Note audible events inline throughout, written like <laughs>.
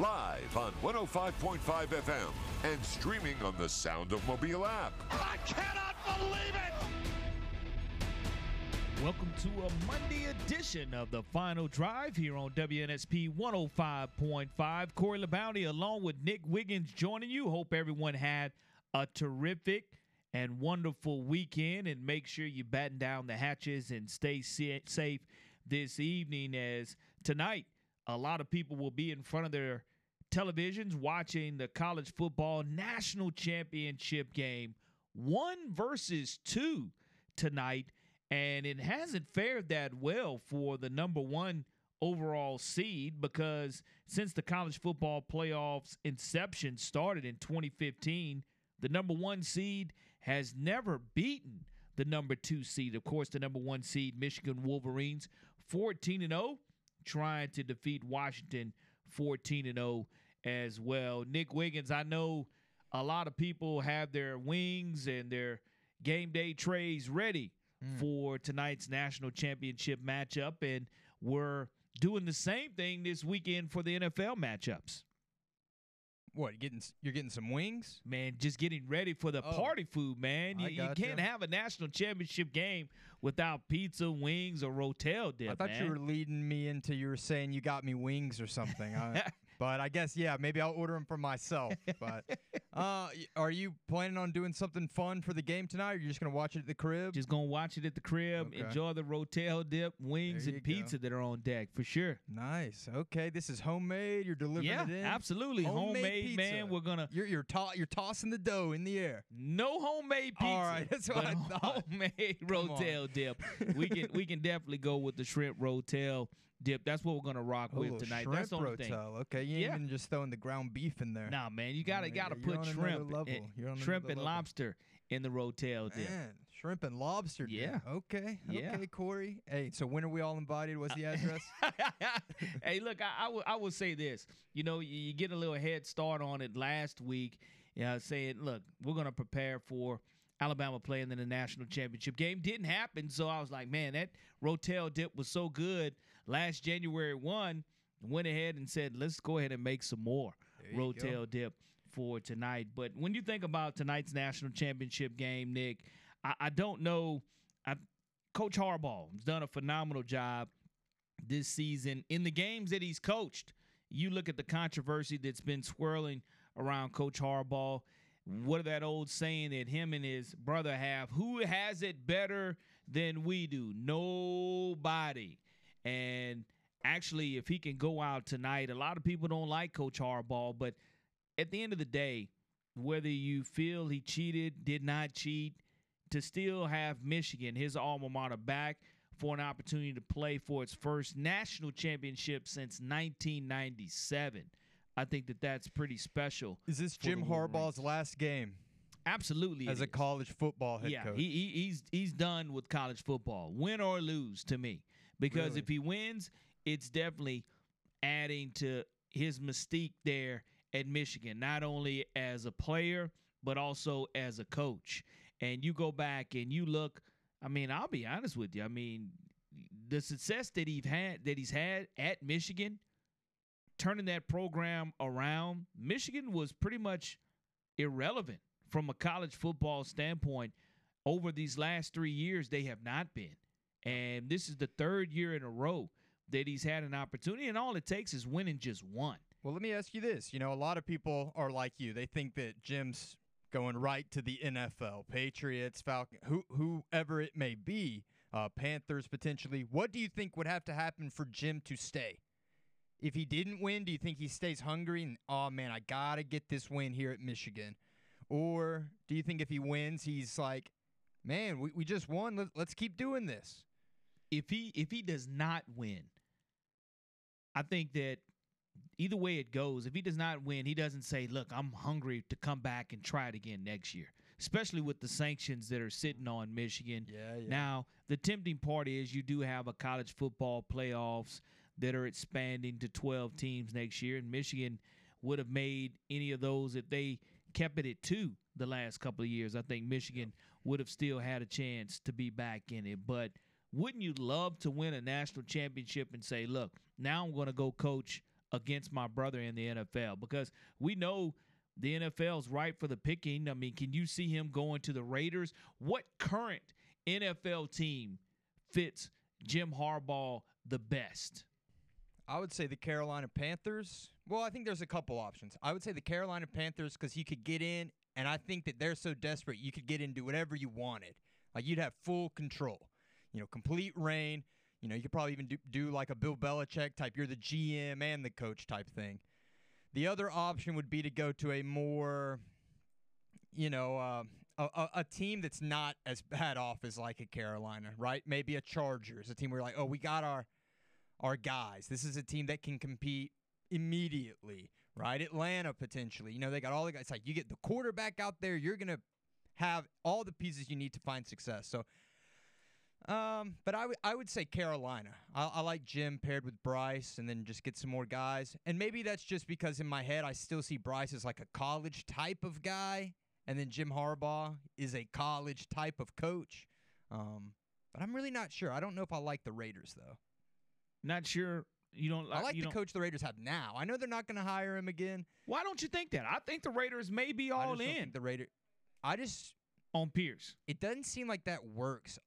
Live on 105.5 FM and streaming on the Sound of Mobile app. I cannot believe it. Welcome to a Monday edition of the Final Drive here on WNSP 105.5. Corey LaBounty along with Nick Wiggins joining you. Hope everyone had a terrific and wonderful weekend and make sure you batten down the hatches and stay safe this evening as tonight a lot of people will be in front of their televisions watching the college football national championship game one versus two tonight and it hasn't fared that well for the number one overall seed because since the college football playoffs inception started in 2015 the number one seed has never beaten the number two seed. Of course the number one seed michigan wolverines 14 and 0 trying to defeat washington 14 and 0 as well nick wiggins i know a lot of people have their wings and their game day trays ready hmm. for tonight's national championship matchup, and we're doing the same thing this weekend for the NFL matchups. What, getting you're getting some wings? Man, just getting ready for the Oh. party food, man. You, you can't have a national championship game without pizza, wings, or rotel dip. I thought man. you were leading me into you were saying you got me wings or something. I, <laughs> but I guess yeah, maybe I'll order them for myself. But <laughs> uh, are you planning on doing something fun for the game tonight? Or you're just gonna watch it at the crib? just gonna watch it at the crib, Okay. enjoy the rotel dip, wings, and you go. pizza that are on deck for sure. nice. Okay, this is homemade. You're delivering yeah, it in. absolutely. Homemade Homemade, man. We're gonna You're you're to- you're tossing the dough in the air. No homemade pizza. All right, <laughs> that's what I thought. Homemade rotel dip. We can we can definitely go with the shrimp rotel dip. That's what we're gonna rock oh, A with tonight. shrimp That's the only thing. Okay, you ain't Yeah. even just throwing the ground beef in there. Nah, man, you gotta gotta you're put shrimp, and, shrimp and lobster in the rotel dip. Man, shrimp and lobster. dip. Yeah. Okay. Yeah. Okay, Corey. Hey, so when are we all invited? What's the address? <laughs> hey, look, I, I will I will say this. You know, you, you get a little head start on it last week, you know, saying, look, we're gonna prepare for Alabama playing in the national championship game. Didn't happen, so I was like, man, that Rotel dip was so good last January one. Went ahead and said, let's go ahead and make some more There you go. Rotel dip for tonight. But when you think about tonight's national championship game, Nick, I, I don't know. I, Coach Harbaugh has done a phenomenal job this season in the games that he's coached. You look at the controversy that's been swirling around Coach Harbaugh. What of that old saying that him and his brother have? Who has it better than we do? Nobody. And actually, if he can go out tonight, a lot of people don't like Coach Harbaugh, but at the end of the day, whether you feel he cheated, did not cheat, to still have Michigan, his alma mater, back for an opportunity to play for its first national championship since 1997. I think that that's pretty special. Is this Jim Harbaugh's last game Absolutely, as a is. college football head yeah, coach? he, he he's he's done with college football, win or lose to me. Because Really? if he wins, it's definitely adding to his mystique there at Michigan, not only as a player but also as a coach. And you go back and you look. I mean, I'll be honest with you. I mean, the success that he's had that he's had at Michigan, turning that program around. Michigan was pretty much irrelevant from a college football standpoint over these last three years. They have not been, and this is the third year in a row that he's had an opportunity, and all it takes is winning just one. Well, let me ask you this. You know, a lot of people are like you. They think that Jim's going right to the NFL, Patriots, Falcon, who, whoever it may be, uh, Panthers potentially. What do you think would have to happen for Jim to stay? If he didn't win, do you think he stays hungry and, oh man, I got to get this win here at Michigan? Or do you think if he wins, he's like, man, we, we just won. Let, let's keep doing this? If he if he does not win, I think that either way it goes, if he does not win, he doesn't say, "Look, I'm hungry to come back and try it again next year." especially with the sanctions that are sitting on Michigan. Yeah, yeah. Now, the tempting part is you do have a college football playoffs that are expanding to 12 teams next year, and Michigan would have made any of those if they kept it at two the last couple of years. I think Michigan would have still had a chance to be back in it. But wouldn't you love to win a national championship and say, look, now I'm going to go coach against my brother in the NFL? Because we know the NFL's right for the picking. I mean, can you see him going to the Raiders? What current NFL team fits Jim Harbaugh the best? I would say the Carolina Panthers. Well, I think there's a couple options. I would say the Carolina Panthers because you could get in, and I think that they're so desperate you could get in do whatever you wanted. Like you'd have full control, you know, complete reign. You know, you could probably even do, do like a Bill Belichick type. You're the GM and the coach type thing. The other option would be to go to a more, you know, uh, a, a, team that's not as bad off as like a Carolina, right? Maybe a Chargers, a team where like, oh, we got our our guys. This is a team that can compete immediately, right? Atlanta potentially. You know, they got all the guys. Like you get the quarterback out there, you're gonna have all the pieces you need to find success. So, um, but I would I would say Carolina. I, I like Jim paired with Bryce, and then just get some more guys. And maybe that's just because in my head I still see Bryce as like a college type of guy, and then Jim Harbaugh is a college type of coach. Um, but I'm really not sure. I don't know if I like the Raiders though. Not sure. You don't. like, I like the don't- coach the Raiders have now. I know they're not going to hire him again. Why don't you think that? I think the Raiders may be all in think the Raider. I just on Pierce. it doesn't seem like that works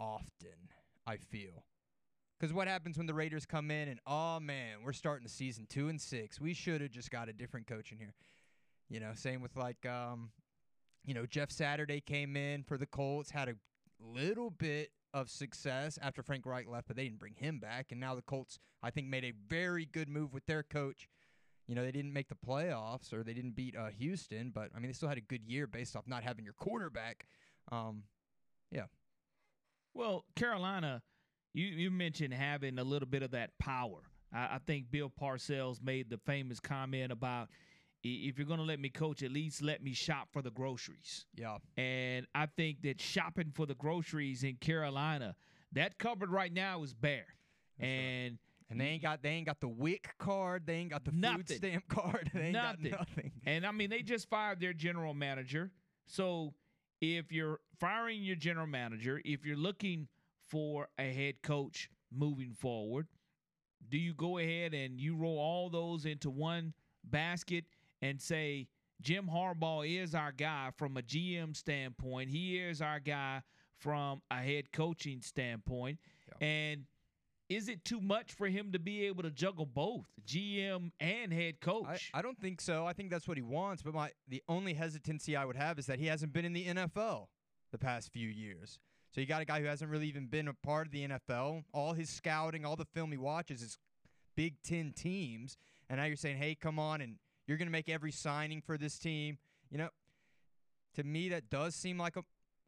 often. I feel because what happens when the Raiders come in and oh man, we're starting the season two and six. We should have just got a different coach in here. You know, same with like um, you know Jeff Saturday came in for the Colts, had a little bit of success after Frank Reich left, but they didn't bring him back, and now the Colts I think made a very good move with their coach. You know, they didn't make the playoffs or they didn't beat uh, Houston, but I mean, they still had a good year based off not having your quarterback. Um, Well, Carolina, you you mentioned having a little bit of that power. I, I think Bill Parcells made the famous comment about if you're going to let me coach, at least let me shop for the groceries. yeah, And I think that shopping for the groceries in Carolina, that cupboard right now is bare. and and they ain't got they ain't got the WIC card, they ain't got the Nothing. food stamp <laughs> card, they ain't Nothing. got nothing. And I mean, they just fired their general manager. So if you're firing your general manager, if you're looking for a head coach moving forward, do you go ahead and you roll all those into one basket and say, Jim Harbaugh is our guy from a GM standpoint. He is our guy from a head coaching standpoint. And is it too much for him to be able to juggle both GM and head I, coach? I don't think so. I think that's what he wants. But my the only hesitancy I would have is that he hasn't been in the NFL the past few years. So you got a guy who hasn't really even been a part of the NFL. All his scouting, all the film he watches is Big Ten teams. And now you're saying, hey, come on, and you're going to make every signing for this team. You know, to me, that does seem like a,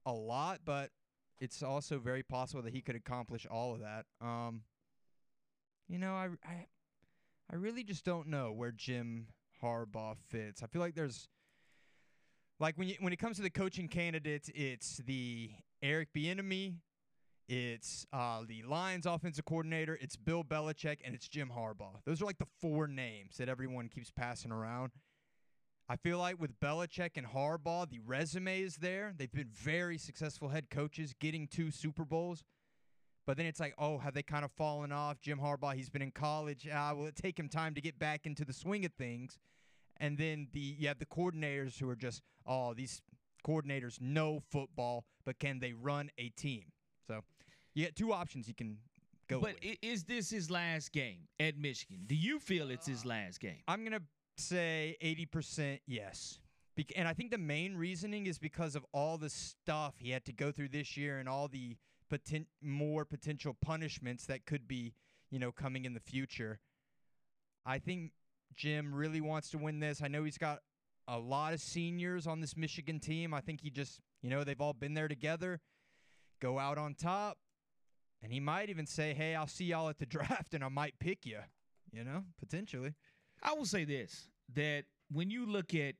a lot, but it's also very possible that he could accomplish all of that. Um, you know, I, I I really just don't know where Jim Harbaugh fits. I feel like there's like when you when it comes to the coaching candidates, it's the Eric Bieniemy, it's uh, the Lions offensive coordinator, it's Bill Belichick, and it's Jim Harbaugh. Those are like the four names that everyone keeps passing around. I feel like with Belichick and Harbaugh, the resume is there. They've been very successful head coaches, getting two Super Bowls. But then it's like, oh, have they kind of fallen off? Jim Harbaugh, he's been in college. Ah, will it take him time to get back into the swing of things? And then the you have the coordinators who are just, oh, these coordinators know football, but can they run a team? So you get two options you can go But with. is this his last game at Michigan? Do you feel it's his last game? I'm gonna say 80% yes. Bec- and I think the main reasoning is because of all the stuff he had to go through this year and all the poten- more potential punishments that could be, you know, coming in the future. I think Jim really wants to win this. I know he's got a lot of seniors on this Michigan team. I think he just, you know, they've all been there together, go out on top, and he might even say, "Hey, I'll see y'all at the <laughs> draft, and I might pick you." You know, potentially. I will say this that when you look at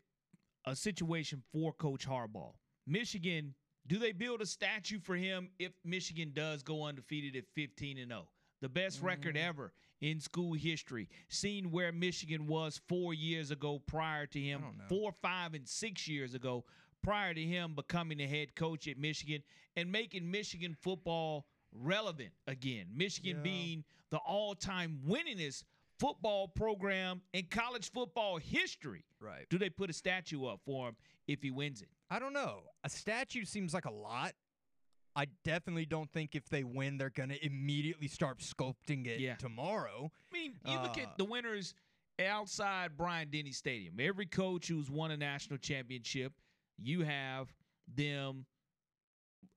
a situation for Coach Harbaugh, Michigan, do they build a statue for him if Michigan does go undefeated at 15 and 0? The best record Mm. ever in school history. Seeing where Michigan was four years ago prior to him, four, five, and six years ago prior to him becoming the head coach at Michigan and making Michigan football relevant again. Michigan Yeah. being the all time winningest football program in college football history. Right. Do they put a statue up for him if he wins it? I don't know. A statue seems like a lot. I definitely don't think if they win, they're going to immediately start sculpting it Yeah. tomorrow. I mean, you look Uh, at the winners outside Bryant Denny Stadium. Every coach who's won a national championship, you have them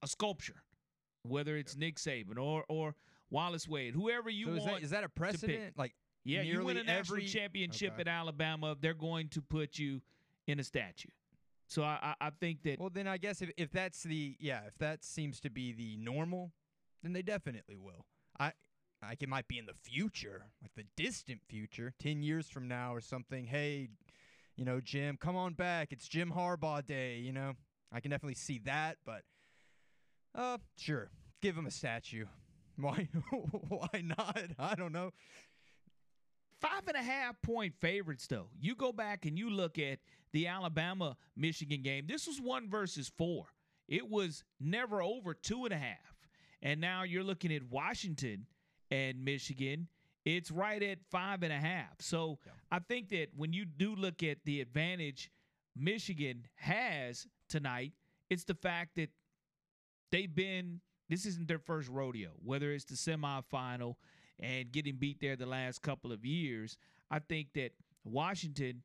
a sculpture, whether it's Nick Saban or or Wallace Wade, whoever you so is want. that, is that a precedent? Like, yeah, you win a national every- championship Okay. at Alabama, they're going to put you in a statue. So I I, I think that well, then I guess if, if that's the, yeah, if that seems to be the normal, then they definitely will. I, like it might be in the future, like the distant future, 10 years from now or something. Hey, you know, Jim, come on back. It's Jim Harbaugh day, you know. I can definitely see that, but uh sure. Give him a statue. <laughs> Why why not? I don't know. five and a half point favorites though you go back and you look at the alabama michigan game. This was one versus four. It was never over two and a half. And now you're looking at washington and michigan. It's right at five and a half. So i think that when you do look at the advantage michigan has tonight it's the fact that they've been this isn't their first rodeo whether it's the semifinal and getting beat there the last couple of years. I think that washington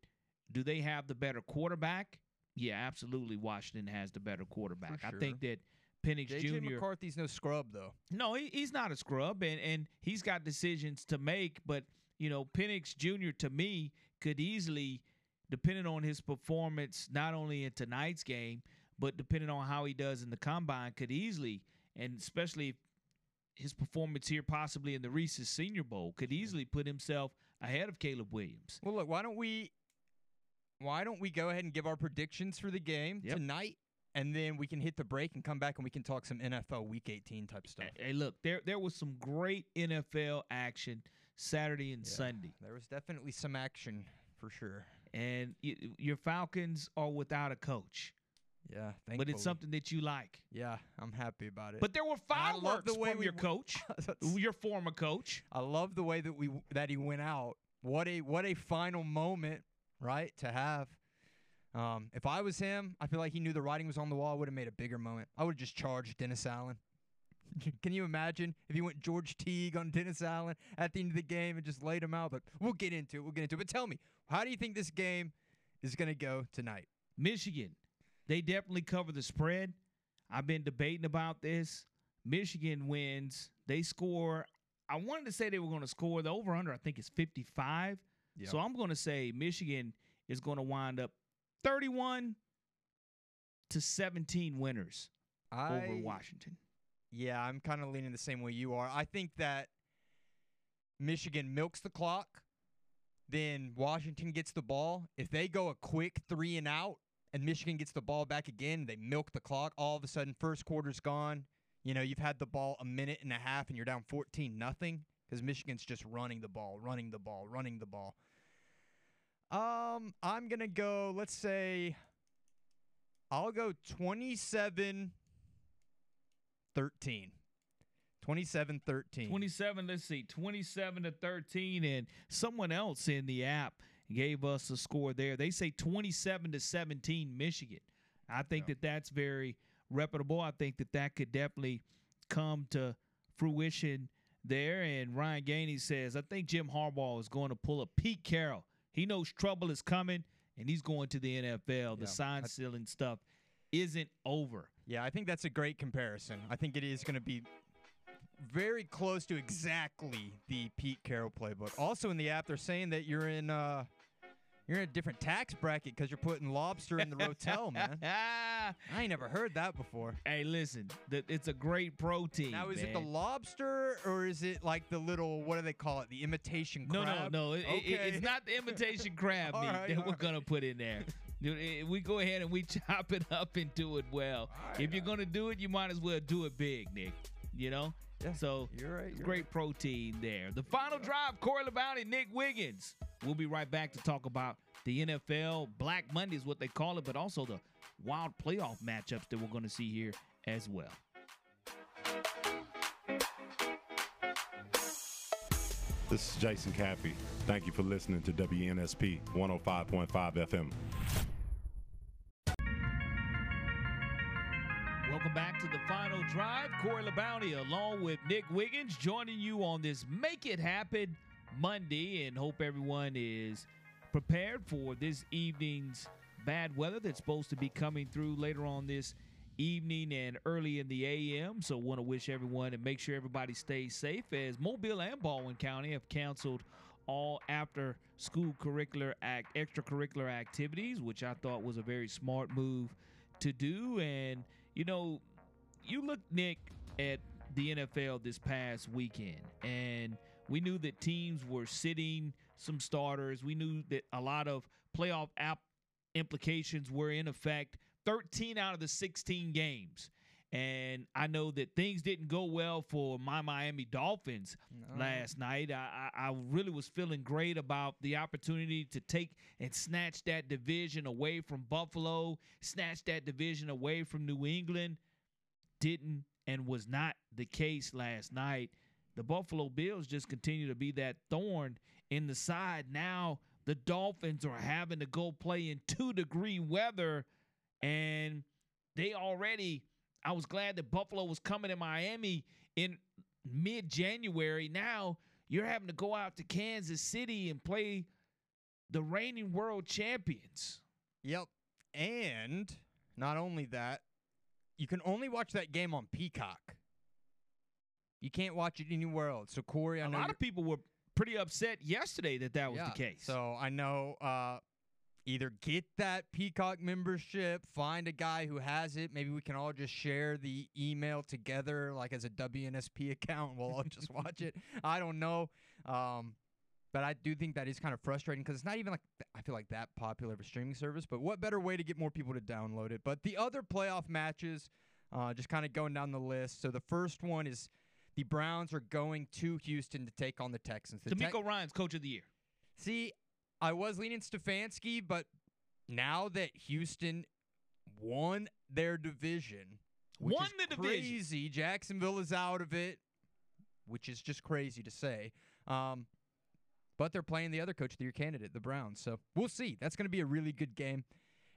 do they have the better quarterback yeah absolutely washington has the better quarterback i think that Penix JJ Jr. McCarthy's no scrub though. No, he, he's not a scrub, and and he's got decisions to make. But you know, Penix Jr. to me could easily, depending on his performance, not only in tonight's game, but depending on how he does in the combine, could easily, and especially his performance here, possibly in the Reese's Senior Bowl, could easily put himself ahead of Caleb Williams. Well, look, why don't we why don't we go ahead and give our predictions for the game Yep. tonight and then we can hit the break and come back and we can talk some NFL week 18 type stuff. Hey, look, there there was some great NFL action Saturday and Yeah, Sunday. There was definitely some action for sure. and y- your Falcons are without a coach, Yeah, but it's something that you like. Yeah, I'm happy about it. But there were fireworks the way from your coach, <laughs> your former coach. I love the way that we that he went out. What a what a final moment, right? To have. Um, if I was him, I feel like he knew the writing was on the wall. I would have made a bigger moment. I would have just charged Dennis Allen. <laughs> Can you imagine if he went George Teague on Dennis Allen at the end of the game and just laid him out? But we'll get into it. We'll get into it. But tell me, how do you think this game is going to go tonight? Michigan, they definitely cover the spread. I've been debating about this. Michigan wins. They score. I wanted to say they were going to score the over under. I think it's 55. So I'm going to say Michigan is going to wind up 31 to 17 winners over Washington. Yeah, I'm kind of leaning the same way you are. I think that Michigan milks the clock, then Washington gets the ball. If they go a quick three and out and Michigan gets the ball back again, they milk the clock. All of a sudden, first quarter's gone. You know, you've had the ball a minute and a half and you're down 14 nothing because Michigan's just running the ball, running the ball, running the ball. Um, I'm going to go, let's say, I'll go 27 13. 27 13. 27, let's see, 27 to 13. And someone else in the app gave us a score there. They say 27 to 17 Michigan. I think that that's very reputable. I think that that could definitely come to fruition there. And Ryan Gainey says, I think Jim Harbaugh is going to pull a Pete Carroll. He knows trouble is coming and he's going to the NFL. Yeah, the sign stealing stuff isn't over. Yeah, I think that's a great comparison. I think it is going to be very close to exactly the Pete Carroll playbook. Also in the app, they're saying that you're in uh, you're in a different tax bracket because you're putting lobster in the rotel, man. <laughs> I ain't never heard that before. Hey, listen, it's a great protein. Now, is it the lobster or is it like the little what do they call it? The imitation No, crab? no, no. It, it- Okay. it's not the imitation crab <laughs> meat right, that we're right. gonna put in there. <laughs> eh, we go ahead and we chop it up and do it well. If you're gonna do it, you might as well do it big, Nick. You know. Yeah, So you're right, you're great protein there. The final drive, Corey LaBounty, Nick Wiggins. We'll be right back to talk about the NFL Black Monday is what they call it, but also the wild playoff matchups that we're going to see here as well. This is Jason Caffey. Thank you for listening to WNSP 105.5 FM. Welcome back to the final drive. Corey LaBounty along with Nick Wiggins joining you on this Make It Happen Monday and hope everyone is prepared for this evening's bad weather that's supposed to be coming through later on this evening and early in the AM. So want to wish everyone and make sure everybody stays safe as Mobile and Baldwin County have canceled all after school curricular act extracurricular activities, which I thought was a very smart move to do. And you know, you look Nick at the NFL this past weekend, and we knew that teams were sitting some starters. We knew that a lot of playoff app implications were in effect. 13 out of the 16 games. And I know that things didn't go well for my Miami Dolphins last night. I, I, I really was feeling great about the opportunity to take and snatch that division away from Buffalo, snatch that division away from New England. Didn't and was not the case last night. The Buffalo Bills just continue to be that thorn in the side. Now the Dolphins are having to go play in two degree weather, and they already. I was glad that Buffalo was coming to Miami in mid January. Now you're having to go out to Kansas City and play the reigning world champions. Yep. And not only that, you can only watch that game on Peacock. You can't watch it anywhere else. So Corey, I A know a lot of people were pretty upset yesterday that that was Yeah, the case. So I know uh, either get that Peacock membership, find a guy who has it. Maybe we can all just share the email together, like as a WNSP <laughs> account. We'll all just watch it. I don't know. Um, but I do think that is kind of frustrating because it's not even like I feel like that popular of a streaming service. But what better way to get more people to download it? But the other playoff matches, uh, just kind of going down the list. So the first one is the Browns are going to Houston to take on the Texans. The DeMeco Ryans coach of the year. See, I was leaning Stefanski, but now that Houston won their division, which Won is the division. crazy, Jacksonville is out of it, which is just crazy to say. Um, but they're playing the other coach of the year candidate, the Browns. So we'll see. That's going to be a really good game.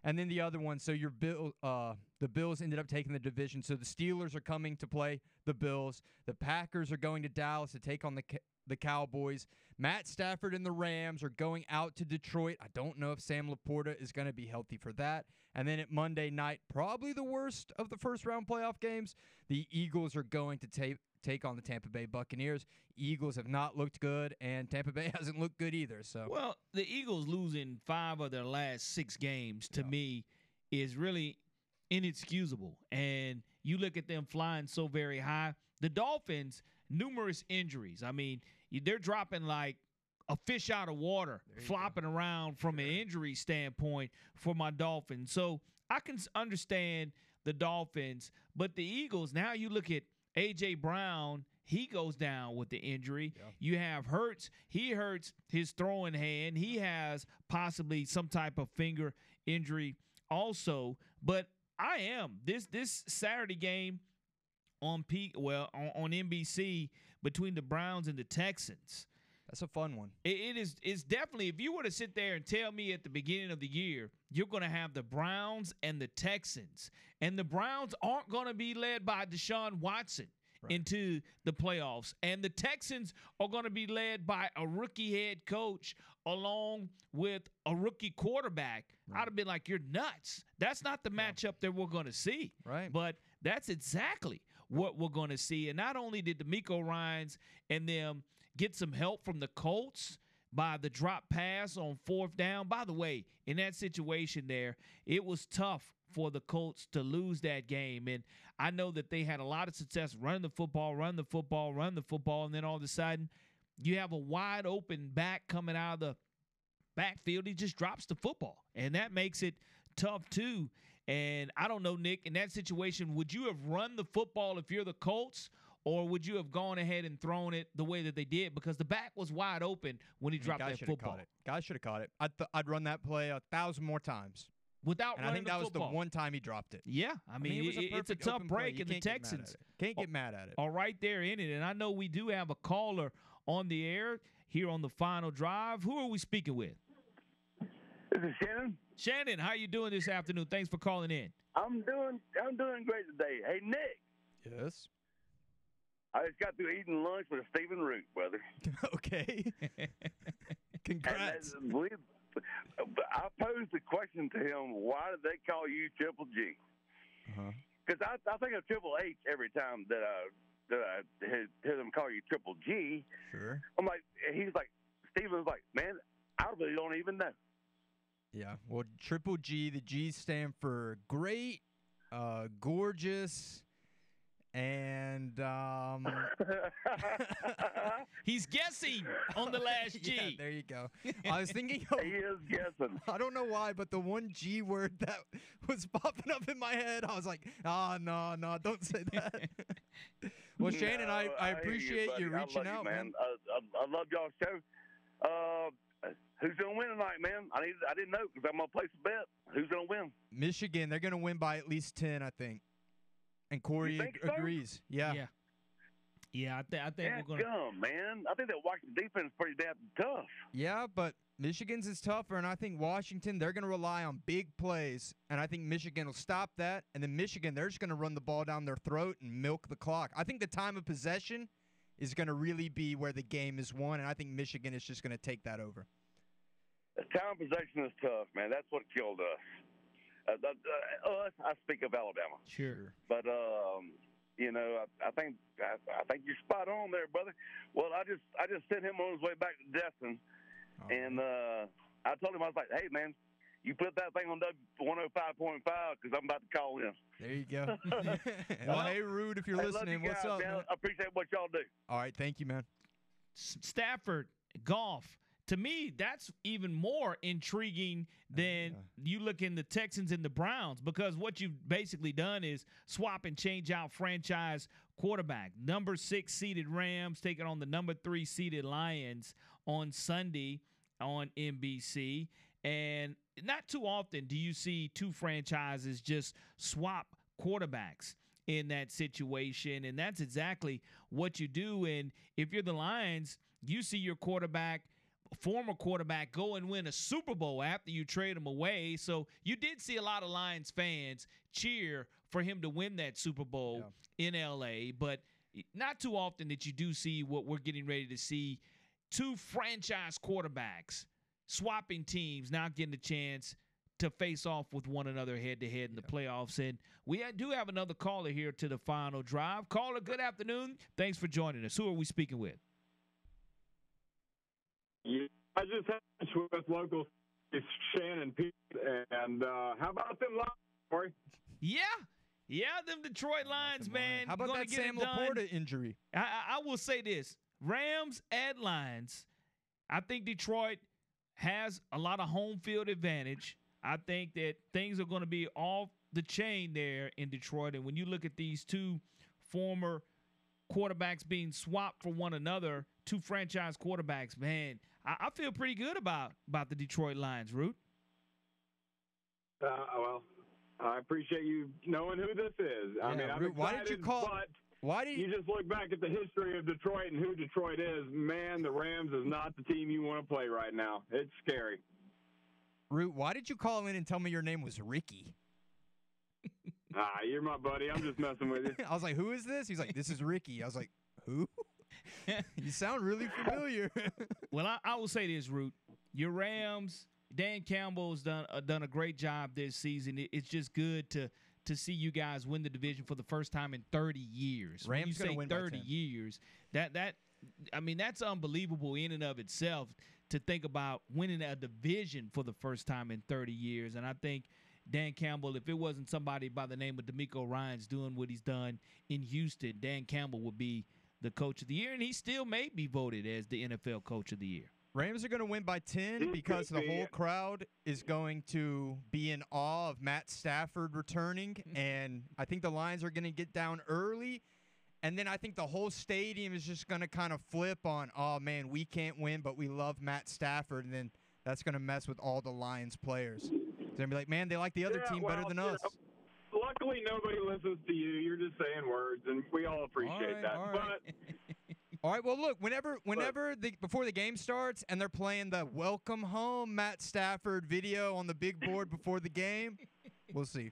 And then the other one, so your Bill, uh, the Bills ended up taking the division. So the Steelers are coming to play the Bills. The Packers are going to Dallas to take on the the Cowboys. Matt Stafford and the Rams are going out to Detroit. I don't know if Sam LaPorta is going to be healthy for that. And then at Monday night, probably the worst of the first round playoff games, the Eagles are going to take take on the Tampa Bay Buccaneers. Eagles have not looked good, and Tampa Bay <laughs> hasn't looked good either. So Well, the Eagles losing five of their last six games to me is really inexcusable. And you look at them flying so very high. The Dolphins, numerous injuries. I mean, they're dropping like a fish out of water, flopping around from an injury standpoint for my Dolphins. So I can understand the Dolphins, but the Eagles, now you look at AJ Brown, he goes down with the injury. You have Hurts, he hurts his throwing hand. He has possibly some type of finger injury also. But I am this this Saturday game on peak well on, on NBC between the Browns and the Texans. that's a fun one. It, it is it's definitely if you were to sit there and tell me at the beginning of the year you're going to have the Browns and the Texans and the Browns aren't going to be led by Deshaun Watson into the playoffs and the Texans are going to be led by a rookie head coach along with a rookie quarterback I'd have been like you're nuts that's not the matchup that we're going to see Right. but that's exactly what we're going to see. And not only did DeMeco Ryans and them get some help from the Colts by the drop pass on fourth down. By the way, in that situation there, it was tough for the Colts to lose that game. And I know that they had a lot of success running the football, run the football, run the football, and then all of a sudden you have a wide open back coming out of the backfield. He just drops the football. And that makes it tough too. And I don't know, Nick, in that situation, would you have run the football if you're the Colts? Or would you have gone ahead and thrown it the way that they did? Because the back was wide open when he I mean, dropped guy that should have football. caught it. Guy should have caught it. I'd, th- I'd run that play a thousand more times. Without running that football. And I think the that was football. the one time he dropped it. Yeah, I mean, it was it- it's a tough break, You and the can't get Texans can't get mad at it. All right, there in it. And I know we do have a caller on the air here on the final drive. Who are we speaking with? This is Shannon. Shannon, how you doing this afternoon? Thanks for calling in. I'm doing I'm doing great today. Hey Nick, Yes. I just got through eating lunch with Stephen Root, brother. <laughs> okay. <laughs> Congrats. that- we, I posed the question to him: Why did they call you Triple G? Uh-huh. Because I, I think of Triple H every time that I that I hear, hear them call you Triple G. Sure. I'm like, he's like, Stephen's like, man, I really don't even know. Yeah. Well, Triple G, the G's stand for great, uh, gorgeous, and um. <laughs> He's guessing on the last <laughs> G. yeah, there you go. <laughs> I was thinking of he is guessing. I don't know why, but the one G word that was popping up in my head, I was like, ah, no, no, don't say that. well, Shannon, I, No, I hear appreciate buddy. you I reaching out, you, man. I, I, I love y'all's show. Uh, who's gonna win tonight, man? I need. I didn't know because I'm gonna place a bet. Who's gonna win? Michigan, they're going to win by at least 10, I think. And Corey think ag- so? agrees. Yeah. yeah. Yeah, I, th- I think Yeah, we're gonna. gum, man. I think that Washington defense is pretty damn tough. Yeah, but Michigan's is tougher, and I think Washington, they're going to rely on big plays, and I think Michigan will stop that. And then Michigan, they're just going to run the ball down their throat and milk the clock. I think the time of possession is going to really be where the game is won, and I think Michigan is just going to take that over. The time possession is tough, man. That's what killed us. Uh, uh, us, I speak of Alabama, Sure. but um, you know, I, I think I, I think you're spot on there, brother. Well, I just I just sent him on his way back to Destin, Oh, and uh, I told him I was like, hey, man. You put that thing on W 105.5 because I'm about to call in. there you go. <laughs> <laughs> well, hey, Rude, if you're Hey, love listening, you what's guys, up, man. man? I appreciate what y'all do. All right, thank you, man. Stafford golf. To me, that's even more intriguing than you look in the Texans and the Browns because what you've basically done is swap and change out franchise quarterback. Number six seeded Rams taking on the number three seeded Lions on Sunday on NBC. And not too often do you see two franchises just swap quarterbacks in that situation. And that's exactly what you do. And if you're the Lions, you see your quarterback, former quarterback, go and win a Super Bowl after you trade him away. So you did see a lot of Lions fans cheer for him to win that Super Bowl in LA. But not too often that you do see what we're getting ready to see two franchise quarterbacks swapping teams now getting a chance to face off with one another head to head in the playoffs. And we do have another caller here to the final drive. Caller, good afternoon. Thanks for joining us. Who are we speaking with? Yeah, I just had lunch with local it's Shannon Pete, and uh, how about them Lions, Corey? Yeah. Yeah, them Detroit Lions, man. How about gonna that get it Sam done. LaPorta injury? I, I, I will say this: Rams at Lions. I think Detroit has a lot of home field advantage. I think that things are going to be off the chain there in Detroit. And when you look at these two former quarterbacks being swapped for one another, two franchise quarterbacks, man, I, I feel pretty good about about the Detroit Lions. Root. Uh, well, I appreciate you knowing who this is. I Yeah, mean, I'm Root, why did you call- But Why did you just look back at the history of Detroit and who Detroit is. Man, the Rams is not the team you want to play right now. It's scary. Root? Why did you call in and tell me your name was Ricky? <laughs> Ah, you're my buddy. I'm just messing with you. <laughs> I was like, "Who is this?" He's like, "This is Ricky." I was like, "Who?" <laughs> you sound really familiar. Well, I, I will say this, Root. Your Rams, Dan Campbell's done uh, done a great job this season. It- it's just good to to see you guys win the division for the first time in 30 years. when you say win 30 years, that that I mean that's unbelievable in and of itself to think about winning a division for the first time in 30 years. And I think Dan Campbell, if it wasn't somebody by the name of DeMeco Ryans doing what he's done in Houston, Dan Campbell would be the coach of the year, and he still may be voted as the NFL coach of the year. Rams are going to win by 10 because the whole crowd is going to be in awe of Matt Stafford returning. Mm-hmm. And I think the Lions are going to get down early. And then I think the whole stadium is just going to kind of flip on, oh, man, we can't win, but we love Matt Stafford. And then that's going to mess with all the Lions players. They're going to be like, man, they like the other Yeah, team well, better than us. know, luckily, nobody listens to you. You're just saying words, and we all appreciate right, that. all But right. <laughs> All right. Well, look. Whenever, whenever the before the game starts and they're playing the "Welcome Home" Matt Stafford video on the big board before the game, <laughs> we'll see.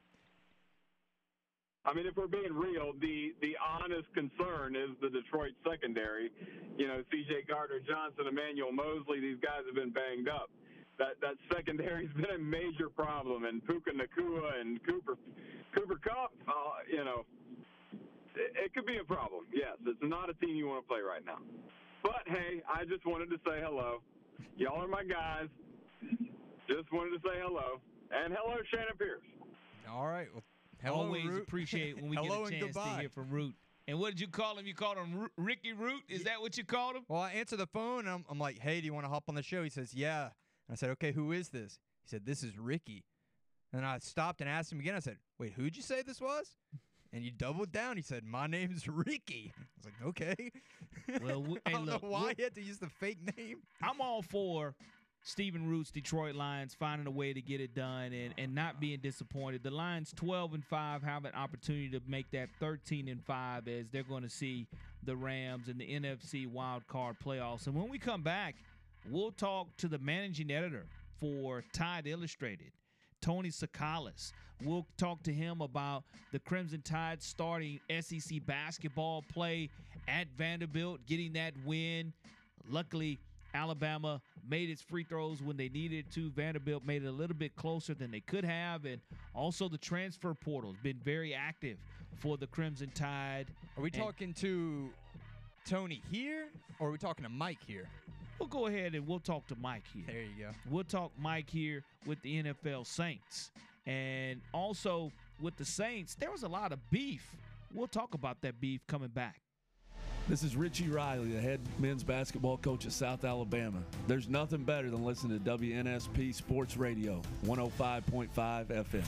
I mean, if we're being real, the the honest concern is the Detroit secondary. You know, C.J. Gardner Johnson, Emmanuel Moseley. These guys have been banged up. That that secondary's been a major problem, and Puka Nacua and Cooper Cooper Kupp. Uh, you know, it, it could be a problem. Yes, it's not a team you want to play right now. But hey, I just wanted to say hello. Y'all are my guys. Just wanted to say hello, and hello, Shannon Pierce. All right. Well, hello, Always Root. appreciate when we hello <laughs> get a chance to hear from Root. And what did you call him? You called him Ru- Ricky Root? Is that what you called him? Well, I answer the phone and I'm, I'm like, "Hey, do you want to hop on the show?" He says, "Yeah." And I said, "Okay, who is this?" He said, "This is Ricky." And I stopped and asked him again. I said, "Wait, who'd you say this was?" And he doubled down. He said, "My name's Ricky." I was like, "Okay." Well, w- <laughs> I don't look, know why he had to use the fake name. I'm all for Stephen Root's Detroit Lions finding a way to get it done and, and not being disappointed. The Lions 12 and 5 have an opportunity to make that 13 and 5 as they're going to see the Rams in the NFC wild card playoffs. And when we come back, we'll talk to the managing editor for Tide Illustrated. Tony Tsoukalas. We'll talk to him about the Crimson Tide starting SEC basketball play at Vanderbilt, getting that win. Luckily, Alabama made its free throws when they needed to. Vanderbilt made it a little bit closer than they could have. And also, the transfer portal has been very active for the Crimson Tide. Are we And talking to Tony here, or are we talking to Mike here? We'll go ahead and we'll talk to Mike here. There you go. We'll talk Mike here with the NFL Saints. And also with the Saints, there was a lot of beef. We'll talk about that beef coming back. This is Richie Riley, the head men's basketball coach at South Alabama. There's nothing better than listening to WNSP Sports Radio, 105.5 FM.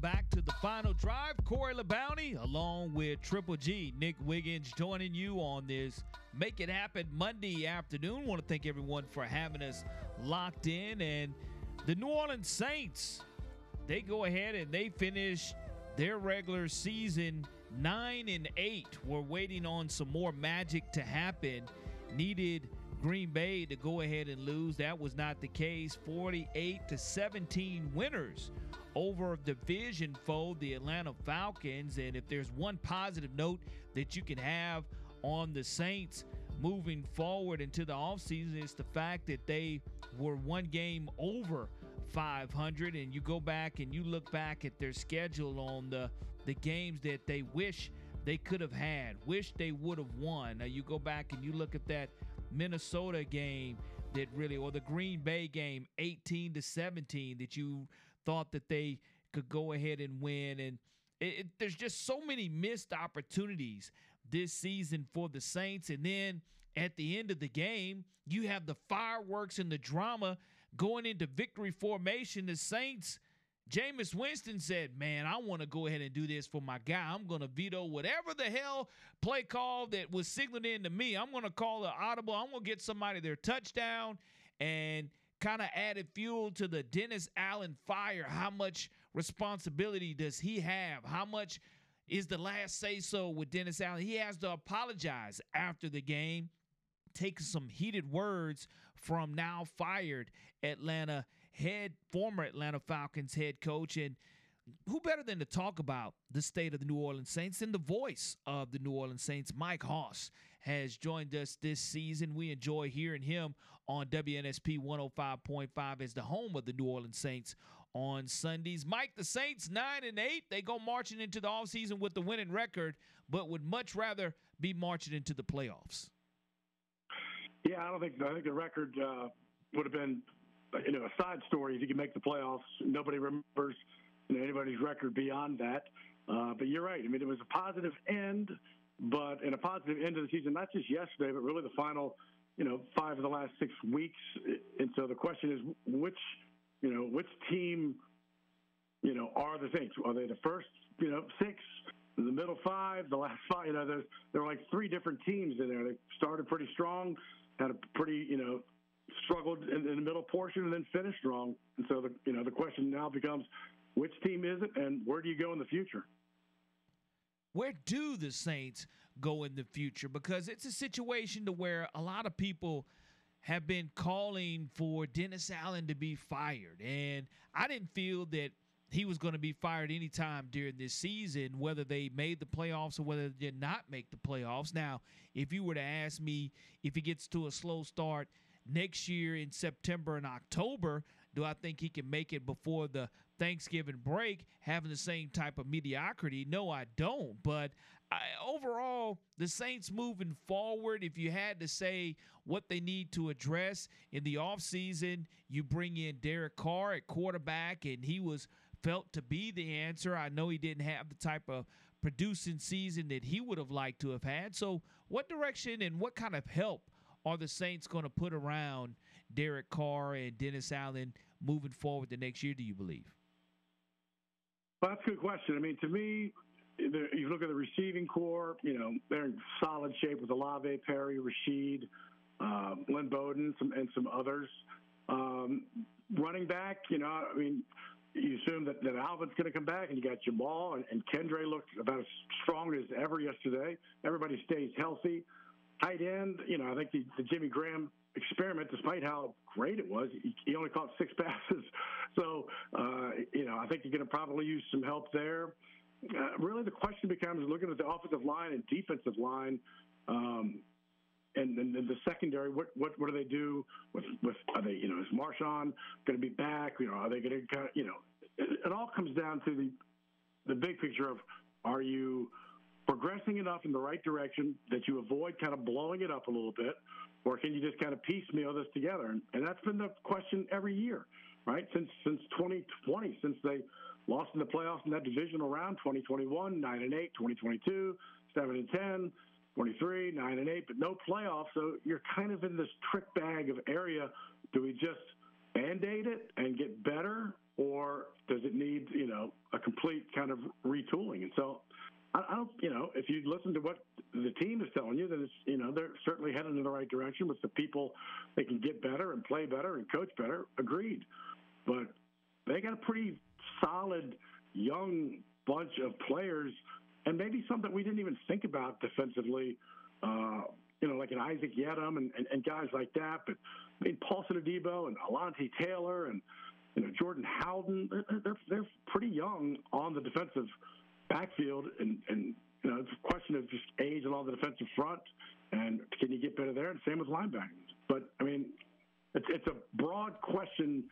Welcome back to the final drive. Corey LaBounty, along with Triple G, Nick Wiggins, joining you on this Make It Happen Monday afternoon. Want to thank everyone for having us locked in. And the New Orleans Saints, they go ahead and they finish their regular season nine and eight. We're waiting on some more magic to happen. Needed Green Bay to go ahead and lose. That was not the case. 48 to 17 winners over division foe, the Atlanta Falcons. And if there's one positive note that you can have on the Saints moving forward into the offseason, it's the fact that they were one game over 500. And you go back and you look back at their schedule on the, the games that they wish they could have had, wish they would have won. Now you go back and you look at that Minnesota game that really, or the Green Bay game, 18 to 17, that you thought that they could go ahead and win. And it, it, there's just so many missed opportunities this season for the Saints. And then at the end of the game, you have the fireworks and the drama going into victory formation. The Saints. Jameis Winston said, Man, I want to go ahead and do this for my guy. I'm going to veto whatever the hell play call that was signaled in to me. I'm going to call an audible. I'm going to get somebody their touchdown and kind of added fuel to the Dennis Allen fire. How much responsibility does he have? How much is the last say so with Dennis Allen? He has to apologize after the game, take some heated words from now fired Atlanta head former Atlanta Falcons head coach and who better than to talk about the state of the New Orleans Saints than the voice of the New Orleans Saints Mike Hoss has joined us this season. We enjoy hearing him on WNSP 105.5 as the home of the New Orleans Saints on Sundays. Mike, the Saints 9 and 8, they go marching into the offseason with the winning record, but would much rather be marching into the playoffs. Yeah, I don't think I think the record uh, would have been you know a side story if you could make the playoffs. Nobody remembers you know, anybody's record beyond that. Uh, but you're right. I mean, it was a positive end but in a positive end of the season, not just yesterday, but really the final, you know, five of the last six weeks. And so the question is, which, you know, which team, you know, are the Saints? Are they the first, you know, six, the middle five, the last five? You know, there's there are like three different teams in there. They started pretty strong, had a pretty, you know, struggled in, in the middle portion, and then finished strong. And so the, you know, the question now becomes, which team is it, and where do you go in the future? Where do the Saints go in the future? Because it's a situation to where a lot of people have been calling for Dennis Allen to be fired, and I didn't feel that he was going to be fired anytime during this season, whether they made the playoffs or whether they did not make the playoffs. Now, if you were to ask me if he gets to a slow start next year in September and October, do I think he can make it before the Thanksgiving break having the same type of mediocrity? No, I don't. But I, overall, the Saints moving forward, if you had to say what they need to address in the offseason, you bring in Derek Carr at quarterback, and he was felt to be the answer. I know he didn't have the type of producing season that he would have liked to have had. So, what direction and what kind of help are the Saints going to put around Derek Carr and Dennis Allen moving forward the next year, do you believe? Well, that's a good question. I mean, to me, you look at the receiving core, you know, they're in solid shape with Olave, Perry, Rashid, uh, Lynn Bowden, some, and some others. Um, running back, you know, I mean, you assume that, that Alvin's going to come back, and you got Jamaal and, and Kendre looked about as strong as ever yesterday. Everybody stays healthy. Tight end, you know, I think the, the Jimmy Graham experiment, despite how great it was, he, only caught six <laughs> passes. So, uh, you know, I think you're going to probably use some help there. Uh, really, the question becomes looking at the offensive line and defensive line. Um, and then the secondary, what what what do they do with with are they you know is Marshawn going to be back? You know, are they going to kind of you know? It, it all comes down to the the big picture of are you progressing enough in the right direction that you avoid kind of blowing it up a little bit, or can you just kind of piecemeal this together? And, and that's been the question every year, right? Since since 2020, since they lost in the playoffs in that divisional round, 2021, nine and eight, 2022, seven and 10. 23, 9 and 8, but no playoffs. So you're kind of in this trick bag of area. Do we just band aid it and get better, or does it need, you know, a complete kind of retooling? And so I, don't, you know, if you listen to what the team is telling you, then it's, you know, they're certainly heading in the right direction with the people they can get better and play better and coach better. Agreed. But they got a pretty solid young bunch of players and maybe some that we didn't even think about defensively. Uh, you know, like an Isaac Yiadom and, and, and guys like that. But I mean, Paulson Adebo and Alontae Taylor and you know Jordan Howden, they're, they're they're pretty young on the defensive backfield, and and you know it's a question of just age along the defensive front, and can you get better there? And same with linebackers. But I mean, it's it's a broad question,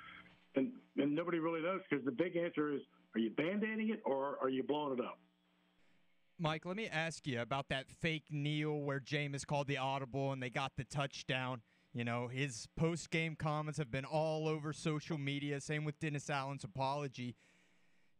and and nobody really knows because the big answer is: Are you band-aiding it or are you blowing it up? Mike, let me ask you about that fake kneel where Jameis called the audible and they got the touchdown. You know, his post game comments have been all over social media. Same with Dennis Allen's apology.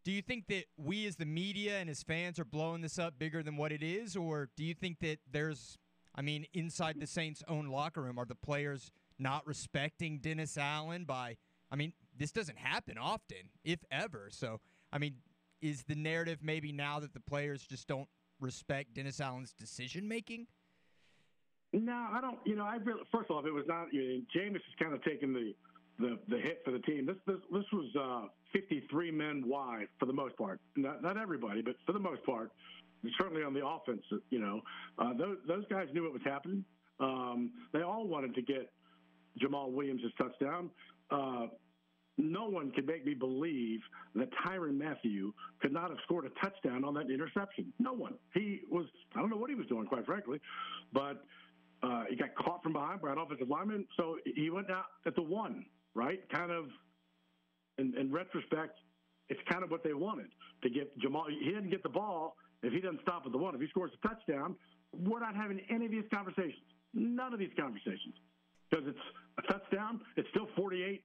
Do you think that we as the media and as fans are blowing this up bigger than what it is? Or do you think that there's, I mean, inside the Saints' own locker room, are the players not respecting Dennis Allen by, I mean, this doesn't happen often, if ever. So, I mean, is the narrative maybe now that the players just don't respect Dennis Allen's decision making? No, I don't. You know, I really, first off, it was not. You know, Jameis is kind of taking the, the the hit for the team. This this this was uh, 53 men wide for the most part. Not not everybody, but for the most part, certainly on the offense. You know, uh, those those guys knew what was happening. Um, they all wanted to get Jamaal Williams' touchdown. Uh, no one could make me believe that Tyrann Mathieu could not have scored a touchdown on that interception. No one. He was, I don't know what he was doing, quite frankly, but uh, he got caught from behind by an offensive lineman. So he went out at the one, right? Kind of, in, in retrospect, it's kind of what they wanted to get Jamaal. He didn't get the ball if he doesn't stop at the one. If he scores a touchdown, we're not having any of these conversations. None of these conversations. Because it's a touchdown, it's still 48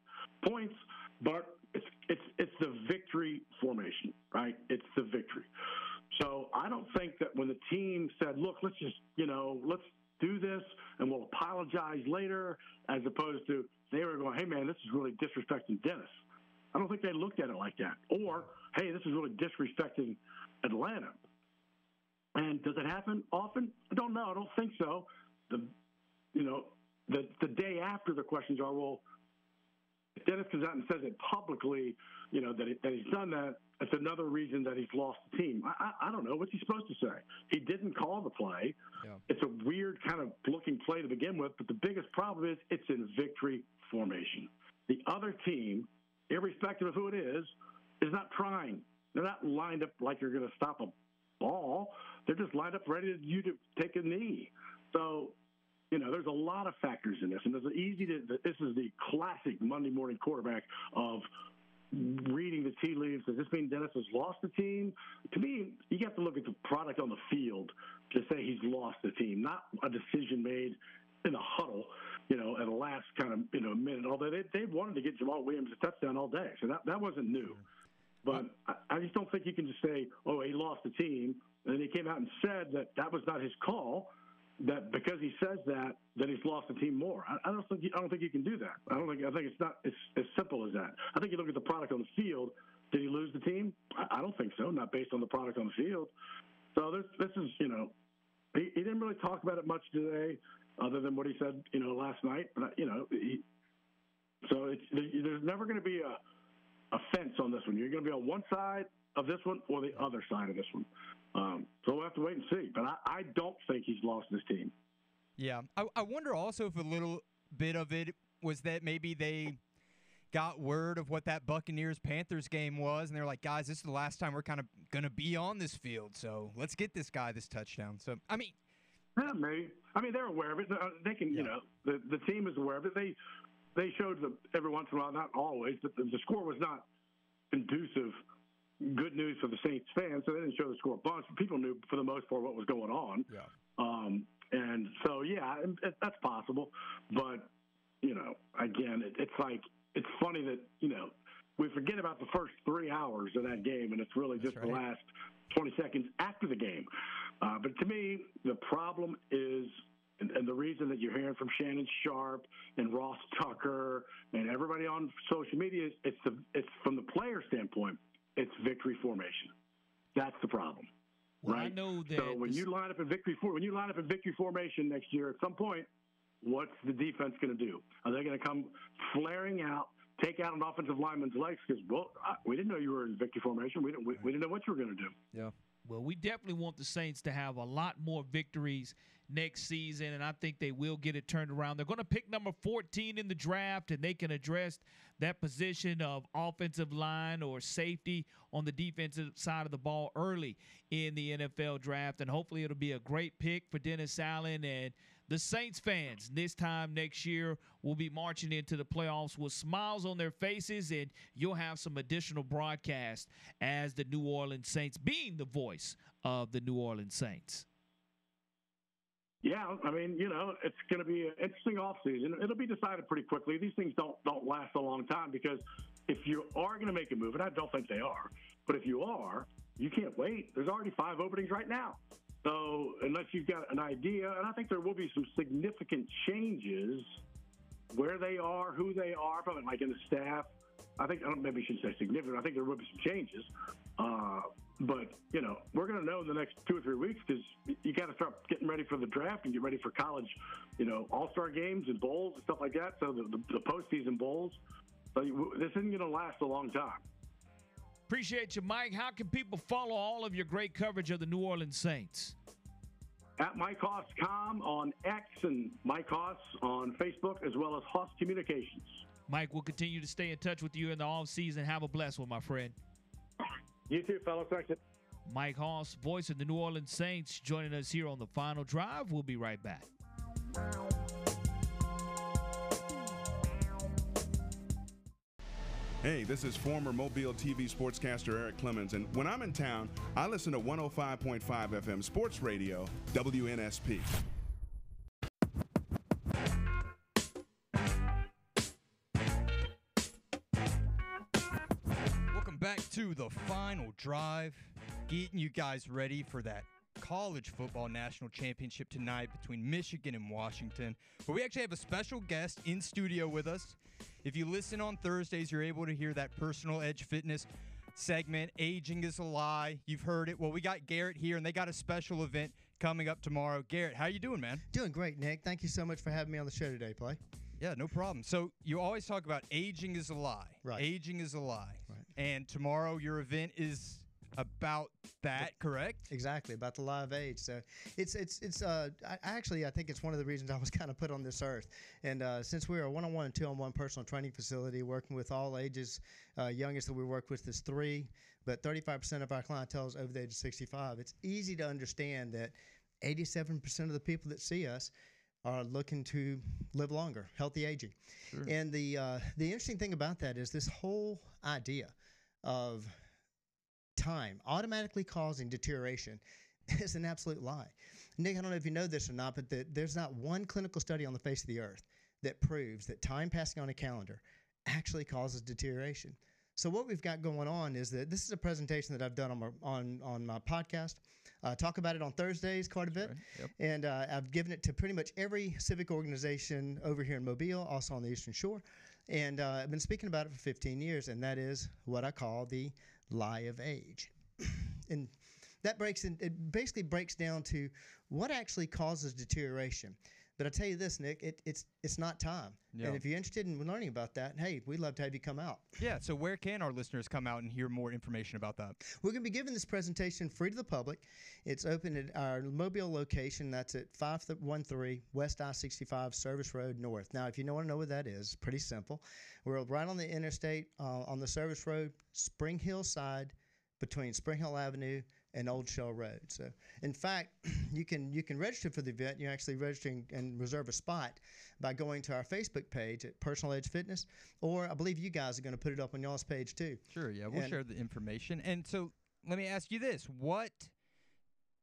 points. But it's it's it's the victory formation, right? It's the victory. So I don't think that when the team said, "Look, let's just you know let's do this and we'll apologize later," as opposed to they were going, "Hey man, this is really disrespecting Dennis." I don't think they looked at it like that. Or, "Hey, this is really disrespecting Atlanta." And does it happen often? I don't know. I don't think so. The you know the the day after the questions are, well, if Dennis comes out and says it publicly, you know that, that he's done that. It's another reason that he's lost the team. I, I, I don't know what's he supposed to say. He didn't call the play. Yeah. It's a weird kind of looking play to begin with, but the biggest problem is it's in victory formation. The other team, irrespective of who it is, is not trying. They're not lined up like you're going to stop a ball. They're just lined up ready for you to take a knee. So you know, there's a lot of factors in this, and it's easy to. This is the classic Monday morning quarterback of reading the tea leaves. Does this mean Dennis has lost the team? To me, you have to look at the product on the field to say he's lost the team, not a decision made in a huddle, you know, at the last kind of you know minute. Although they they wanted to get Jamaal Williams a touchdown all day, so that that wasn't new. But I, I just don't think you can just say, oh, he lost the team, and then he came out and said that that was not his call that because he says that, that he's lost the team more. I, I don't think I don't think you can do that. I don't think I think it's not it's as simple as that. I think you look at the product on the field. Did he lose the team? I, I don't think so. Not based on the product on the field. So this this is you know he, he didn't really talk about it much today, other than what he said you know last night. But you know he, so it's there's never going to be a a fence on this one. You're going to be on one side of this one or the other side of this one. Um, so we'll have to wait and see. But I, I don't think he's lost his team. Yeah. I, I wonder also if a little bit of it was that maybe they got word of what that Buccaneers Panthers game was, and they're like, guys, this is the last time we're kind of going to be on this field. So let's get this guy this touchdown. So, I mean, yeah, maybe. I mean, they're aware of it. They can, yeah. you know, the, the team is aware of it. They they showed them every once in a while, not always, but the, the score was not conducive good news for the Saints fans. So they didn't show the score a bunch. People knew for the most part what was going on. Yeah. Um, and so yeah, it, that's possible. But you know, again, it, it's like it's funny that you know we forget about the first three hours of that game, and it's really just right. the last 20 seconds after the game. Uh, but to me, the problem is, and, and, the reason that you're hearing from Shannon Sharpe and Ross Tucker and everybody on social media, is it's the it's from the player standpoint it's victory formation. That's the problem. Well, right? I know that. So when you line up in victory for, when you line up in victory formation next year, at some point, what's the defense going to do? Are they going to come flaring out, take out an offensive lineman's legs because well, we didn't know you were in victory formation. We didn't. We, we didn't know what you were going to do. Yeah. Well, we definitely want the Saints to have a lot more victories next season, and I think they will get it turned around. They're going to pick number 14 in the draft, and they can address that position of offensive line or safety on the defensive side of the ball early in the NFL draft. And hopefully, it'll be a great pick for Dennis Allen and the Saints fans this time next year will be marching into the playoffs with smiles on their faces, and you'll have some additional broadcast as the New Orleans Saints being the voice of the New Orleans Saints. Yeah, I mean, you know, it's going to be an interesting offseason. It'll be decided pretty quickly. These things don't don't last a long time because if you are going to make a move, and I don't think they are, but if you are, you can't wait. There's already five openings right now. So unless you've got an idea, and I think there will be some significant changes where they are, who they are, probably like in the staff. I think I don't, maybe should say significant. I think there will be some changes. Uh, but you know, we're going to know in the next two or three weeks because you got to start getting ready for the draft and get ready for college, you know, all star games and bowls and stuff like that. So the, the, the postseason bowls. So this isn't going to last a long time. Appreciate you, Mike. How can people follow all of your great coverage of the New Orleans Saints? At Mike Hoss.com on X and Mike Hoss on Facebook, as well as Hoss Communications. Mike, we'll continue to stay in touch with you in the off season. Have a blessed one, my friend. You too, fellow. Thanks. Mike Hoss, voice of the New Orleans Saints, joining us here on the final drive. We'll be right back. Hey, this is former Mobile TV sportscaster Eric Clemens, and when I'm in town, I listen to 105.5 FM Sports Radio, WNSP. Welcome back to the final drive, getting you guys ready for that college football national championship tonight between Michigan and Washington. But we actually have a special guest in studio with us. If you listen on Thursdays, you're able to hear that personal edge fitness segment, Aging is a Lie. You've heard it. Well, we got Garrett here, and they got a special event coming up tomorrow. Garrett, how you doing, man? Doing great, Nick. Thank you so much for having me on the show today, Play. Yeah, no problem. So you always talk about aging is a lie. Right. Aging is a lie. Right. And tomorrow your event is about that, correct? Exactly about the live age. So it's it's it's uh I, actually I think it's one of the reasons I was <laughs> kind of put on this earth. And uh, since we're a one-on-one and two-on-one personal training facility working with all ages, uh, youngest that we work with is three, but 35% of our clientele is over the age of 65. It's easy to understand that 87% of the people that see us are looking to live longer, healthy aging. Sure. And the uh, the interesting thing about that is this whole idea of time automatically causing deterioration <laughs> is an absolute lie. Nick, I don't know if you know this or not, but the, there's not one clinical study on the face of the earth that proves that time passing on a calendar actually causes deterioration. So what we've got going on is that this is a presentation that I've done on my on on my podcast. Uh, talk about it on Thursdays quite a bit, Right, yep. and uh, I've given it to pretty much every civic organization over here in Mobile, also on the Eastern Shore, and uh, I've been speaking about it for 15 years, and that is what I call the lie of age, <clears throat> and that breaks in, it basically breaks down to what actually causes deterioration. But I tell you this, Nick, it, it's it's not time. Yeah. And if you're interested in learning about that, hey, we'd love to have you come out. Yeah, so where can our listeners come out and hear more information about that? We're going to be giving this presentation free to the public. It's open at our Mobile location. That's at 513 West I 65 Service Road North. Now, if you don't want to know what that is, pretty simple. We're right on the interstate uh, on the Service Road, Spring Hill side, between Spring Hill Avenue and Old Shell Road. So, in fact, <clears throat> you can you can register for the event. You're actually registering and reserve a spot by going to our Facebook page at Personal Edge Fitness, or I believe you guys are going to put it up on y'all's page too. Sure, yeah, we'll And- share the information. And so let me ask you this. What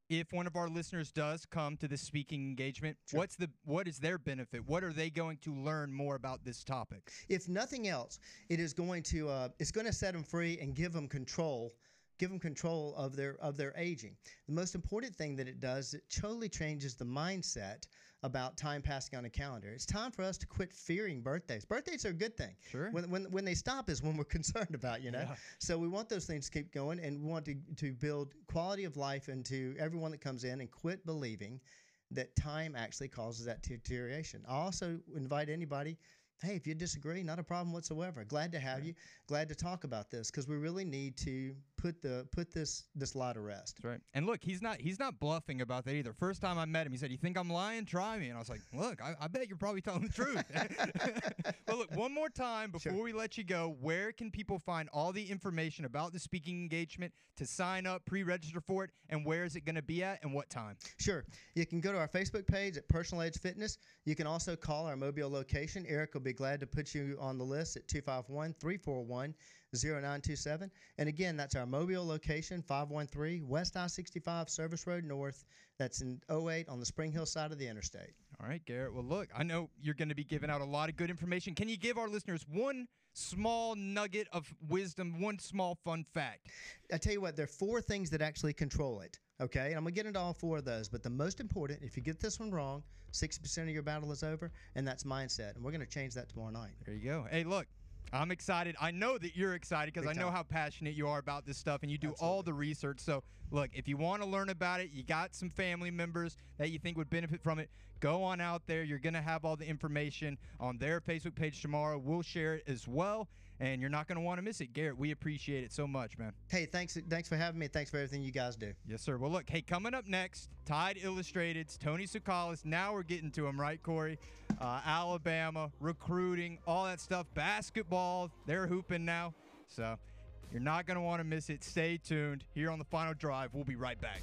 if one of our listeners does come to this speaking engagement, what's the what is their benefit? What are they going to learn more about this topic? if nothing else, it is going to uh, it's going to set them free and give them control, give them control of their of their aging. The most important thing that it does, it totally changes the mindset about time passing on a calendar. It's time for us to quit fearing birthdays. Birthdays are a good thing. Sure. When when, when they stop is when we're <laughs> concerned about, you know. Yeah. So we want those things to keep going, and we want to to build quality of life into everyone that comes in, and quit believing that time actually causes that deterioration. I also invite anybody, hey, if you disagree, not a problem whatsoever. Glad to have you. Glad to talk about this because we really need to put the put this this lie to rest. That's right. And look, he's not he's not bluffing about that either. First time I met him, he said, "You think I'm lying? Try me." And I was like, "Look, I, I bet you're probably telling the truth." <laughs> but look, one more time before we let you go, where can people find all the information about the speaking engagement to sign up, pre-register for it, and where is it going to be at and what time? Sure. You can go to our Facebook page at Personal Edge Fitness. You can also call our Mobile location. Eric will be glad to put you on the list at 251 341 0927. And again, that's our Mobile location, 513 West I 65 Service Road North. That's in 08 on the Spring Hill side of the interstate. All right, Garrett. Well, look, I know you're going to be giving out a lot of good information. Can you give our listeners one small nugget of wisdom, one small fun fact? I tell you what, there are four things that actually control it. Okay, and I'm gonna get into all four of those. But the most important, if you get this one wrong, 60% of your battle is over, and that's mindset. And we're gonna change that tomorrow night. There you go. Hey, look, I'm excited. I know that you're excited because I know how passionate you are about this stuff and you do all the research. So, look, if you want to learn about it, you got some family members that you think would benefit from it, go on out there. You're going to have all the information on their Facebook page tomorrow. We'll share it as well, and you're not going to want to miss it. Garrett, we appreciate it so much, man. Hey, thanks, thanks for having me. Thanks for everything you guys do. Yes, sir. Well, look, hey, coming up next, Tide Illustrated's Tony Tsoukalas. Now we're getting to him, right, Corey? Uh, Alabama, recruiting, all that stuff. Basketball, they're hooping now. So you're not going to want to miss it. Stay tuned here on the final drive. We'll be right back.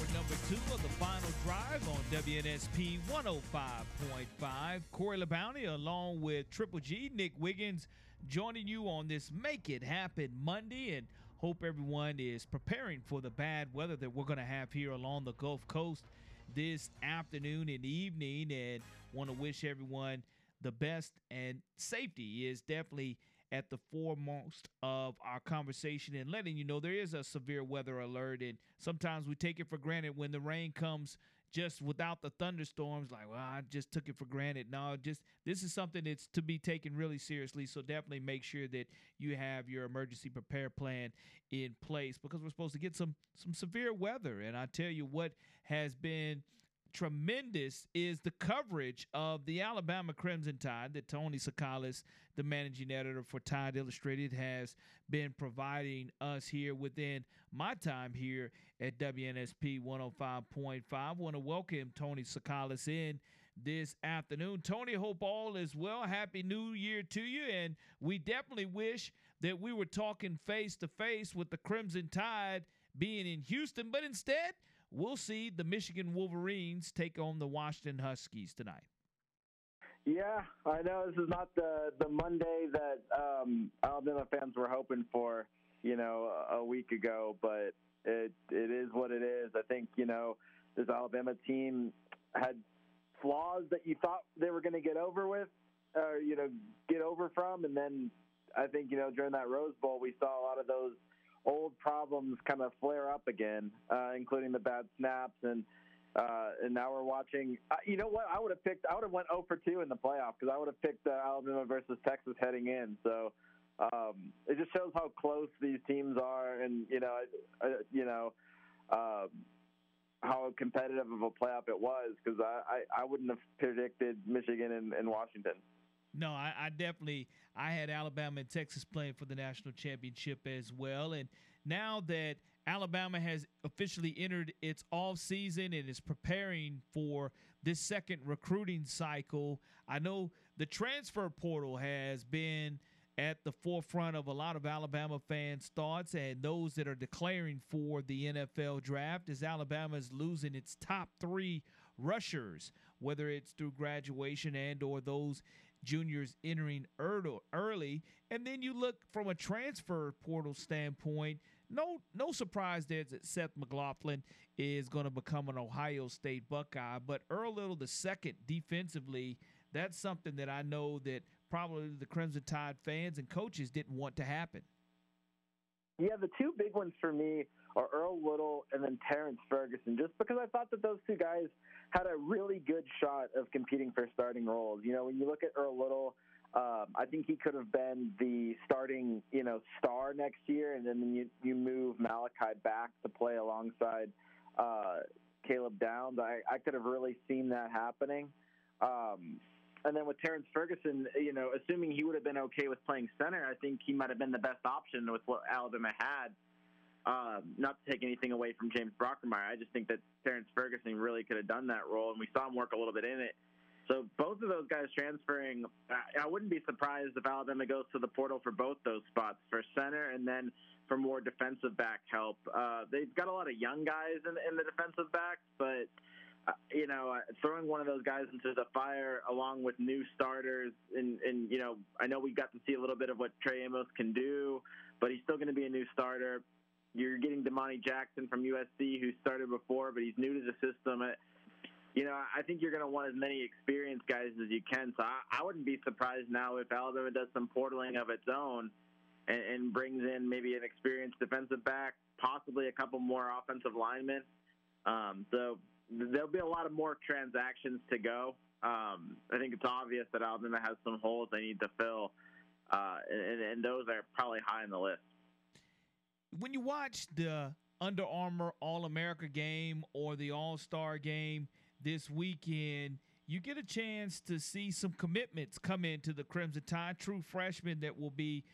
hour number two of the final drive on WNSP 105.5. Corey LaBounty along with Triple G, Nick Wiggins, joining you on this Make It Happen Monday and hope everyone is preparing for the bad weather that we're going to have here along the Gulf Coast this afternoon and evening and want to wish everyone the best and safety is definitely at the foremost of our conversation and letting you know there is a severe weather alert and sometimes we take it for granted when the rain comes just without the thunderstorms like well i just took it for granted. No just this is something that's to be taken really seriously so definitely make sure that you have your emergency prepare plan in place because we're supposed to get some some severe weather. And i tell you what has been tremendous is the coverage of the Alabama Crimson Tide that Tony Tsoukalas, the managing editor for Tide Illustrated, has been providing us here within my time here at WNSP 105.5. I want to welcome Tony Tsoukalas in this afternoon. Tony, hope all is well. Happy New Year to you. And we definitely wish that we were talking face to face with the Crimson Tide being in Houston, but instead, we'll see the Michigan Wolverines take on the Washington Huskies tonight. Yeah, I know this is not the the Monday that um, Alabama fans were hoping for, you know, a, week ago, but it it is what it is. I think you know this Alabama team had flaws that you thought they were going to get over with, or you know, get over from, and then I think you know during that Rose Bowl we saw a lot of those old problems kind of flare up again, uh, including the bad snaps and. Uh, and now we're watching. Uh, you know what? I would have picked. I would have went 0 for 2 in the playoff because I would have picked uh, Alabama versus Texas heading in. So um, it just shows how close these teams are, and you know, uh, you know, um, how competitive of a playoff it was. Because I, I, I, wouldn't have predicted Michigan and, and Washington. No, I, I, definitely I had Alabama and Texas playing for the national championship as well. And now that Alabama has officially entered its off season and is preparing for this second recruiting cycle, I know the transfer portal has been at the forefront of a lot of Alabama fans' thoughts and those that are declaring for the NFL draft as Alabama is losing its top three rushers, whether it's through graduation and or those juniors entering early. And then you look from a transfer portal standpoint, no no surprise there that Seth McLaughlin is going to become an Ohio State Buckeye. But Earl Little the second defensively, that's something that I know that probably the Crimson Tide fans and coaches didn't want to happen. Yeah, the two big ones for me are Earl Little and then Terrence Ferguson, just because I thought that those two guys had a really good shot of competing for starting roles. You know, when you look at Earl Little, um, I think he could have been the starting, you know, star next year, and then you you move Malachi back to play alongside uh, Caleb Downs. I, I could have really seen that happening. Um, and then with Terrence Ferguson, you know, assuming he would have been okay with playing center, I think he might have been the best option with what Alabama had. Um, not to take anything away from James Brockermeyer, I just think that Terrence Ferguson really could have done that role, and we saw him work a little bit in it. So both of those guys transferring, I wouldn't be surprised if Alabama goes to the portal for both those spots, for center and then for more defensive back help. Uh, they've got a lot of young guys in, in the defensive backs, but uh, you know, uh, throwing one of those guys into the fire along with new starters, and, and you know, I know we got to see a little bit of what Trey Amos can do, but he's still going to be a new starter. You're getting Domani Jackson from USC, who started before, but he's new to the system. You know, I think you're going to want as many experienced guys as you can. So I, I wouldn't be surprised now if Alabama does some portaling of its own and, and brings in maybe an experienced defensive back, possibly a couple more offensive linemen. Um, so there'll be a lot of more transactions to go. Um, I think it's obvious that Alabama has some holes they need to fill, uh, and, and those are probably high on the list when you watch the Under Armour All America game or the All Star game this weekend, you get a chance to see some commitments come into the Crimson Tide. True freshmen that will be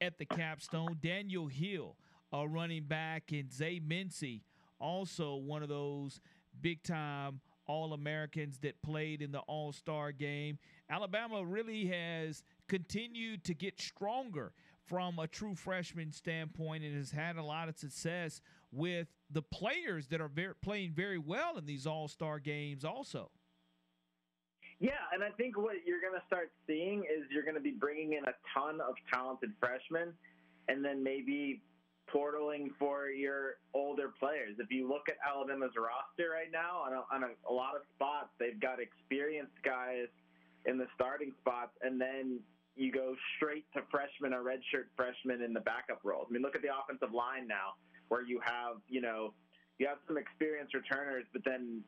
at the capstone. Daniel Hill, uh, running back, and Zay Mincey, also one of those big time All Americans that played in the All Star game. Alabama really has continued to get stronger from a true freshman standpoint and has had a lot of success with the players that are very, playing very well in these All Star games, also. Yeah, and I think what you're going to start seeing is you're going to be bringing in a ton of talented freshmen and then maybe portaling for your older players. If you look at Alabama's roster right now, on, a, on a, a lot of spots, they've got experienced guys in the starting spots, and then you go straight to freshmen or redshirt freshmen in the backup roles. I mean, look at the offensive line now, where you have, you know, you have some experienced returners, but then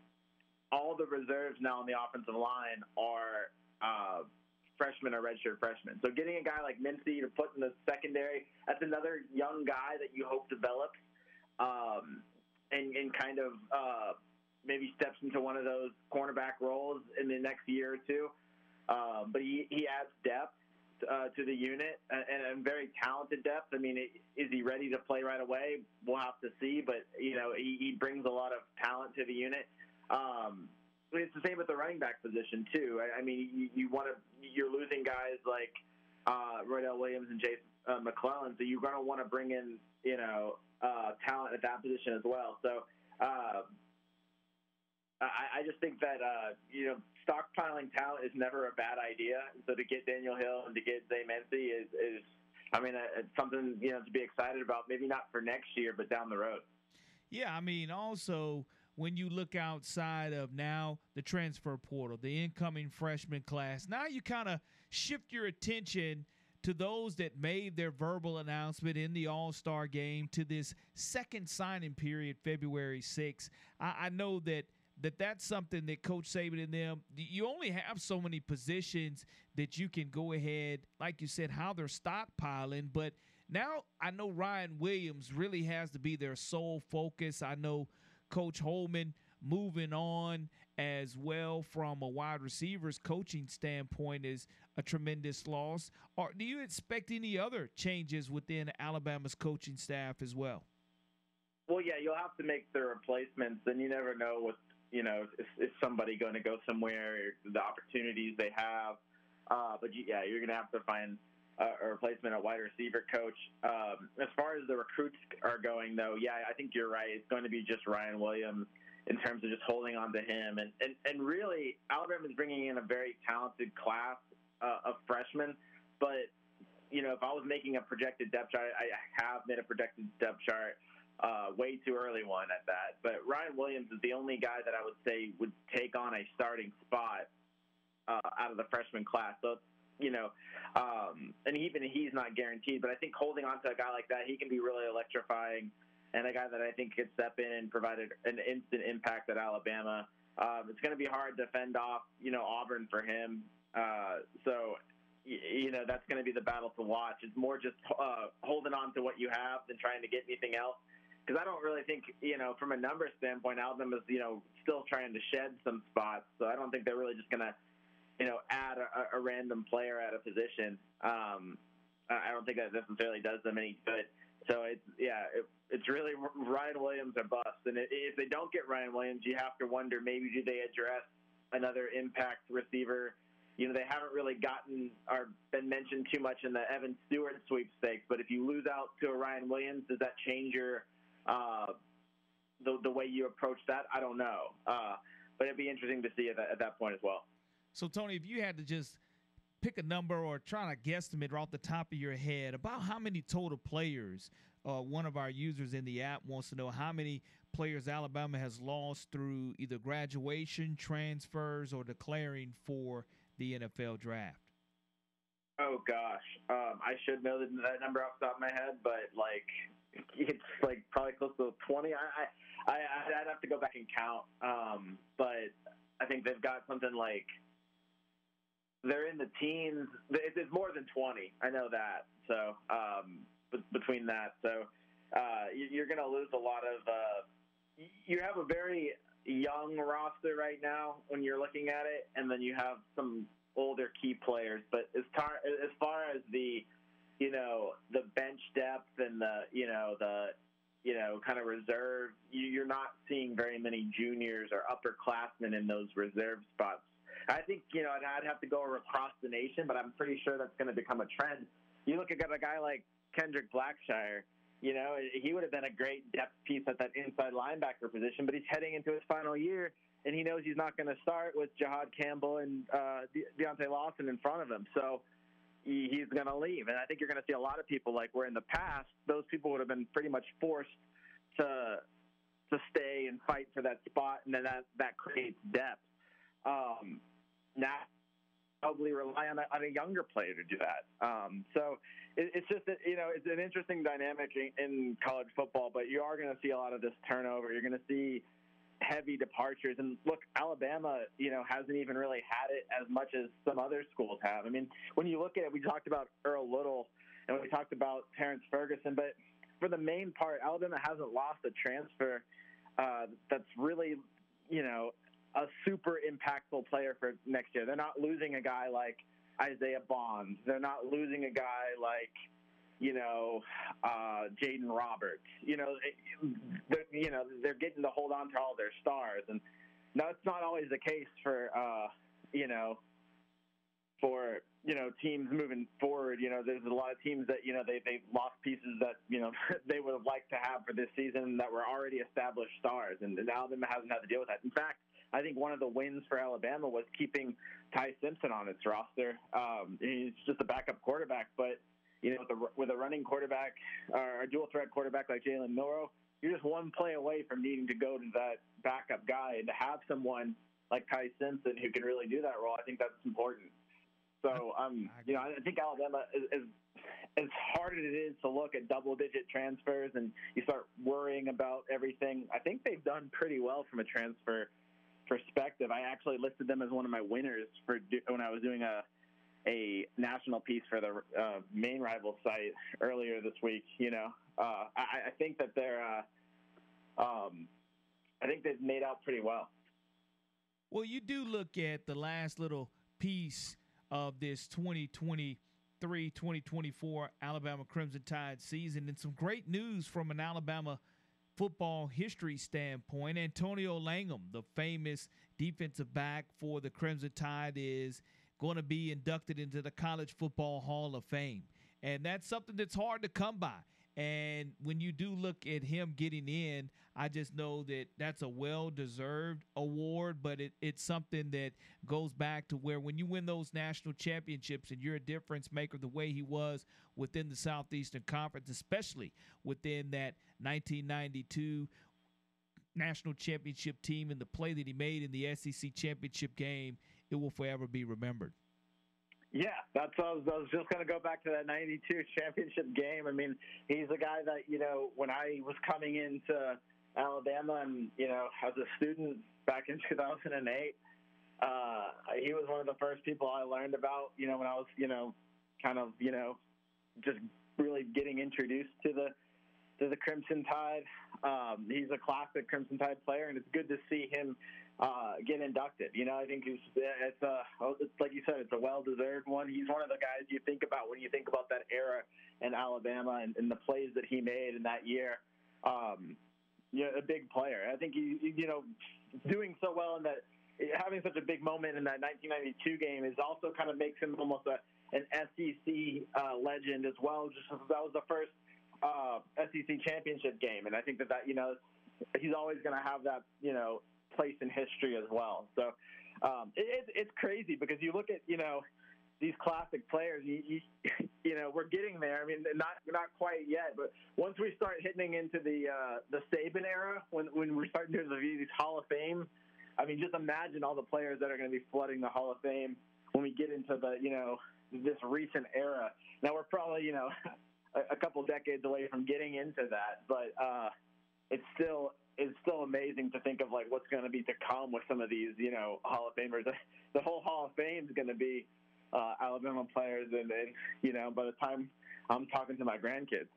all the reserves now on the offensive line are uh, freshmen or redshirt freshmen. So getting a guy like Mincey to put in the secondary, that's another young guy that you hope develops um, and, and kind of uh, maybe steps into one of those cornerback roles in the next year or two. Um, but he, he adds depth uh, to the unit and, and very talented depth. I mean, is he ready to play right away? We'll have to see. But you know, he, he brings a lot of talent to the unit. Um, it's the same with the running back position too. I, I mean, you, you want to you're losing guys like uh, Roydell Williams and Jason uh, McClellan, so you're going to want to bring in you know uh, talent at that position as well. So. Uh, I, I just think that uh, you know stockpiling talent is never a bad idea. So to get Daniel Hill and to get Zay is, is I mean, uh, it's something you know to be excited about. Maybe not for next year, but down the road. Yeah, I mean, also when you look outside of now the transfer portal, the incoming freshman class, now you kind of shift your attention to those that made their verbal announcement in the All Star game to this second signing period, February 6th. I, I know that that that's something that Coach Saban and them, you only have so many positions that you can go ahead, like you said, how they're stockpiling. But now I know Ryan Williams really has to be their sole focus. I know Coach Holmon moving on as well from a wide receivers coaching standpoint is a tremendous loss. Or do you expect any other changes within Alabama's coaching staff as well? Well, yeah, you'll have to make the replacements, and you never know what you know, is, is somebody going to go somewhere? The opportunities they have, uh, but yeah, you're going to have to find a, a replacement, a wide receiver coach. Um, as far as the recruits are going, though, yeah, I think you're right. It's going to be just Ryan Williams in terms of just holding on to him, and and and really, Alabama is bringing in a very talented class uh, of freshmen, but. You know, if I was making a projected depth chart, I have made a projected depth chart uh, way too early one at that. But Ryan Williams is the only guy that I would say would take on a starting spot uh, out of the freshman class. So, you know, um, and even he's not guaranteed. But I think holding on to a guy like that, he can be really electrifying, and a guy that I think could step in and provide an instant impact at Alabama. Um, it's going to be hard to fend off, you know, Auburn for him. Uh, so you know that's going to be the battle to watch. It's more just uh, holding on to what you have than trying to get anything else because I don't really think, you know, from a number standpoint, Alabama's, you know, still trying to shed some spots. So I don't think they're really just going to, you know, add a, a random player at a position. Um, I don't think that necessarily does them any good. So it's yeah, it, it's really Ryan Williams or bust. And if they don't get Ryan Williams, you have to wonder maybe do they address another impact receiver. You know, they haven't really gotten or been mentioned too much in the Evan Stewart sweepstakes. But if you lose out to a Ryan Williams, does that change your uh, the the way you approach that, I don't know. Uh, but it'd be interesting to see at that, at that point as well. So Tony, if you had to just pick a number or try to guesstimate off the top of your head about how many total players uh, one of our users in the app wants to know how many players Alabama has lost through either graduation, transfers, or declaring for the NFL draft. Oh gosh, um, I should know that number off the top of my head, but like it's like probably close to 20. I, I, I I'd have to go back and count. Um, but I think they've got something like they're in the teens. It's more than 20. I know that. So um, between that, so uh, you're going to lose a lot of. Uh, you have a very young roster right now when you're looking at it, and then you have some older key players. But as far as far as the you know, the bench depth and the, you know, the, you know, kind of reserve. You're not seeing very many juniors or upperclassmen in those reserve spots. I think, you know, I'd have to go across the nation, but I'm pretty sure that's going to become a trend. You look at a guy like Kendrick Blackshire, you know, he would have been a great depth piece at that inside linebacker position, but he's heading into his final year, and he knows he's not going to start with Jihaad Campbell and uh, De- Deontae Lawson in front of him. So he's going to leave. And I think you're going to see a lot of people like where in the past, those people would have been pretty much forced to to stay and fight for that spot, and then that, that creates depth. Um, now, probably rely on a, on a younger player to do that. Um, so it, it's just that, you know it's an interesting dynamic in, in college football, but you are going to see a lot of this turnover. You're going to see heavy departures. And look, Alabama, you know, hasn't even really had it as much as some other schools have. I mean, when you look at it, we talked about Earl Little and we talked about Terrence Ferguson, but for the main part, Alabama hasn't lost a transfer uh, that's really, you know, a super impactful player for next year. They're not losing a guy like Isaiah Bonds. They're not losing a guy like, you know, uh, Jaden Roberts. You know, they're, you know, they're getting to hold on to all their stars, and that's not always the case for, uh, you know, for you know teams moving forward. You know, there's a lot of teams that you know they they lost pieces that you know <laughs> they would have liked to have for this season that were already established stars, and, and Alabama hasn't had to deal with that. In fact, I think one of the wins for Alabama was keeping Ty Simpson on its roster. Um, he's just a backup quarterback, but you know, with a, with a running quarterback or a dual threat quarterback like Jalen Milroe, you're just one play away from needing to go to that backup guy, and to have someone like Ty Simpson who can really do that role, I think that's important. So, um, you know, I think Alabama is, is as hard as it is to look at double-digit transfers and you start worrying about everything. I think they've done pretty well from a transfer perspective. I actually listed them as one of my winners for when I was doing a a national piece for the uh, main rival site earlier this week. You know, uh, I, I think that they're, uh, um, I think they've made out pretty well. Well, you do look at the last little piece of this 2023 2024 Alabama Crimson Tide season, and some great news from an Alabama football history standpoint. Antonio Langham, the famous defensive back for the Crimson Tide, is going to be inducted into the College Football Hall of Fame. And that's something that's hard to come by. And when you do look at him getting in, I just know that that's a well deserved award, but it, it's something that goes back to where when you win those national championships and you're a difference maker the way he was within the Southeastern Conference, especially within that 1992 national championship team and the play that he made in the SEC championship game, it will forever be remembered. Yeah, that's I was, I was just going to go back to that 92 <laughs> championship game. I mean, he's a guy that, you know, when I was coming into Alabama and, you know, as a student back in <laughs> 2008, uh, he was one of the first people I learned about, you know, when I was, you know, kind of, you know, just really getting introduced to the to the Crimson Tide. Um, he's a classic Crimson Tide player, and it's good to see him uh, get inducted. You know, I think it's, it's a it's like you said, it's a well deserved one. He's one of the guys you think about when you think about that era in Alabama and, and the plays that he made in that year. Um, you know, a big player. I think he, you know, doing so well in that having such a big moment in that 1992 game is also kind of makes him almost a an SEC uh, legend as well. Just because that was the first uh, SEC championship game, and I think that that you know he's always going to have that you know place in history as well. So um, it, it's crazy because you look at you know these classic players. You, you, you know we're getting there. I mean, not not quite yet, but once we start hitting into the uh, the Saban era, when when we're starting to do these Hall of Fame, I mean, just imagine all the players that are going to be flooding the Hall of Fame when we get into the you know this recent era. Now we're probably you know <laughs> a, a couple decades away from getting into that, but uh, it's still it's still amazing to think of like what's going to be to come with some of these, you know, Hall of Famers. <laughs> The whole Hall of Fame is going to be uh, Alabama players, and, and you know, by the time I'm talking to my grandkids.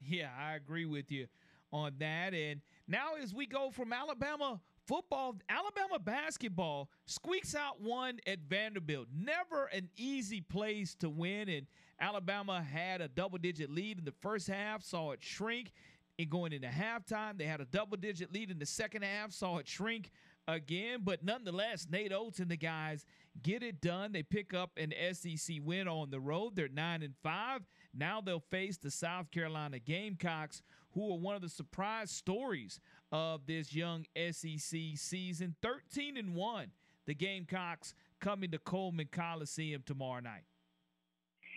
Yeah, I agree with you on that. And now, as we go from Alabama football, Alabama basketball squeaks out one at Vanderbilt. Never an easy place to win. And Alabama had a double digit lead in the first half, saw it shrink. And going into halftime, they had a double digit lead in the second half, saw it shrink again. But nonetheless, Nate Oats and the guys get it done. They pick up an SEC win on the road. They're 9 and 5. Now they'll face the South Carolina Gamecocks, who are one of the surprise stories of this young SEC season. 13 and 1. The Gamecocks coming to Coleman Coliseum tomorrow night.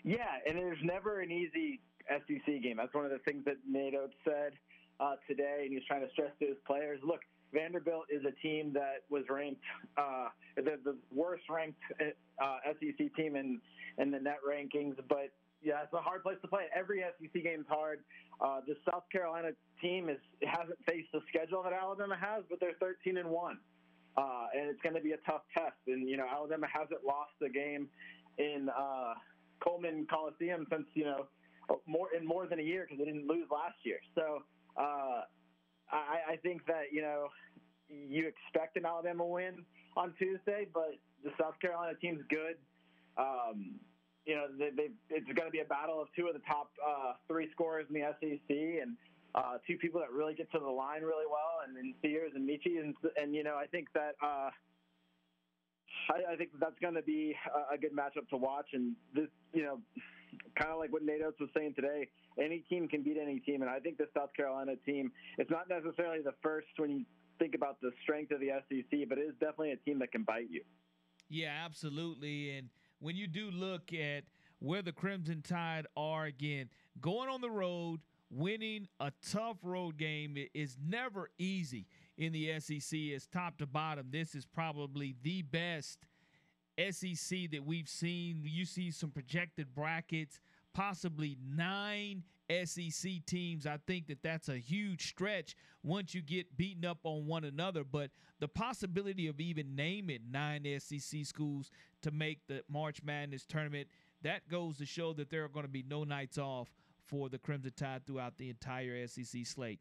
Yeah, and there's never an easy SEC game. That's one of the things that Nate said uh, today, and he's trying to stress to his players. Look, Vanderbilt is a team that was ranked uh, the, the worst ranked uh, SEC team in in the net rankings, but yeah, it's a hard place to play. Every SEC game is hard. Uh, the South Carolina team is hasn't faced the schedule that Alabama has, but they're 13 and one, uh, and it's going to be a tough test. And you know, Alabama hasn't lost a game in uh, Coleman Coliseum since you know more in more than a year because they didn't lose last year. So uh, I, I think that you know you expect an Alabama win on Tuesday, but the South Carolina team's good. Um, you know, they, they, it's going to be a battle of two of the top uh, three scorers in the SEC, and uh, two people that really get to the line really well, and, and Sears and Meechie, and, and you know, I think that uh, I, I think that's going to be a good matchup to watch, and this, you know, kind of like what Nate Oats was saying today, any team can beat any team, and I think the South Carolina team, it's not necessarily the first when you think about the strength of the SEC, but it is definitely a team that can bite you. Yeah, absolutely, and when you do look at where the Crimson Tide are again, going on the road, winning a tough road game is never easy in the SEC. It's top to bottom. This is probably the best SEC that we've seen. You see some projected brackets, possibly nine SEC teams. I think that that's a huge stretch once you get beaten up on one another. But the possibility of even naming nine SEC schools to make the March Madness tournament, that goes to show that there are going to be no nights off for the Crimson Tide throughout the entire SEC slate.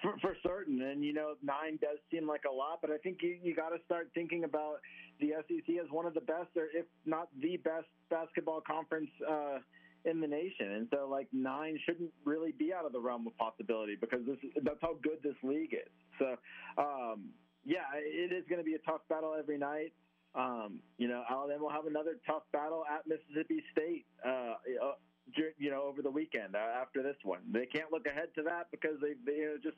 For, for, certain, and you know, nine does seem like a lot, but I think you, you got to start thinking about the SEC as one of the best, or if not the best, basketball conference uh, in the nation. And so, like nine shouldn't really be out of the realm of possibility because this that's how good this league is. So, um, yeah, it is going to be a tough battle every night. Um, you know, Alabama will have another tough battle at Mississippi State. Uh, you know, over the weekend uh, after this one, they can't look ahead to that because they, they you know, just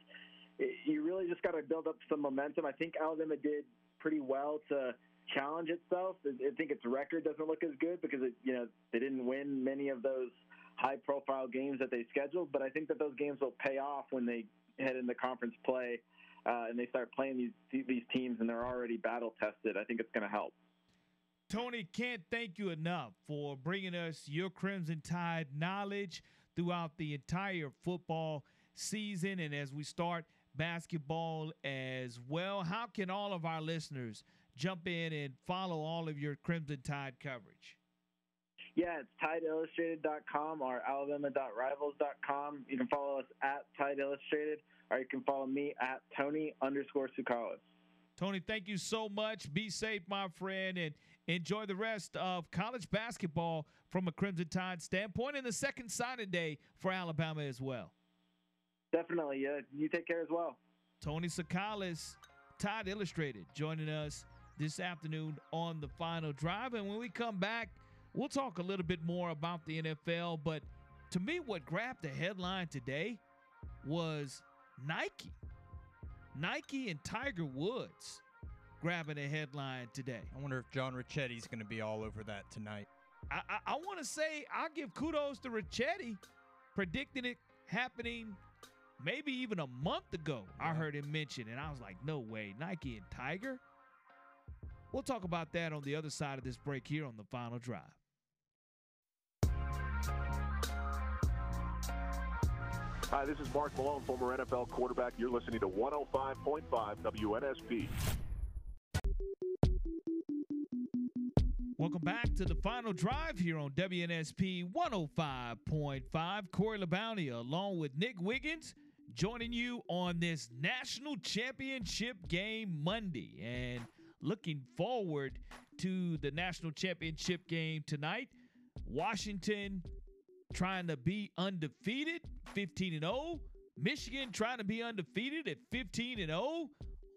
you really just got to build up some momentum. I think Alabama did pretty well to challenge itself. I think its record doesn't look as good because it, you know they didn't win many of those high-profile games that they scheduled. But I think that those games will pay off when they head into conference play uh, and they start playing these these teams and they're already battle tested. I think it's going to help. Tony, can't thank you enough for bringing us your Crimson Tide knowledge throughout the entire football season and as we start basketball as well. How can all of our listeners jump in and follow all of your Crimson Tide coverage? Yeah, it's TideIllustrated.com or Alabama.rivals.com. You can follow us at Tide Illustrated, or you can follow me at Tony underscore Tsoukalas. Tony, thank you so much. Be safe, my friend, and enjoy the rest of college basketball from a Crimson Tide standpoint and the second signing day for Alabama as well. Definitely. Yeah, you take care as well. Tony Tsoukalas, Tide Illustrated, joining us this afternoon on the final drive. And when we come back, we'll talk a little bit more about the NFL. But to me, what grabbed the headline today was Nike. Nike and Tiger Woods grabbing a headline today. I wonder if John Ricchetti's going to be all over that tonight. I, I, I want to say I'll give kudos to Ricchetti predicting it happening maybe even a month ago. Yeah. I heard him mention, it and I was like, no way, Nike and Tiger. We'll talk about that on the other side of this break here on the final drive. Hi, this is Mark Malone, former NFL quarterback. You're listening to 105.5 WNSP. Welcome back to the final drive here on WNSP 105.5. Corey LaBounty along with Nick Wiggins joining you on this national championship game Monday and looking forward to the national championship game tonight. Washington trying to be undefeated, 15 and 0. Michigan trying to be undefeated at 15 and 0.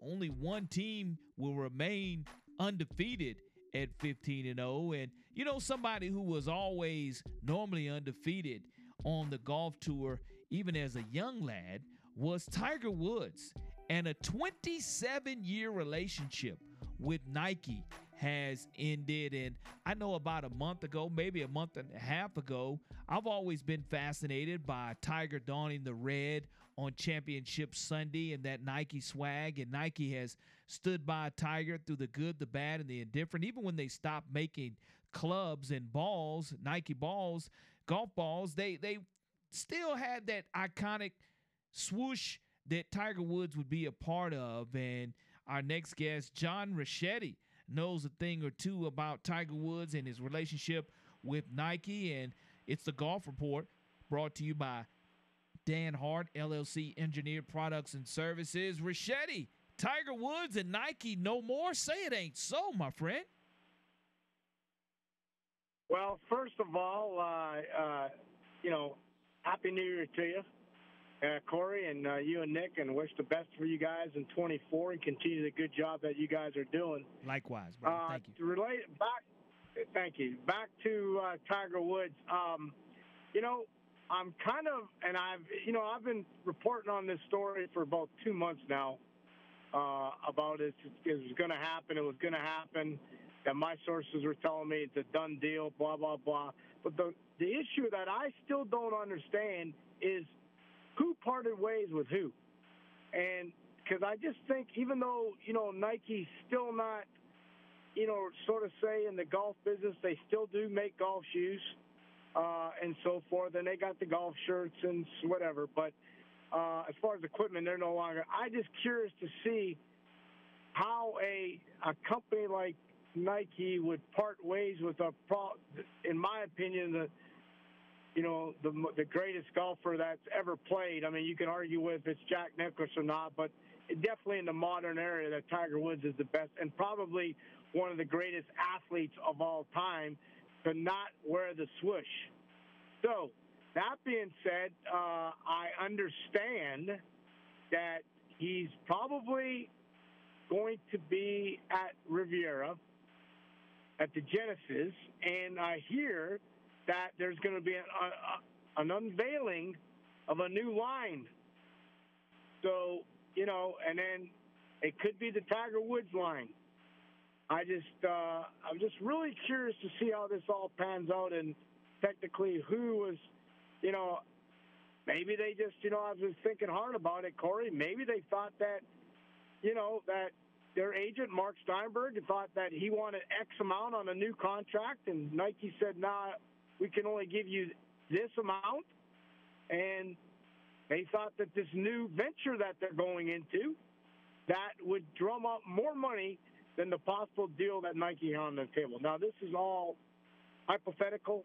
Only one team will remain undefeated at 15 and 0 and you know somebody who was always normally undefeated on the golf tour even as a young lad was Tiger Woods and a 27 year relationship with Nike has ended. And I know about a month ago, maybe a month and a half ago, I've always been fascinated by Tiger donning the red on Championship Sunday and that Nike swag. And Nike has stood by Tiger through the good, the bad, and the indifferent. Even when they stopped making clubs and balls, Nike balls, golf balls, they they still had that iconic swoosh that Tiger Woods would be a part of. And our next guest, John Rachetti, knows a thing or two about Tiger Woods and his relationship with Nike. And it's the Golf Report brought to you by Dan Hart, LLC Engineered Products and Services. Rachetti, Tiger Woods and Nike no more? Say it ain't so, my friend. Well, first of all, uh, uh, you know, Happy New Year to you uh, Corey, and uh, you and Nick, and wish the best for you guys in 24 and continue the good job that you guys are doing. Likewise, brother. Uh, thank you. Relate back. Thank you. Back to uh, Tiger Woods. Um, you know, I'm kind of, and I've, you know, I've been reporting on this story for about two months now uh, about it. It was going to happen. It was going to happen. That my sources were telling me it's a done deal. Blah blah blah. But the the issue that I still don't understand is who parted ways with who. And because I just think, even though, you know, Nike's still not, you know, sort of say in the golf business, they still do make golf shoes uh, and so forth, and they got the golf shirts and whatever. But uh, as far as equipment, they're no longer. I just curious to see how a a company like Nike would part ways with a pro. In my opinion, the you know, the the greatest golfer that's ever played. I mean, you can argue with it's Jack Nicklaus or not, but definitely in the modern era, that Tiger Woods is the best and probably one of the greatest athletes of all time to not wear the swoosh. So, that being said, uh, I understand that he's probably going to be at Riviera at the Genesis, and I hear that there's going to be an, a, an unveiling of a new line. So, you know, and then it could be the Tiger Woods line. I just, uh, I'm just really curious to see how this all pans out and technically who was, you know, maybe they just, you know, I was thinking hard about it, Corey. Maybe they thought that, you know, that their agent, Mark Steinberg, thought that he wanted X amount on a new contract, and Nike said, nah, we can only give you this amount. And they thought that this new venture that they're going into, that would drum up more money than the possible deal that Nike had on the table. Now, this is all hypothetical.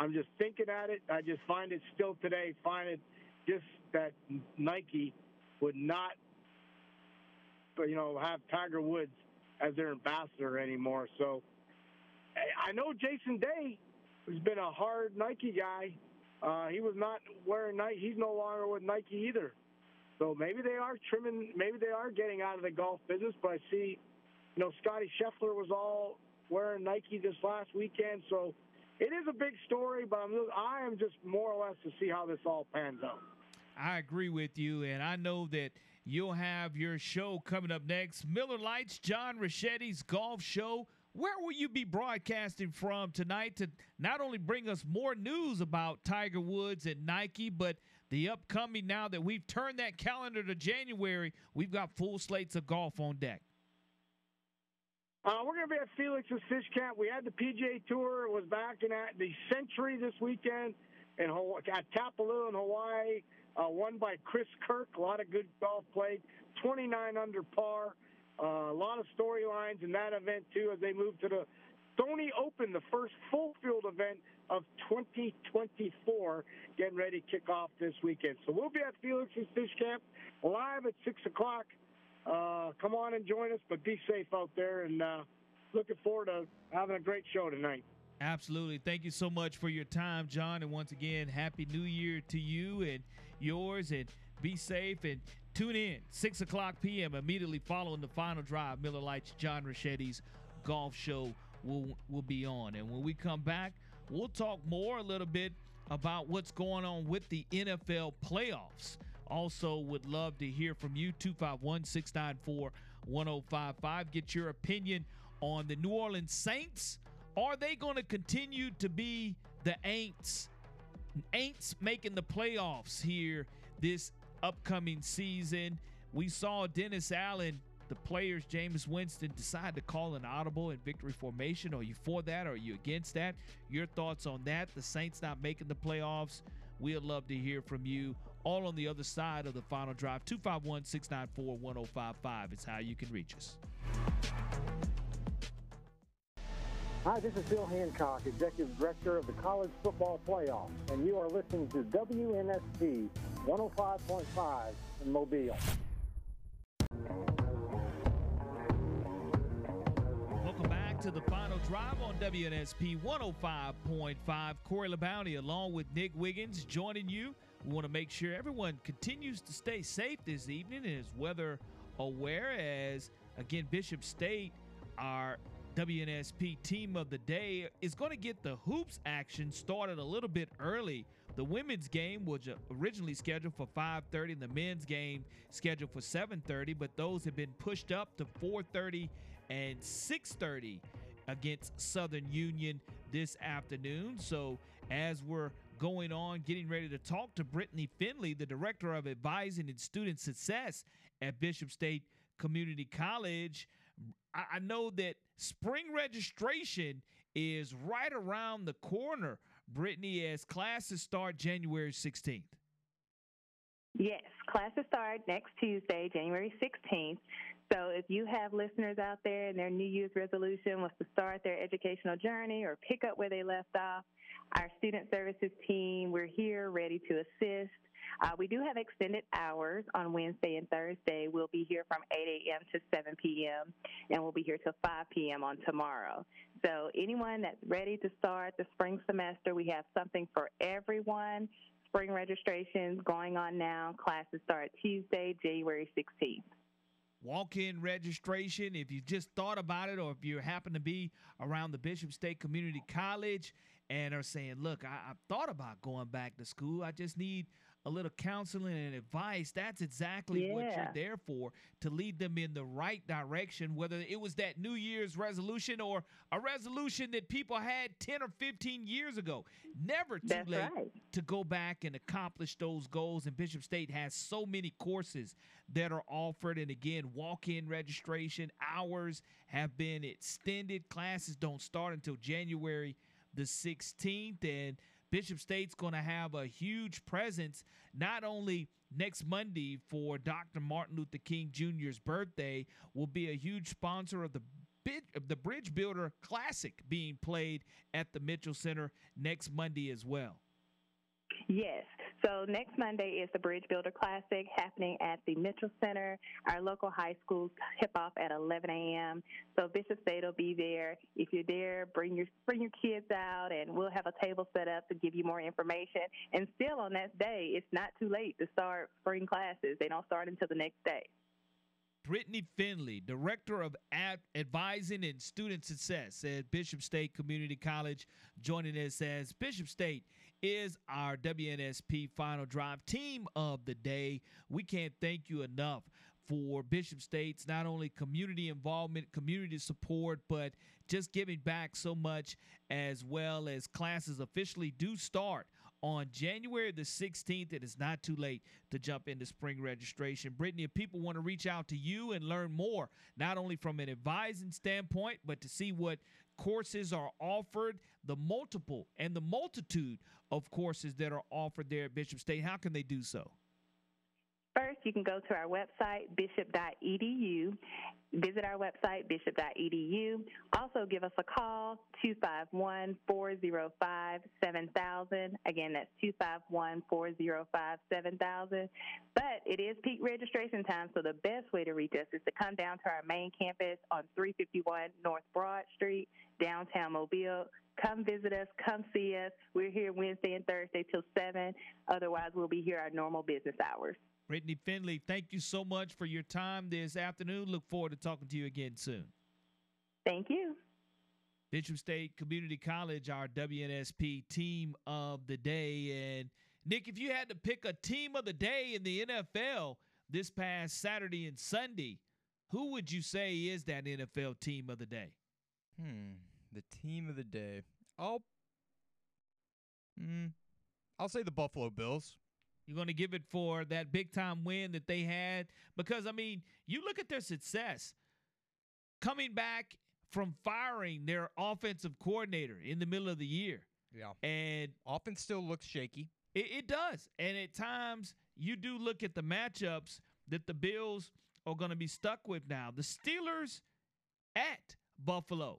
I'm just thinking at it. I just find it still today, find it just that Nike would not, you know, have Tiger Woods as their ambassador anymore. So I know Jason Day who's been a hard Nike guy. Uh, he was not wearing Nike. He's no longer with Nike either. So maybe they are trimming. Maybe they are getting out of the golf business. But I see, you know, Scotty Scheffler was all wearing Nike this last weekend. So it is a big story. But I'm, I am just more or less to see how this all pans out. I agree with you, and I know that you'll have your show coming up next. Miller Lite's, John Rachetti's golf show where will you be broadcasting from tonight to not only bring us more news about Tiger Woods and Nike, but the upcoming now that we've turned that calendar to January, we've got full slates of golf on deck. Uh, we're going to be at Felix's Fish Camp. We had the PGA Tour. It was back in at the Sentry this weekend in Hawaii, at Kapalua in Hawaii. Uh, won by Chris Kirk. A lot of good golf played. 29 under par. Uh, a lot of storylines in that event too as they move to the Sony Open, the first full field event of 2024, getting ready to kick off this weekend. So we'll be at Felix's Fish Camp live at 6 o'clock. Uh, come on and join us, but be safe out there and uh, looking forward to having a great show tonight. Absolutely. Thank you so much for your time, John. And once again, Happy New Year to you and yours. And be safe and tune in 6 o'clock p.m. immediately following the final drive. Miller Lite's John Richetti's golf show will, will be on. And when we come back, we'll talk more a little bit about what's going on with the NFL playoffs. Also, would love to hear from you 251 694 1055. Get your opinion on the New Orleans Saints. Are they going to continue to be the Aints? Aints making the playoffs here this upcoming season. We saw Dennis Allen, the players, Jameis Winston, decide to call an audible in victory formation. Are you for that? Or are you against that? Your thoughts on that? The Saints not making the playoffs. We'd love to hear from you. All on the other side of the final drive. 251 694 1055 is how you can reach us. Hi, this is Bill Hancock, Executive Director of the College Football Playoff, and you are listening to WNSP 105.5 in Mobile. Welcome back to the final drive on WNSP 105.5. Corey LaBounty along with Nick Wiggins joining you. We want to make sure everyone continues to stay safe this evening and is weather aware as, again, Bishop State, our WNSP team of the day is going to get the hoops action started a little bit early. The women's game was originally scheduled for 5:30 and the men's game scheduled for 7:30, but those have been pushed up to 4:30 and 6:30 against Southern Union this afternoon. So, as we're going on, getting ready to talk to Brittany Finley, the director of advising and student success at Bishop State Community College. I, know that spring registration is right around the corner, Brittany, as classes start January 16th. Yes, classes start next Tuesday, January 16th. So if you have listeners out there and their New Year's resolution was to start their educational journey or pick up where they left off, our student services team, we're here ready to assist. Uh, we do have extended hours on Wednesday and Thursday. We'll be here from 8 a.m. to 7 p.m., and we'll be here till 5 p.m. on tomorrow. So, anyone that's ready to start the spring semester, we have something for everyone. Spring registrations going on now. Classes start Tuesday, January 16th walk in registration. If you just thought about it, or if you happen to be around the Bishop State Community College and are saying, Look, I, have thought about going back to school, I just need a little counseling and advice, that's exactly yeah. what you're there for to lead them in the right direction, whether it was that New Year's resolution or a resolution that people had 10 or 15 years ago. Never too that's late right. to go back and accomplish those goals. And Bishop State has so many courses that are offered. And again, walk in registration hours have been extended. Classes don't start until January the 16th. And Bishop State's going to have a huge presence not only next Monday for Dr. Martin Luther King Jr.'s birthday, will be a huge sponsor of the the Bridge Builder Classic being played at the Mitchell Center next Monday as well. Yes. So next Monday is the Bridge Builder Classic happening at the Mitchell Center. Our local high schools tip off at 11 a.m. So Bishop State will be there. If you're there, bring your bring your kids out, and we'll have a table set up to give you more information. And still on that day, it's not too late to start spring classes. They don't start until the next day. Brittany Finley, Director of Ad- Advising and Student Success at Bishop State Community College, joining us as Bishop State is our WNSP Final Drive team of the day. We can't thank you enough for Bishop State's not only community involvement, community support, but just giving back so much as well as classes officially do start on January the 16th. It is not too late to jump into spring registration. Brittany, if people want to reach out to you and learn more, not only from an advising standpoint, but to see what courses are offered, the multiple and the multitude of courses that are offered there at Bishop State, how can they do so? First, you can go to our website, bishop.edu. Visit our website, bishop.edu. Also, give us a call, 251 405 7000. Again, that's 251 405 7000. But it is peak registration time, so the best way to reach us is to come down to our main campus on 351 North Broad Street, downtown Mobile. Come visit us, come see us. We're here Wednesday and Thursday till 7. Otherwise, we'll be here our normal business hours. Brittany Finley, thank you so much for your time this afternoon. Look forward to talking to you again soon. Thank you. Bishop State Community College, our WNSP team of the day. And Nick, if you had to pick a team of the day in the NFL this past Saturday and Sunday, who would you say is that NFL team of the day? Hmm, the team of the day. I'll, hmm, I'll say the Buffalo Bills. You're going to give it for that big time win that they had? Because, I mean, you look at their success coming back from firing their offensive coordinator in the middle of the year. Yeah. And offense still looks shaky. It, it does. And at times, you do look at the matchups that the Bills are going to be stuck with now. The Steelers at Buffalo.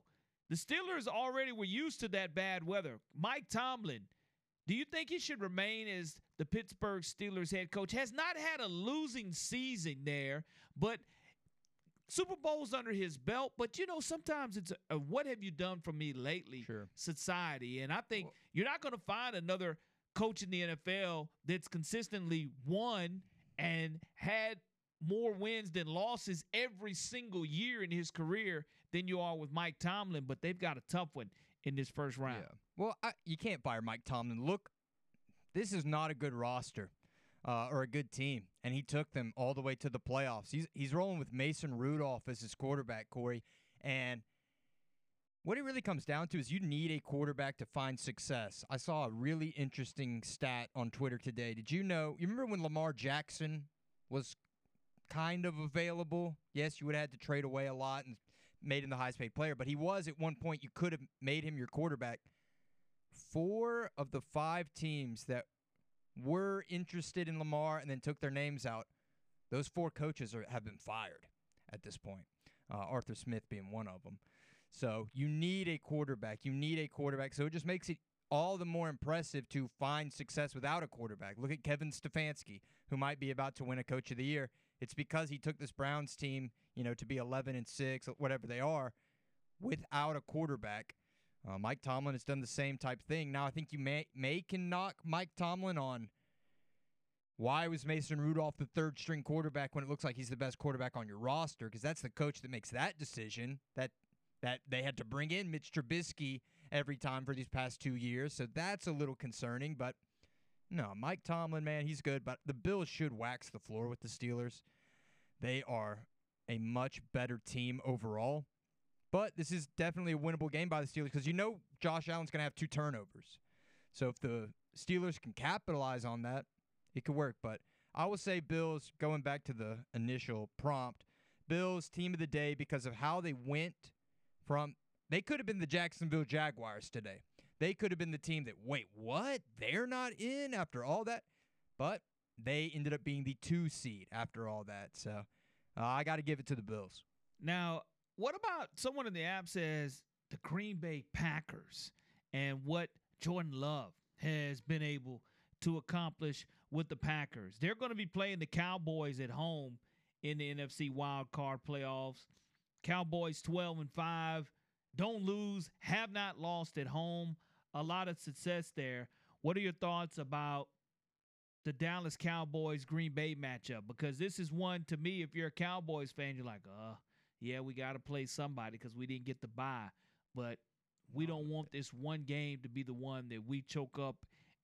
The Steelers already were used to that bad weather. Mike Tomlin do you think he should remain as the Pittsburgh Steelers head coach? Has not had a losing season there, but Super Bowls under his belt. But you know, sometimes it's a, a what have you done for me lately? Sure. Society, and I think well, you're not going to find another coach in the NFL that's consistently won and had more wins than losses every single year in his career than you are with Mike Tomlin. But they've got a tough one in this first round. Yeah. Well, I, you can't fire Mike Tomlin. Look, this is not a good roster uh, or a good team, and he took them all the way to the playoffs. He's he's rolling with Mason Rudolph as his quarterback, Corey, and what it really comes down to is you need a quarterback to find success. I saw a really interesting stat on Twitter today. Did you know? You remember when Lamar Jackson was kind of available? Yes, you would have had to trade away a lot and made him the highest paid player, but he was at one point. You could have made him your quarterback. Four of the five teams that were interested in Lamar and then took their names out, those four coaches are, have been fired at this point. Uh, Arthur Smith being one of them. So you need a quarterback. You need a quarterback. So it just makes it all the more impressive to find success without a quarterback. Look at Kevin Stefanski, who might be about to win a Coach of the Year. It's because he took this Browns team, you know, to be 11 and 6, whatever they are, without a quarterback. Uh, Mike Tomlin has done the same type thing. Now, I think you may, may can knock Mike Tomlin on why was Mason Rudolph the third string quarterback when it looks like he's the best quarterback on your roster? Because that's the coach that makes that decision. That that they had to bring in Mitch Trubisky every time for these past two years, so that's a little concerning. But no, Mike Tomlin, man, he's good, but the Bills should wax the floor with the Steelers. They are a much better team overall. But this is definitely a winnable game by the Steelers because you know Josh Allen's going to have two turnovers. So if the Steelers can capitalize on that, it could work. But I will say Bills, going back to the initial prompt, Bills team of the day because of how they went from they could have been the Jacksonville Jaguars today. They could have been the team that, wait, what? They're not in after all that? But they ended up being the two seed after all that. So uh, I got to give it to the Bills. Now, what about someone in the app says the Green Bay Packers and what Jordan Love has been able to accomplish with the Packers? They're going to be playing the Cowboys at home in the NFC wild card playoffs. Cowboys 12 and 5, don't lose, have not lost at home a lot of success there. What are your thoughts about the Dallas Cowboys Green Bay matchup? Because this is one to me, if you're a Cowboys fan, you're like, uh, yeah, we got to play somebody because we didn't get the bye. But we don't want this one game to be the one that we choke up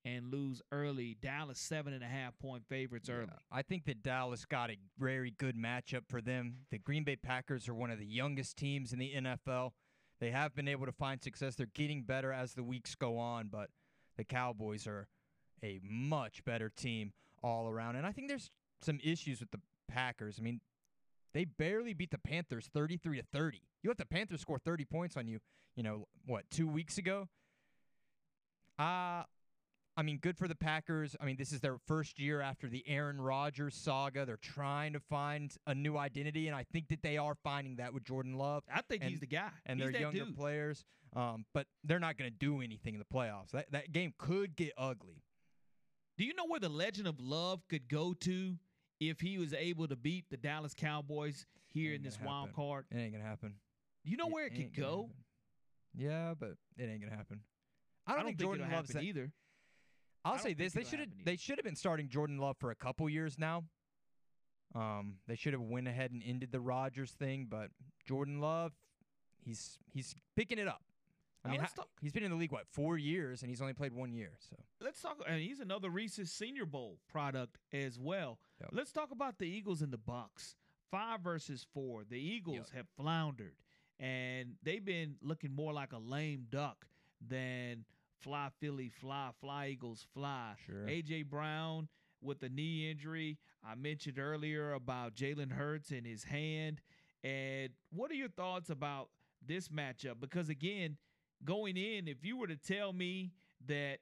and lose early. Dallas seven and a half point favorites early. I think that Dallas got a very good matchup for them. The Green Bay Packers are one of the youngest teams in the NFL. They have been able to find success. They're getting better as the weeks go on, but the Cowboys are a much better team all around. And I think there's some issues with the Packers. I mean, they barely beat the Panthers 33 to 30. You let the Panthers score 30 points on you, you know, what, 2 weeks ago? Uh I mean, good for the Packers. I mean, this is their first year after the Aaron Rodgers saga. They're trying to find a new identity, and I think that they are finding that with Jordan Love. I think and, he's the guy. And he's their younger dude. players. Um, but they're not going to do anything in the playoffs. That that game could get ugly. Do you know where the legend of Love could go to if he was able to beat the Dallas Cowboys here in this wild card? It ain't gonna happen. You know It where it could go? happen. Yeah, but it ain't gonna happen. I I don't, don't think think Jordan Love's happen that either. I'll say this: they should have they should have been starting Jordan Love for a couple years now. Um, they should have went ahead and ended the Rodgers thing, but Jordan Love, he's he's picking it up. I mean, he's been in the league what four years, and he's only played one year. So Let's talk. And he's another Reese's Senior Bowl product as well. Let's talk about the Eagles and the Bucks. Five versus four. The Eagles have floundered, and they've been looking more like a lame duck than fly Philly, fly, fly Eagles, fly. Sure. AJ Brown with the knee injury. I mentioned earlier about Jalen Hurts and his hand. And what are your thoughts about this matchup? Because again, going in, if you were to tell me that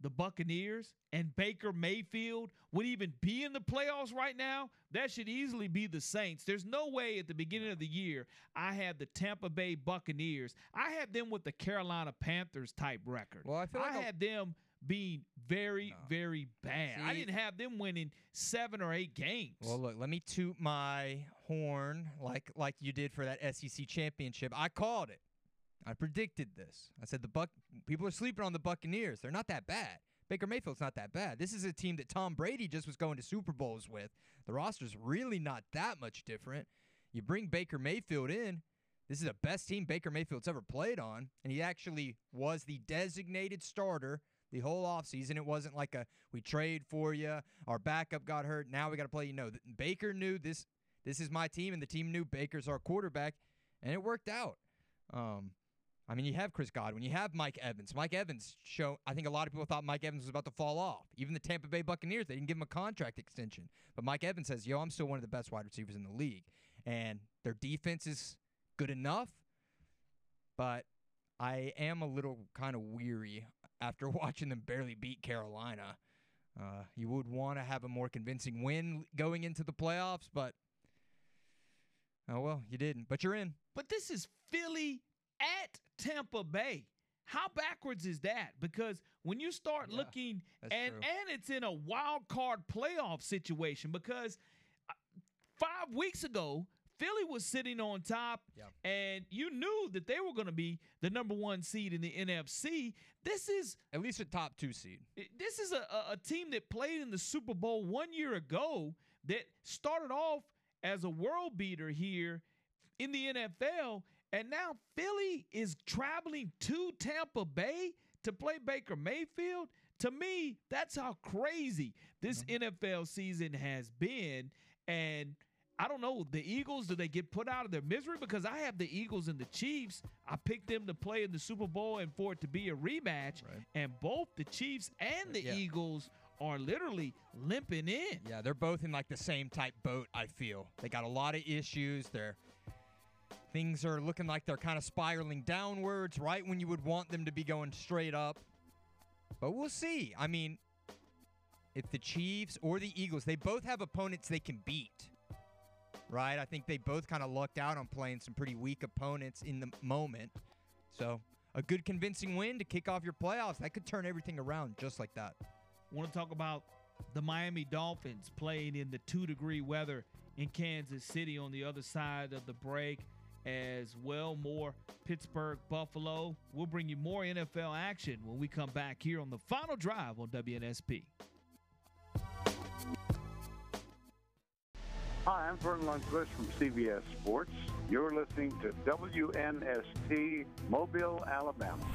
the Buccaneers and Baker Mayfield would even be in the playoffs right now, that should easily be the Saints. There's no way at the beginning of the year I had the Tampa Bay Buccaneers. I had them with the Carolina Panthers type record. Well, I feel like I had them being very, very bad. I didn't have them winning seven or eight games. Well, look, let me toot my horn like like you did for that SEC championship. I called it. I predicted this. I said the Buck people are sleeping on the Buccaneers. They're not that bad. Baker Mayfield's not that bad. This is a team that Tom Brady just was going to Super Bowls with. The roster's really not that much different. You bring Baker Mayfield in. This is the best team Baker Mayfield's ever played on, and he actually was the designated starter the whole offseason. It wasn't like a we trade for you, our backup got hurt, now we got to play you. No, Baker knew this this is my team, and the team knew Baker's our quarterback, and it worked out. Um, I mean, you have Chris Godwin, you have Mike Evans. Mike Evans show. I think a lot of people thought Mike Evans was about to fall off. Even the Tampa Bay Buccaneers, they didn't give him a contract extension, but Mike Evans says, "Yo, I'm still one of the best wide receivers in the league," and their defense is good enough, but I am a little kind of weary after <laughs> watching them barely beat Carolina. Uh, you would want to have a more convincing win going into the playoffs, but oh well, you didn't. But you're in. But this is Philly at Tampa Bay. How backwards is that? Because when you start looking and true. and it's in a wild card playoff situation because uh, 5 weeks ago Philly was sitting on top and you knew that they were going to be the number 1 seed in the NFC. This is at least a top 2 seed. This is a, a, team that played in the Super Bowl 1 year ago that started off as a world beater here in the NFL and now Philly is traveling to Tampa Bay to play Baker Mayfield. To me, that's how crazy this mm-hmm. NFL season has been. And I don't know, the Eagles, do they get put out of their misery? Because I have the Eagles and the Chiefs. I picked them to play in the Super Bowl and for it to be a rematch. And both the Chiefs and the Yeah. Eagles are literally limping in. Yeah, they're both in like the same type boat, I feel. They got a lot of issues. They're things are looking like they're kind of spiraling downwards right when you would want them to be going straight up. But we'll see. I mean, if the Chiefs or the Eagles, they both have opponents they can beat. Right? I think they both kind of lucked out on playing some pretty weak opponents in the moment. So, a good convincing win to kick off your playoffs, that could turn everything around just like that. Want to talk about the Miami Dolphins playing in the two degree weather in Kansas City on the other side of the break as well. More Pittsburgh Buffalo. We'll bring you more NFL action when we come back here on the final drive on WNSP. Hi, I'm Vern Lundquist from CBS Sports. You're listening to WNSP Mobile, Alabama.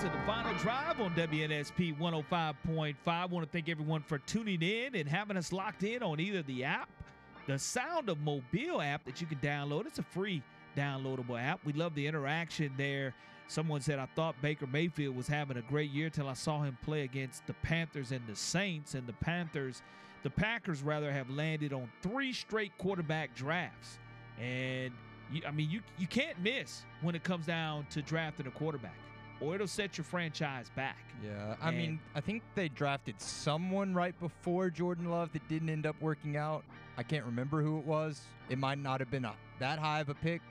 To the final drive on WNSP 105.5. I want to thank everyone for tuning in and having us locked in on either the app, the Sound of Mobile app that you can download. It's a free downloadable app. We love the interaction there. Someone said, I thought Baker Mayfield was having a great year till I saw him play against the Panthers and the Saints. And the Panthers, the Packers rather, have landed on three straight quarterback drafts. And You, I mean, you you can't miss when it comes down to drafting a quarterback, or it'll set your franchise back. Yeah, I And- mean, I think they drafted someone right before Jordan Love that didn't end up working out. I can't remember who it was. It might not have been a, that high of a pick.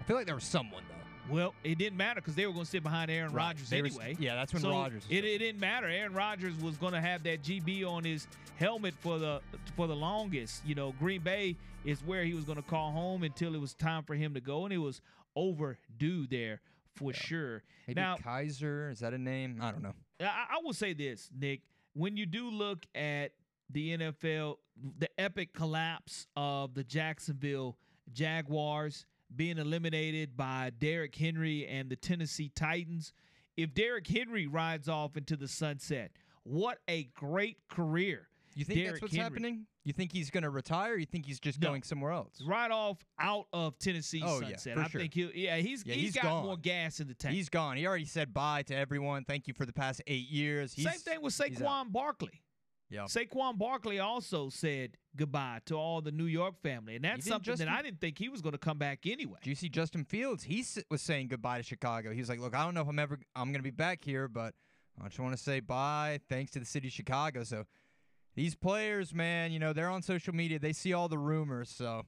I feel like there was someone though. Well, it didn't matter because they were going to sit behind Aaron Right. Rodgers They was- anyway. yeah, that's when So Rodgers It, it didn't matter. Aaron Rodgers was going to have that GB on his helmet for the for the longest. You know, Green Bay is where he was going to call home until it was time for him to go, and it was overdue there for sure. Maybe now, Kaiser is that a name? I don't know. I, I will say this, Nick. When you do look at the NFL, the epic collapse of the Jacksonville Jaguars being eliminated by Derrick Henry and the Tennessee Titans, if Derrick Henry rides off into the sunset, what a great career. You think Derrick that's what's Henry. happening? You think he's going to retire? Or you think he's just No. going somewhere else? Right off out of Tennessee Oh, yeah, sunset. for I sure. think he'll yeah, he's Yeah, he's he's got gone. more gas in the tank. He's gone. He already said bye to everyone. Thank you for the past eight years. He's, Same thing with. Saquon Barkley. Yeah. Saquon Barkley also said goodbye to all the New York family, and that's something Justin- that I didn't think he was going to come back anyway. Do you see Justin Fields? He was saying goodbye to Chicago. He was like, "Look, I don't know if I'm ever I'm going to be back here, but I just want to say bye. Thanks to the city of Chicago." So these players, man, you know, they're on social media. They see all the rumors. So,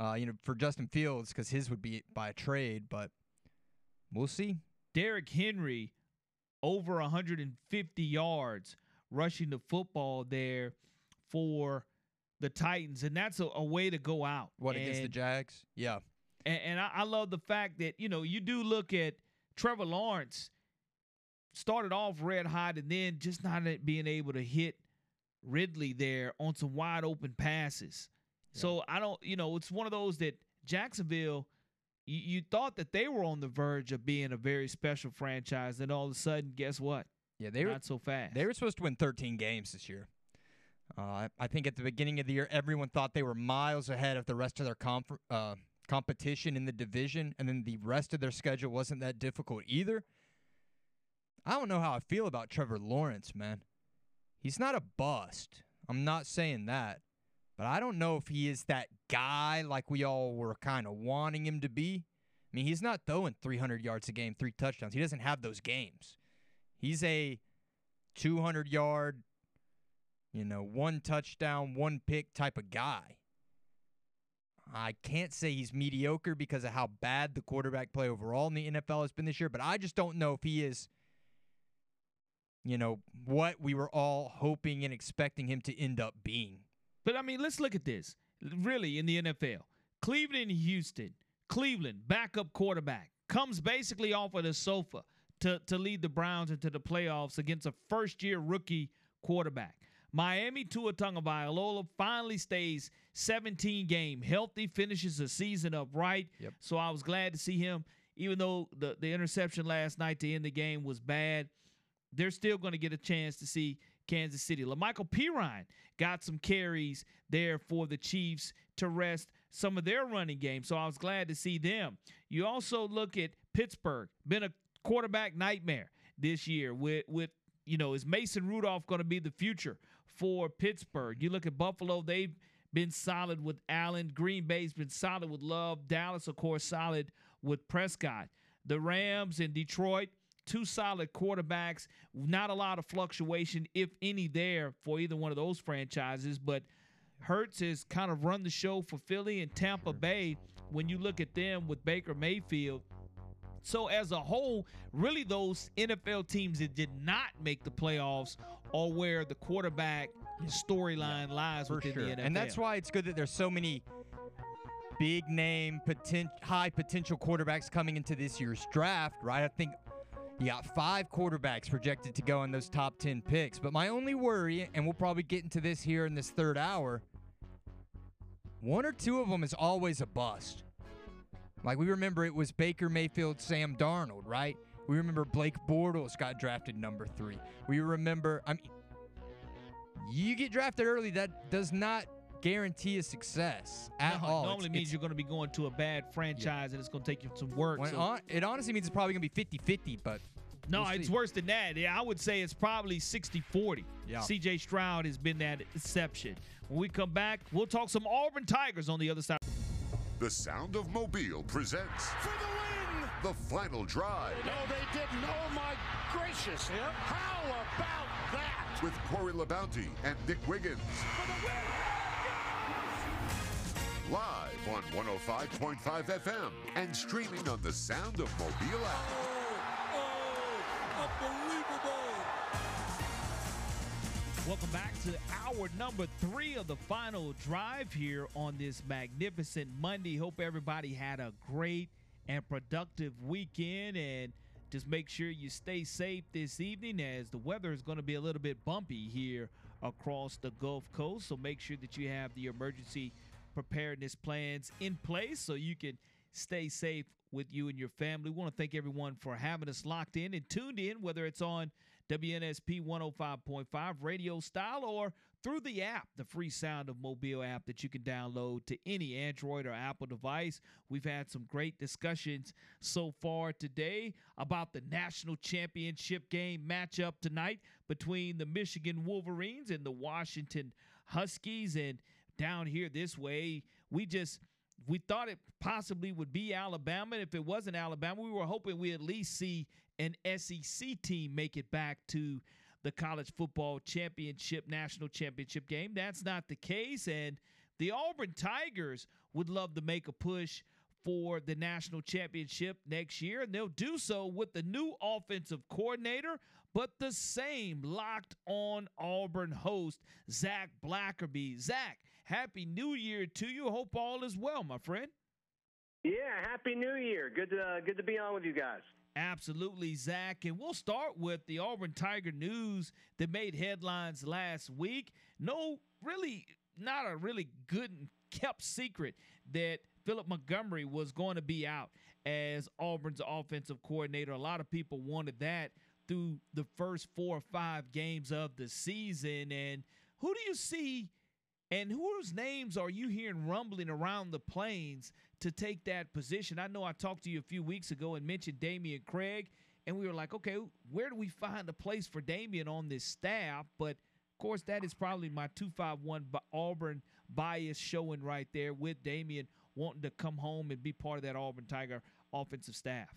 uh, you know, for Justin Fields, because his would be by a trade, but we'll see. Derrick Henry over 150 yards rushing the football there for the Titans, and that's a, a way to go out. What against the Jags? Yeah. And, and I, I love the fact that you know you do look at Trevor Lawrence started off red hot and then just not being able to hit Ridley there on some wide open passes. So I don't, you know, it's one of those that Jacksonville, you, you thought that they were on the verge of being a very special franchise, and all of a sudden, guess what? Yeah, they were not so fast. They were supposed to win 13 games this year. Uh, I, think at the beginning of the year, everyone thought they were miles ahead of the rest of their uh, competition in the division, and then the rest of their schedule wasn't that difficult either. I don't know how I feel about Trevor Lawrence, man. He's not a bust. I'm not saying that. But I don't know if he is that guy like we all were kind of wanting him to be. I mean, he's not throwing 300 yards a game, three touchdowns. He doesn't have those games. He's a 200 yard, you know, one touchdown, one pick type of guy. I can't say he's mediocre because of how bad the quarterback play overall in the NFL has been this year, but I just don't know if he is, you know, what we were all hoping and expecting him to end up being. But I mean, let's look at this. Really, in the NFL, Cleveland Houston. Cleveland, backup quarterback, comes basically off of the sofa to, to lead the Browns into the playoffs against a first year rookie quarterback. Miami Tua Tagovailoa finally stays 17 game healthy, finishes the season up right. Yep. So I was glad to see him, even though the, the interception last night to end the game was bad. They're still going to get a chance to see Kansas City. La'Mical Perine got some carries there for the Chiefs to rest some of their running game. So I was glad to see them. You also look at Pittsburgh, been a quarterback nightmare this year with with you know, is Mason Rudolph going to be the future for Pittsburgh? You look at Buffalo, they've been solid with Allen. Green Bay's been solid with Love. Dallas, of course, solid with Prescott. The Rams and Detroit, two solid quarterbacks. Not a lot of fluctuation, if any, there for either one of those franchises. But Hurts has kind of run the show for Philly and Tampa Bay. When you look at them with Baker Mayfield, so as a whole, really those NFL teams that did not make the playoffs are where the quarterback storyline lies For within sure. the NFL. And that's why it's good that there's so many big name, high potential quarterbacks coming into this year's draft, right? I think you got five quarterbacks projected to go in those top 10 picks. But my only worry, and we'll probably get into this here in this third hour, one or two of them is always a bust. Like we remember it was Baker Mayfield, Sam Darnold, right? We remember Blake Bortles got drafted number three. We remember, I mean, you get drafted early, that does not guarantee a success at No, all. It normally It's- means it's- you're going to be going to a bad franchise and it's going to take you some work. when So- hon- it honestly means it's probably going to be 50 50, but. no, we'll it's see. worse than that. Yeah, I would say it's probably 60 40. Yeah. CJ Stroud has been that exception. When we come back, we'll talk some Auburn Tigers on the other side. The Sound of Mobile presents For the win! The Final Drive. No, they didn't. Oh, my gracious. Yep. How about that? With Corey LaBounty and Nick Wiggins. Live on 105.5 FM and streaming on the Sound of Mobile app. Oh, oh, unbelievable. Welcome back to hour number three of the final drive here on this magnificent Monday. Hope everybody had a great and productive weekend and just make sure you stay safe this evening as the weather is going to be a little bit bumpy here across the Gulf Coast. So make sure that you have the emergency preparedness plans in place so you can stay safe with you and your family. We want to thank everyone for having us locked in and tuned in, whether it's on WNSP 105.5 radio style or through the app, the free Sound of Mobile app that you can download to any Android or Apple device. We've had some great discussions so far today about the national championship game matchup tonight between the Michigan Wolverines and the Washington Huskies. And down here this way, we just we thought it possibly would be Alabama. If it wasn't Alabama, we were hoping we at least see an SEC team make it back to the college football championship, national championship game. That's not the case. And the Auburn Tigers would love to make a push for the national championship next year. And they'll do so with the new offensive coordinator, but the same locked on Auburn host, Zach Blackerby. Zach, Happy New Year to you. Hope all is well, my friend. Yeah, Happy New Year. Good to uh, good to be on with you guys. Absolutely, Zach. And we'll start with the Auburn Tiger news that made headlines last week. No, really, not a really good and kept secret that Philip Montgomery was going to be out as Auburn's offensive coordinator. A lot of people wanted that through the first four or five games of the season. And who do you see and whose names are you hearing rumbling around the plains to take that position? I know I talked to you a few weeks ago and mentioned Dameyune Craig, and we were like, okay, where do we find a place for Dameyune on this staff? But of course, that is probably my 251 Auburn bias showing right there with Dameyune wanting to come home and be part of that Auburn Tiger offensive staff.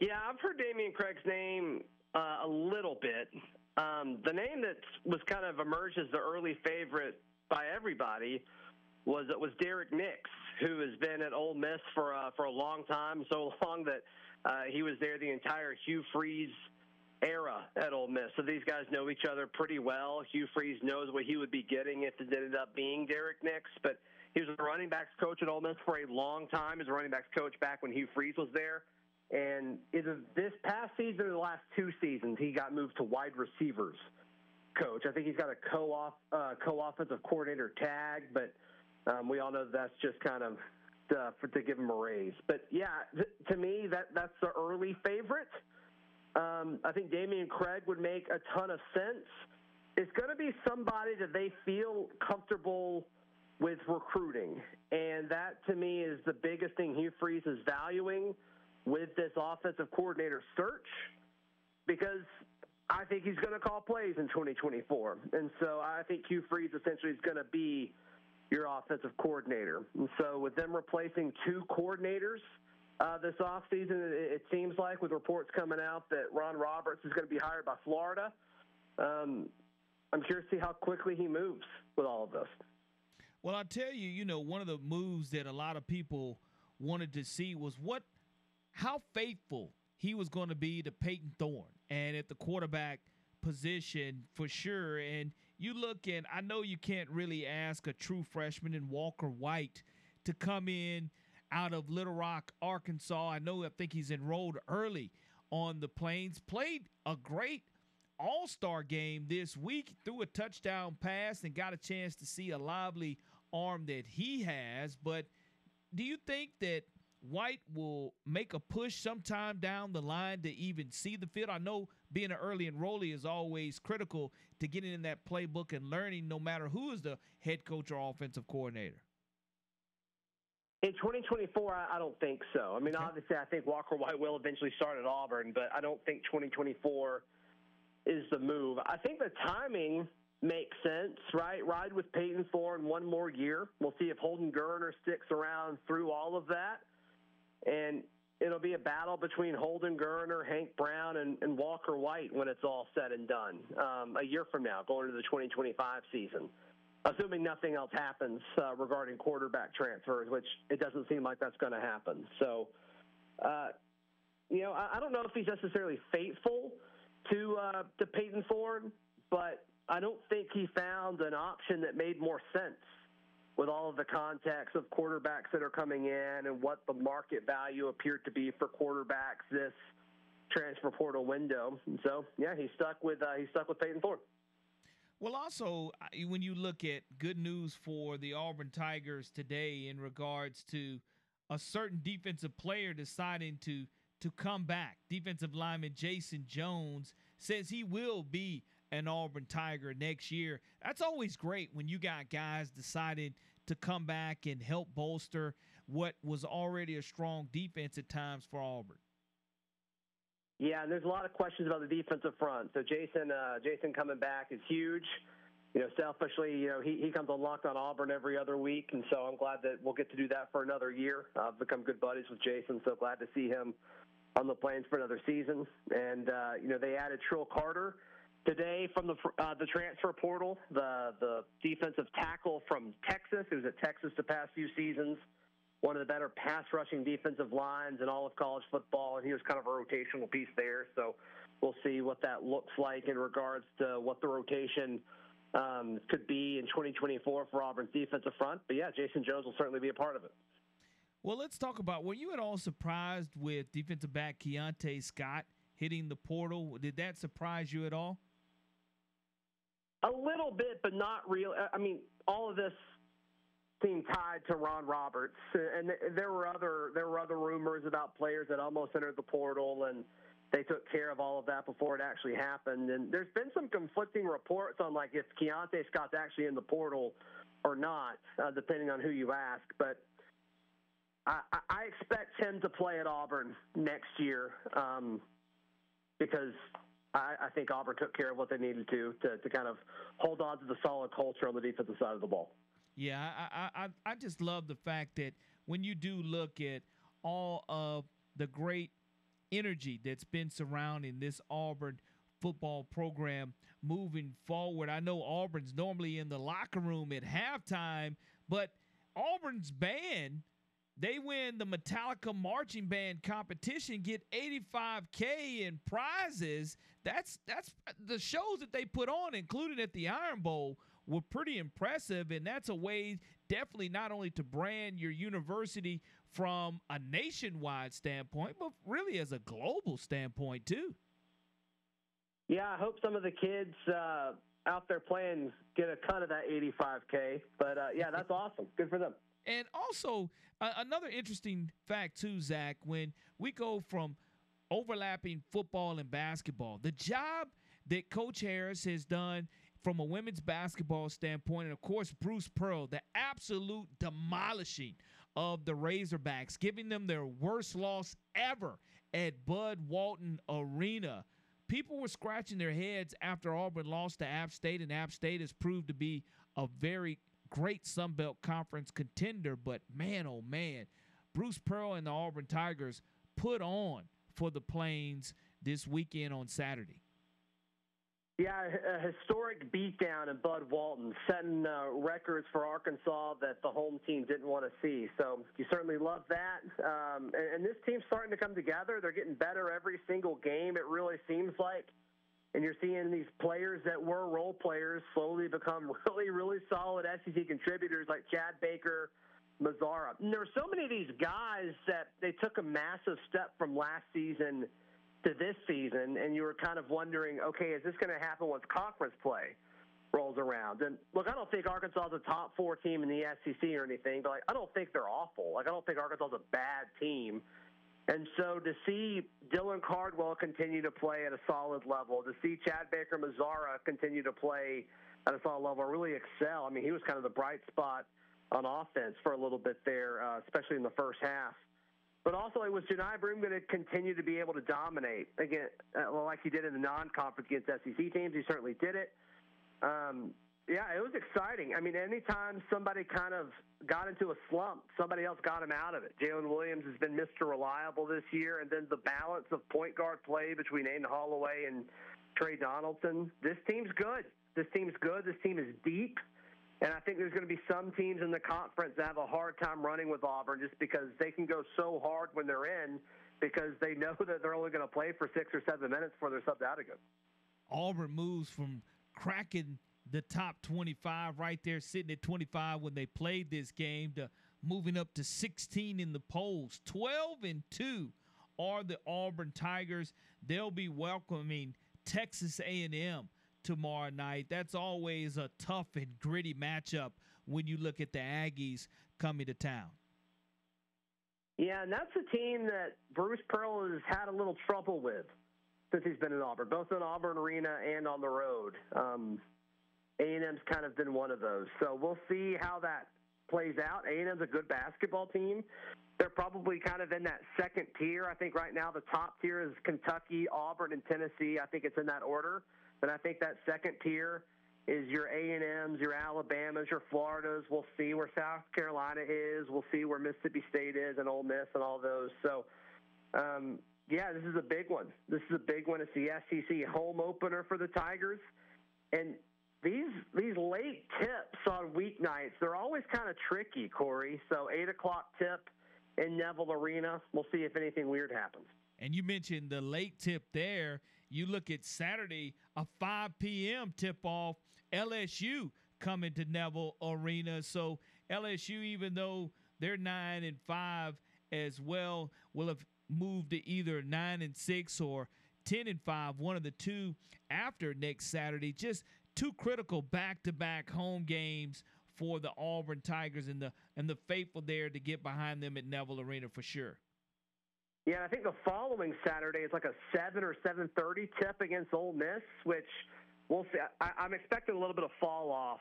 Yeah, I've heard Dameyune Craig's name uh, a little bit. Um, the name that was kind of emerged as the early favorite by everybody was it was Derrick Nix, who has been at Ole Miss for uh, for a long time, so <laughs> long that uh, he was there the entire Hugh Freeze era at Ole Miss. So these guys know each other pretty well. Hugh Freeze knows what he would be getting if it ended up being Derrick Nix, but he was a running backs coach at Ole Miss for a long time. He was a running backs coach back when Hugh Freeze was there. And either this past season or the last two seasons, he got moved to wide receivers coach. I think he's got a co uh, co-offensive coordinator tag, but um, we all know that's just kind of uh, for, to give him a raise. But yeah, th- to me, that that's the early favorite. Um, I think Dameyune Craig would make a ton of sense. It's going to be somebody that they feel comfortable with recruiting, and that to me is the biggest thing Hugh Freeze is valuing with this offensive coordinator search because I think he's going to call plays in 2024. And so I think Hugh Freeze essentially is going to be your offensive coordinator. And so with them replacing two coordinators uh, this offseason, it, it seems like with reports coming out that Ron Roberts is going to be hired by Florida. Um, I'm curious to see how quickly he moves with all of this. Well, I'll tell you, you know, one of the moves that a lot of people wanted to see was what how faithful he was going to be to Payton Thorne and at the quarterback position for sure. And you look and I know you can't really ask a true freshman in Walker White to come in out of Little Rock, Arkansas. I know I think he's enrolled early on the plains, played a great all star game this week, threw a touchdown pass and got a chance to see a lively arm that he has. But do you think that White will make a push sometime down the line to even see the field. I know being an early enrollee is always critical to getting in that playbook and learning, no matter who is the head coach or offensive coordinator. In 2024, I don't think so. I mean, okay. obviously, I think Walker White will eventually start at Auburn, but I don't think 2024 is the move. I think the timing makes sense, right? Ride with Payton Thorne one more year. We'll see if Holden Geriner sticks around through all of that. And it'll be a battle between Holden Geriner, Hank Brown, and, and Walker White when it's all said and done um, a year from now, going into the 2025 season. Assuming nothing else happens uh, regarding quarterback transfers, which it doesn't seem like that's going to happen. So, uh, you know, I, I, don't know if he's necessarily faithful to uh, to Payton Thorne, but I don't think he found an option that made more sense with all of the context of quarterbacks that are coming in and what the market value appeared to be for quarterbacks this transfer portal window. And so, yeah, he's stuck with uh, he's stuck with Payton Thorne. Well, also when you look at good news for the Auburn Tigers today in regards to a certain defensive player deciding to to come back, defensive lineman Jayson Jones says he will be an Auburn Tiger next year. That's always great when you got guys decided to come back and help bolster what was already a strong defense at times for Auburn. Yeah, and there's a lot of questions about the defensive front. So Jayson, uh, Jayson coming back is huge. You know, selfishly, you know, he, he comes on Locked on Auburn every other week, and so I'm glad that we'll get to do that for another year. I've become good buddies with Jayson, so glad to see him on the plains for another season. And uh, you know, they added Trill Carter today from the uh, the transfer portal, the the defensive tackle from Texas, who's at Texas the past few seasons, one of the better pass rushing defensive lines in all of college football, and he was kind of a rotational piece there. So we'll see what that looks like in regards to what the rotation um, could be in 2024 for Auburn's defensive front. But yeah, Jayson Jones will certainly be a part of it. Well, let's talk about were you at all surprised with defensive back Keionte Scott hitting the portal? Did that surprise you at all? A little bit, but not real. I mean, all of this seemed tied to Ron Roberts, and there were other there were other rumors about players that almost entered the portal, and they took care of all of that before it actually happened. And there's been some conflicting reports on like if Keionte Scott's actually in the portal or not, uh, depending on who you ask. But I, I expect him to play at Auburn next year um, because I, I think Auburn took care of what they needed to, to to kind of hold on to the solid culture on the defensive side of the ball. Yeah, I, I I just love the fact that when you do look at all of the great energy that's been surrounding this Auburn football program moving forward. I know Auburn's normally in the locker room at halftime, but Auburn's band they win the Metallica marching band competition, get 85k in prizes. That's that's the shows that they put on, including at the Iron Bowl, were pretty impressive, and that's a way definitely not only to brand your university from a nationwide standpoint, but really as a global standpoint too. Yeah, I hope some of the kids uh, out there playing get a cut of that 85k. But uh, yeah, that's <laughs> awesome. Good for them. And also, uh, another interesting fact, too, Zach, when we go from overlapping football and basketball, the job that Coach Harris has done from a women's basketball standpoint, and of course, Bruce Pearl, the absolute demolishing of the Razorbacks, giving them their worst loss ever at Bud Walton Arena. People were scratching their heads after Auburn lost to App State, and App State has proved to be a very great Sun Belt Conference contender, but man, oh man, Bruce Pearl and the Auburn Tigers put on for the Plains this weekend on Saturday. Yeah, a historic beatdown in Bud Walton, setting uh, records for Arkansas that the home team didn't want to see. So you certainly love that. Um, and, and this team's starting to come together. They're getting better every single game. It really seems like and you're seeing these players that were role players slowly become <laughs> really, really solid SEC contributors like Chad Baker, Mazara. And there were so many of these guys that they took a massive step from last season to this season, and you were kind of wondering, okay, is this going to happen once conference play rolls around? And look, I don't think Arkansas is a top four team in the SEC or anything, but like, I don't think they're awful. Like I don't think Arkansas is a bad team. And so to see Dylan Cardwell continue to play at a solid level, to see Chad Baker Mazara continue to play at a solid level, really excel. I mean, he was kind of the bright spot on offense for a little bit there, uh, especially in the first half. But also, it was Johni Broome going to continue to be able to dominate again, uh, like he did in the non-conference against SEC teams. He certainly did it. Um, yeah, it was exciting. I mean, anytime somebody kind of got into a slump, somebody else got him out of it. Jaylin Williams has been Mr. Reliable this year, and then the balance of point guard play between Aden Holloway and Tre Donaldson. This team's good. This team's good. This team is deep. And I think there's going to be some teams in the conference that have a hard time running with Auburn just because they can go so hard when they're in because they know <laughs> that they're only going to play for six or seven minutes before they're subbed out again. Auburn moves from cracking the top 25 right there, sitting at 25 when they played this game, to moving up to 16 in the polls. 12 and 2 are the Auburn Tigers. They'll be welcoming Texas A&M tomorrow night. That's always a tough and gritty matchup when you look at the Aggies coming to town. Yeah, and that's a team that Bruce Pearl has had a little trouble with since he's been in Auburn, both in Auburn Arena and on the road. Um, A&M's kind of been one of those. So we'll see how that plays out. A&M's a good basketball team. They're probably kind of in that second tier. I think right now the top tier is Kentucky, Auburn, and Tennessee. I think it's in that order. And I think that second tier is your A&Ms, your Alabamas, your Floridas. We'll see where South Carolina is. We'll see where Mississippi State is and Ole Miss and all those. So, um, yeah, this is a big one. This is a big one. It's the SEC home opener for the Tigers. And these these late tips on weeknights, they're always kind of tricky, Corey. So 8 o'clock tip in Neville Arena. We'll see if anything weird happens. And you mentioned the late tip there. You look at Saturday, a 5 p.m. tip off, LSU coming to Neville Arena. So LSU, even though they're nine and five as well, will have moved to either nine and six or ten and five, one of the two after next Saturday. Just two critical back-to-back home games for the Auburn Tigers and the and the faithful there to get behind them at Neville Arena for sure. Yeah, I think the following Saturday is like a seven or seven thirty tip against Ole Miss, which we'll see. I, I'm expecting a little bit of fall off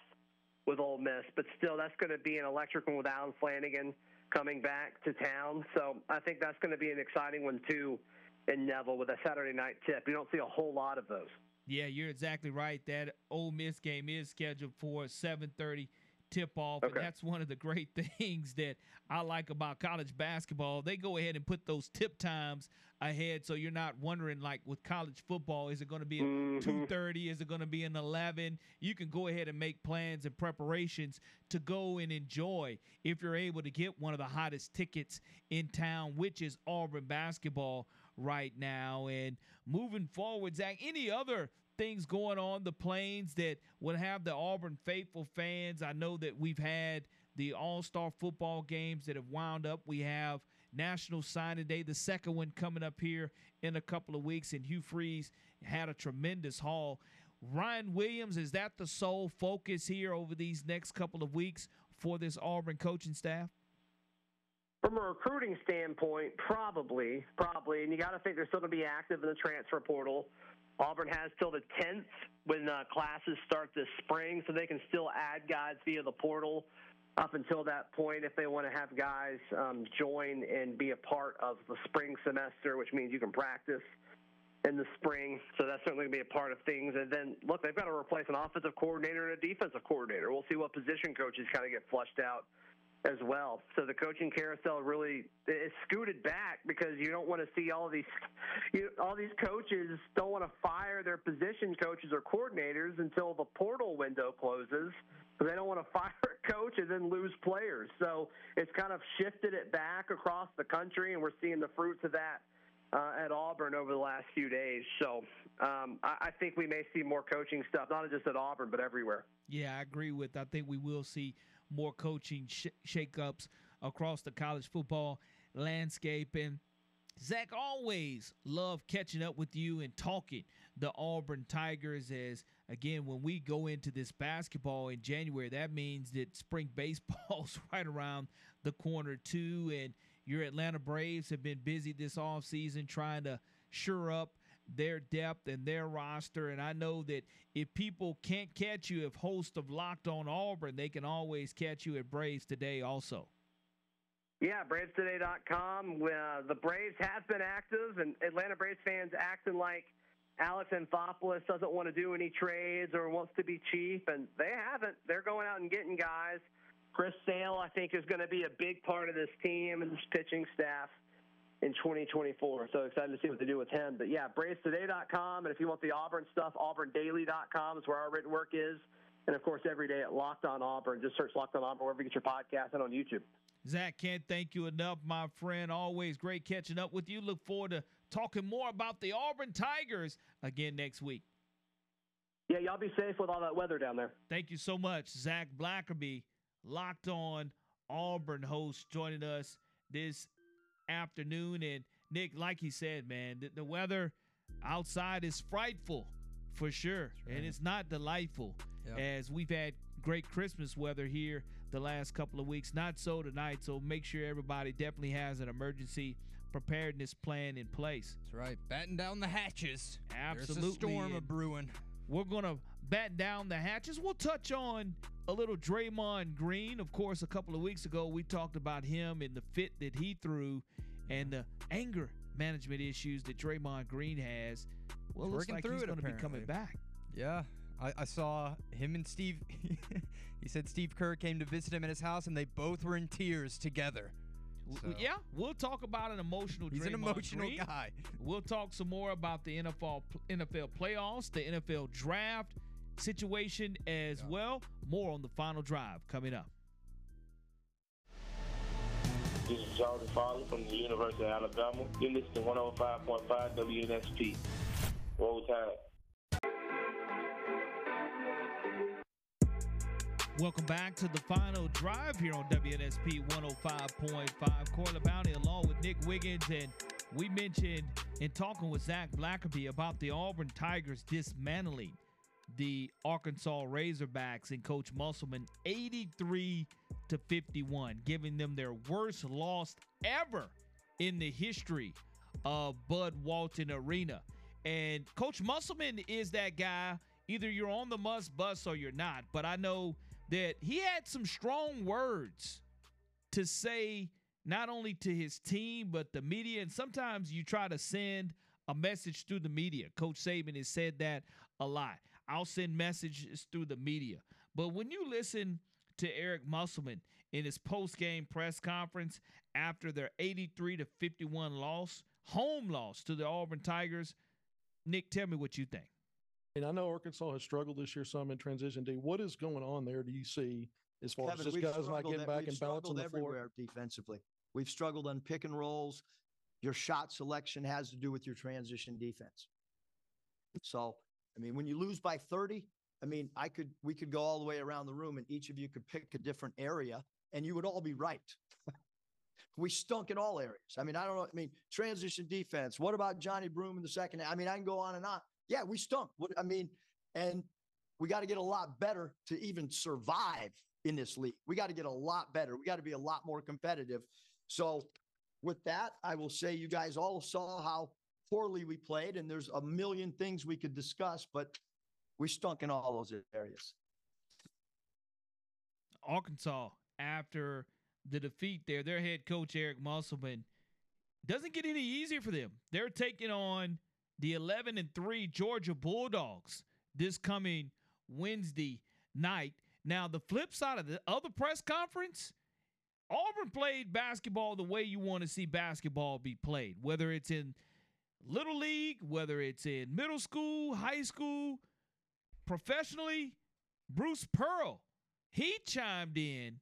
with Ole Miss, but still, that's going to be an electric one with Allen Flanigan coming back to town. So I think that's going to be an exciting one too in Neville with a Saturday night tip. You don't see a whole lot of those. Yeah, you're exactly right. That Ole Miss game is scheduled for 7:30 tip off. Okay. And that's one of the great <laughs> things that I like about college basketball. They go ahead and put those tip times ahead so you're not wondering like with college football is it going to be mm-hmm. 2:30 is it going to be an 11 you can go ahead and make plans and preparations to go and enjoy if you're able to get one of the hottest tickets in town which is Auburn basketball right now and moving forward Zach any other things going on the plains that would have the Auburn faithful fans. I know that we've had the All Star football games that have wound up. We have National Signing Day, the second one coming up here in a couple of weeks, and Hugh Freeze had a tremendous haul. Ryan Williams, is that the sole focus here over these next couple of weeks for this Auburn coaching staff? From a recruiting standpoint, probably, probably, and you got to think they're still going to be active in the transfer portal. Auburn has till the 10th when uh, classes start this spring, so they can still add guys via the portal up until that point if they want to have guys um, join and be a part of the spring semester, which means you can practice in the spring. So that's certainly going to be a part of things. And then, look, they've got to replace an offensive coordinator and a defensive coordinator. We'll see what position coaches kind of get flushed out as well. So the coaching carousel really is scooted back because you don't want to see all these you all these coaches don't want to fire their position coaches or coordinators until the portal window closes. So they don't want to <laughs> fire a coach and then lose players. So it's kind of shifted it back across the country, and we're seeing the fruits of that. Uh, at Auburn over the last few days. So um, I, I think we may see more coaching stuff, not just at Auburn, but everywhere. Yeah, I agree with. I think we will see more coaching sh- shakeups across the college football landscape. And Zach, always love catching up with you and talking the Auburn Tigers. As again, when we go into this basketball in January, that means that spring baseball's <laughs> right around the corner too. And your Atlanta Braves have been busy this offseason trying to shore up their depth and their roster. And I know that if people can't catch you if host of Locked on Auburn, they can always catch you at Braves Today also. Yeah, BravesToday.com. Uh, the Braves have been active, and Atlanta Braves fans acting like Alex Anthopoulos doesn't want to do any trades or wants to be cheap, and they haven't. They're going out and getting guys. Chris Sale, I think, is going to be a big part of this team and this pitching staff in 2024. So excited to see what they do with him. But yeah, BravesToday.com, and if you want the Auburn stuff, AuburnDaily.com is where our written work is. And of course, every day at Locked On Auburn. Just search Locked On Auburn wherever you get your podcast and on YouTube. Zach, can't thank you enough, my friend. Always great catching up with you. Look forward to talking more about the Auburn Tigers again next week. Yeah, y'all be safe with all that weather down there. Thank you so much, Zach Blackerby, Locked On Auburn host, joining us this afternoon. And Nick, like he said, man, the, the weather outside is frightful for sure, and it's not delightful. Yep. As we've had great Christmas weather here the last couple of weeks, not so tonight. So make sure everybody definitely has an emergency preparedness plan in place. That's right. Batten down the hatches. Absolutely. There's a storm and of brewing. We're gonna batten down the hatches. We'll touch on a little Draymond Green. Of course, a couple of weeks ago we talked about him and the fit that he threw and the anger management issues that Draymond Green has. Well, looks Working like through he's it, going to be coming back. Yeah. I, I saw him and Steve. <laughs> he said Steve Kerr came to visit him at his house, and they both were in tears together. W- Yeah, we'll talk about an emotional. He's an emotional Green. guy. We'll talk some more about the NFL NFL playoffs, the NFL draft situation as well. More on the final drive coming up. This is Jordan Fowler from the University of Alabama. You're listening to 105.5 WNSP. Roll Tide. Welcome back to the final drive here on WNSP 105.5. Corey LaBounty along with Nick Wiggins. And we mentioned in talking with Zach Blackerby about the Auburn Tigers dismantling the Arkansas Razorbacks and Coach Musselman 83 to 51, giving them their worst loss ever in the history of Bud Walton Arena. And Coach Musselman is that guy. Either you're on the must bus or you're not. But I know that he had some strong words to say not only to his team but the media and sometimes you try to send a message through the media coach saban has said that a lot i'll send messages through the media but when you listen to eric musselman in his post-game press conference after their 83 to 51 loss home loss to the auburn tigers nick tell me what you think And I know Arkansas has struggled this year some in transition D. What is going on there? Do you see as far Kevin, as just we've guys not getting back and balance on struggled the floor? defensively. We've struggled on pick and rolls. Your shot selection has to do with your transition defense. So, I mean, when you lose by 30, I mean, I could we could go all the way around the room and each of you could pick a different area and you would all be right. <laughs> we stunk in all areas. I mean, I don't know. I mean, transition defense. What about Johni Broome in the second? I mean, I can go on and on. Yeah, we stunk. I mean, and we got to get a lot better to even survive in this league. We got to get a lot better. We got to be a lot more competitive. So, with that, I will say you guys all saw how poorly we played, and there's a million things we could discuss, but we stunk in all those areas. Arkansas after the defeat there. Their head coach Eric Musselman doesn't get any easier for them. They're taking on the 11 and 3 Georgia Bulldogs this coming Wednesday night. Now, the flip side of the other press conference, Auburn played basketball the way you want to see basketball be played, whether it's in little league, whether it's in middle school, high school, professionally. Bruce Pearl, he chimed in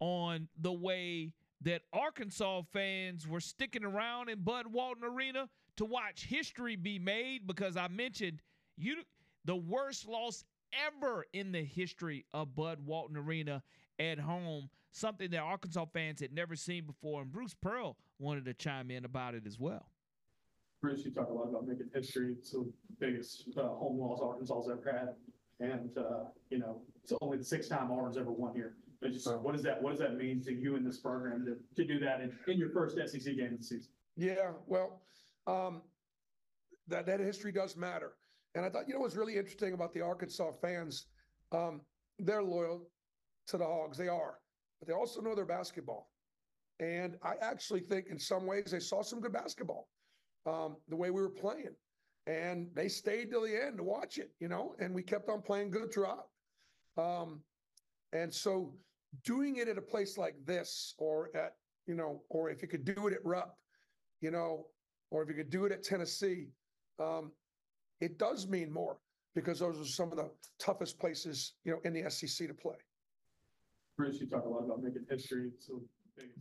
on the way that Arkansas fans were sticking around in Bud Walton Arena to watch history be made because I mentioned you the worst loss ever in the history of Bud Walton Arena at home, something that Arkansas fans had never seen before. And Bruce Pearl wanted to chime in about it as well. Bruce, you talk a lot about making history. It's the biggest uh, home loss Arkansas's ever had. And, uh, you know, it's only the sixth time Auburn's ever won here. But just, what does that, what does that mean to you in this program to, to do that in, in your first SEC game of the season? Yeah, well, um, that, that history does matter. And I thought, you know, what's really interesting about the Arkansas fans, um, they're loyal to the Hogs. They are, but they also know their basketball. And I actually think in some ways they saw some good basketball, um, the way we were playing. and they stayed till the end to watch it, you know, and we kept on playing good throughout. Um, and so doing it at a place like this, or at, you know, or if you could do it at Rupp, you know, or if you could do it at Tennessee, um, it does mean more because those are some of the toughest places, you know, in the SEC to play. Bruce, you talk a lot about making history. So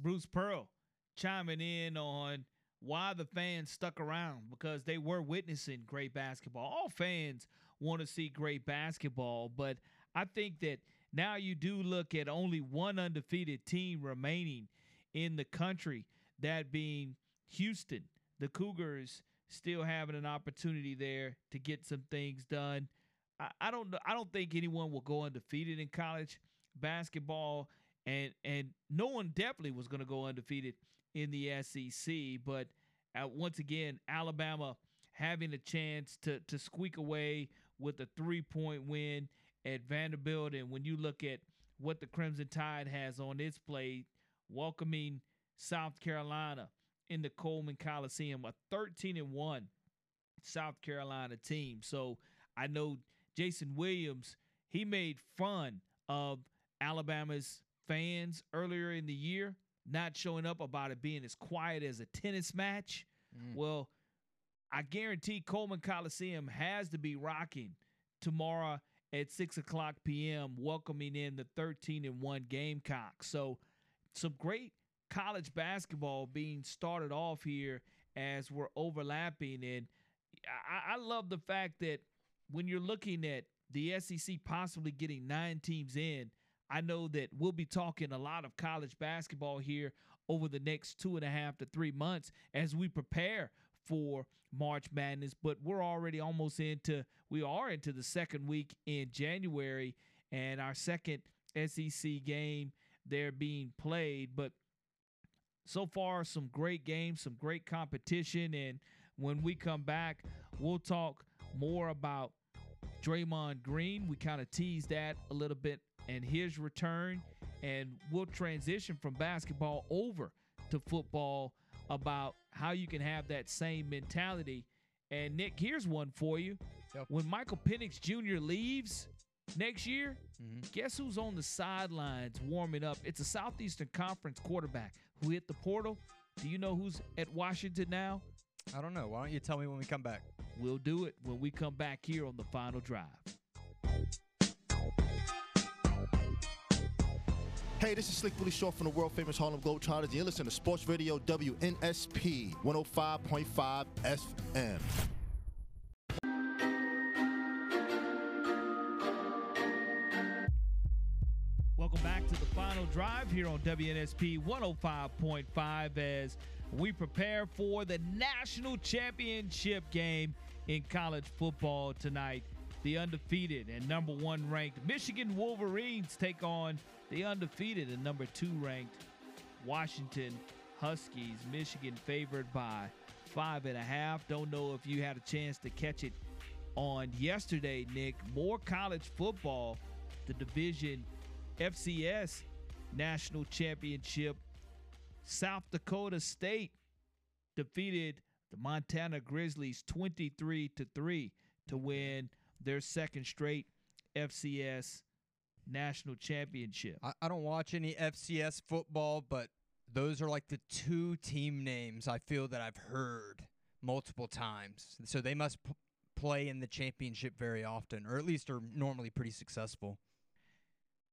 Bruce Pearl chiming in on why the fans stuck around because they were witnessing great basketball. All fans want to see great basketball, but I think that now you do look at only one undefeated team remaining in the country, that being Houston. The Cougars still having an opportunity there to get some things done. I, I don't. I don't think anyone will go undefeated in college basketball, and and no one definitely was going to go undefeated in the SEC. But uh, once again, Alabama having a chance to to squeak away with a three point win at Vanderbilt, and when you look at what the Crimson Tide has on its plate, welcoming South Carolina in the Coleman Coliseum, a 13 and 1 South Carolina team. So I know Jason Williams, he made fun of Alabama's fans earlier in the year, not showing up about it being as quiet as a tennis match. Mm. Well, I guarantee Coleman Coliseum has to be rocking tomorrow at 6 o'clock p.m., welcoming in the 13 and 1 Gamecock. So, some great college basketball being started off here as we're overlapping. And I, I love the fact that when you're looking at the SEC possibly getting nine teams in, I know that we'll be talking a lot of college basketball here over the next two and a half to three months as we prepare for March Madness. But we're already almost into, we are into the second week in January and our second SEC game they're being played. But so far, some great games, some great competition. And when we come back, we'll talk more about Draymond Green. We kind of teased that a little bit and his return. And we'll transition from basketball over to football about how you can have that same mentality. And Nick, here's one for you. Yep. When Michael Penix Jr. leaves next year, mm-hmm. guess who's on the sidelines warming up? It's a Southeastern Conference quarterback who hit the portal. Do you know who's at Washington now? I don't know. Why don't you tell me when we come back? We'll do it when we come back here on the final drive. Hey, this is Slick Willie Shaw from the world famous Harlem Globetrotters. And you're listening to Sports Radio WNSP 105.5 FM. Welcome back to the final drive here on WNSP 105.5 as we prepare for the national championship game in college football tonight. The undefeated and number one ranked Michigan Wolverines take on the undefeated and number two ranked Washington Huskies. Michigan favored by five and a half. Don't know if you had a chance to catch it on yesterday, Nick. More college football. The division FCS National Championship. South Dakota State defeated the Montana Grizzlies 23 to 3 to win their second straight FCS national championship. I, I don't watch any FCS football, but those are like the two team names I feel that I've heard multiple times. So they must play in the championship very often, or at least are normally pretty successful.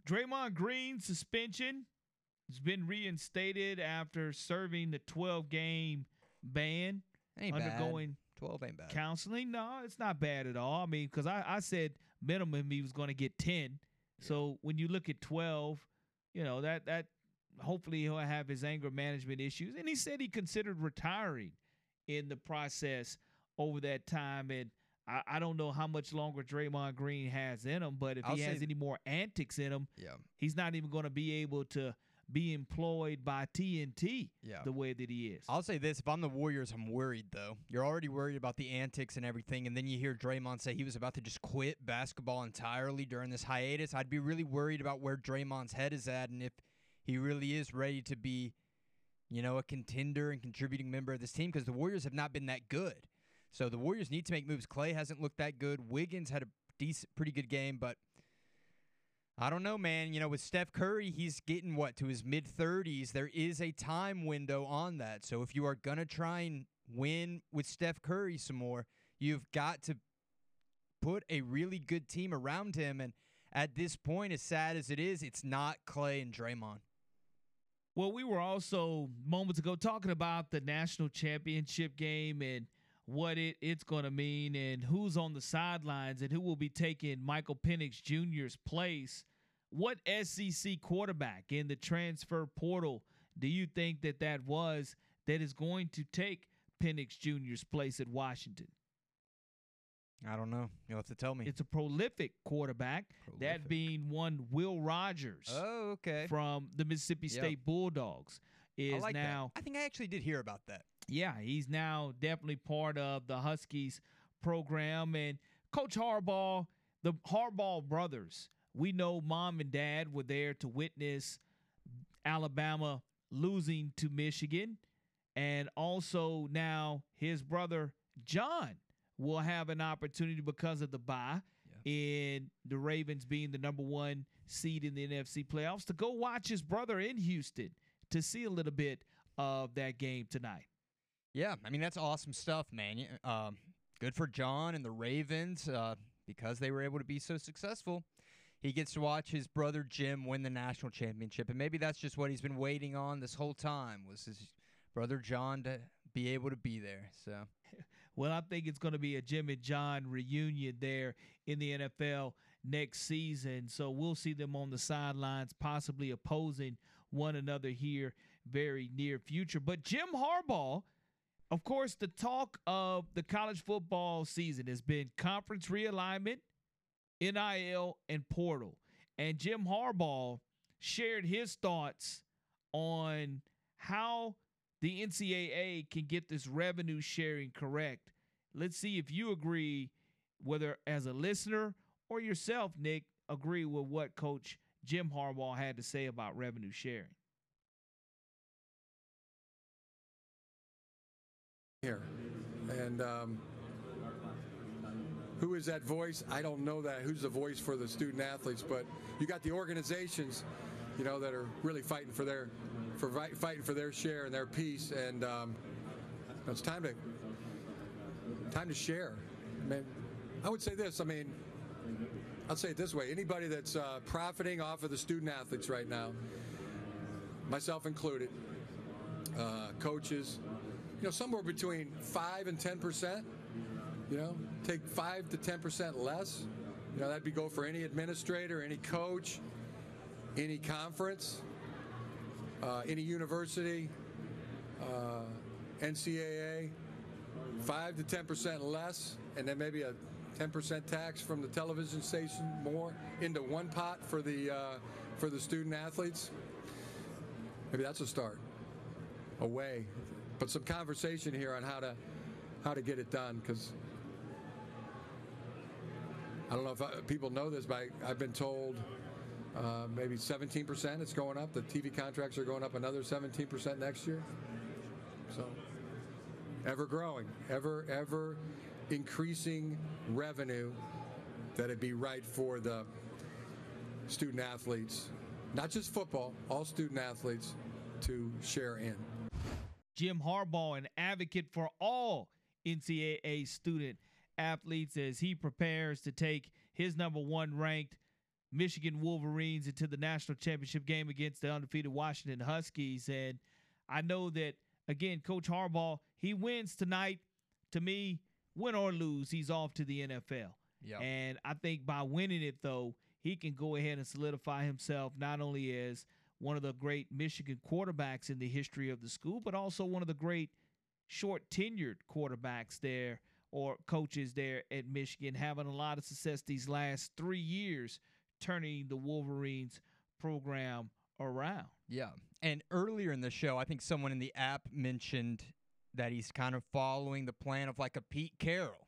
Draymond Green suspension has been reinstated after serving the 12 game ban, ain't undergoing bad. 12 ain't bad. counseling. No, it's not bad at all. I mean, because I, I said minimum he was going to get 10. So when you look at 12, you know, that that hopefully he'll have his anger management issues. And he said he considered retiring in the process over that time. And I, I don't know how much longer Draymond Green has in him, but if I'll he has any more antics in him, Yeah. he's not even going to be able to be employed by TNT Yeah. the way that he is. I'll say this: if I'm the Warriors, I'm worried though. You're already worried about the antics and everything, and then you hear Draymond say he was about to just quit basketball entirely during this hiatus. I'd be really worried about where Draymond's head is at, and if he really is ready to be, you know, a contender and contributing member of this team, because the Warriors have not been that good. So the Warriors need to make moves. Klay hasn't looked that good. Wiggins had a decent, pretty good game, but I don't know, man. You know, with Steph Curry, he's getting what to his mid 30s. There is a time window on that. So if you are gonna try and win with Steph Curry some more, you've got to put a really good team around him. And at this point, as sad as it is, it's not Klay and Draymond. Well, we were also moments ago talking about the national championship game and what it, it's going to mean and who's on the sidelines and who will be taking Michael Penix Jr.'s place. What SEC quarterback in the transfer portal do you think that that was that is going to take Penix Jr.'s place at Washington? I don't know. You'll have to tell me. It's a prolific quarterback. That being one Will Rogers. Oh, okay. From the Mississippi Yep. State Bulldogs is I like that. now I think I actually did hear about that. yeah, he's now definitely part of the Huskies program. And Coach Harbaugh, the Harbaugh brothers, we know mom and dad were there to witness Alabama losing to Michigan. And also now his brother John will have an opportunity because of the bye in the Ravens being the number one seed in the NFC playoffs to go watch his brother in Houston to see a little bit of that game tonight. Yeah, I mean that's awesome stuff, man. Um, good for John and the Ravens uh, because they were able to be so successful. He gets to watch his brother Jim win the national championship, and maybe that's just what he's been waiting on this whole time was his brother John to be able to be there. So <laughs> Well, I think it's going to be a Jim and John reunion there in the NFL next season. So we'll see them on the sidelines, possibly opposing one another here very near future. But Jim Harbaugh, of course, the talk of the college football season has been conference realignment, NIL, and portal. And Jim Harbaugh shared his thoughts on how the NCAA can get this revenue sharing correct. Let's see if you agree, whether as a listener or yourself, Nick, agree with what Coach Jim Harbaugh had to say about revenue sharing. here. And um, who is that voice? I don't know that. Who's the voice for the student athletes? But you got the organizations, you know, that are really fighting for their for fighting for their share and their piece. And um, it's time to time to share. I mean, I would say this. I mean, I'll say it this way: anybody that's uh, profiting off of the student athletes right now, myself included, uh, coaches, you know, somewhere between five and ten percent. You know, take five to ten percent less. You know, that'd be go for any administrator, any coach, any conference, uh, any university, uh, NCAA. Five to ten percent less, and then maybe a ten percent tax from the television station more into one pot for the uh, for the student athletes. Maybe that's a start. A way, but some conversation here on how to how to get it done because I don't know if I, people know this, but I, I've been told uh, maybe 17% it's going up. The TV contracts are going up another 17% next year. So ever growing, ever ever increasing revenue that it'd be right for the student athletes, not just football, all student athletes to share in. Jim Harbaugh, an advocate for all NCAA student athletes as he prepares to take his number one ranked Michigan Wolverines into the national championship game against the undefeated Washington Huskies. And I know that, again, Coach Harbaugh, he wins tonight. To me, win or lose, he's off to the NFL. Yep. And I think by winning it, though, he can go ahead and solidify himself not only as one of the great Michigan quarterbacks in the history of the school, but also one of the great short tenured quarterbacks there or coaches there at Michigan, having a lot of success these last three years, turning the Wolverines program around. Yeah. And earlier in the show, I think someone in the app mentioned that he's kind of following the plan of like a Pete Carroll.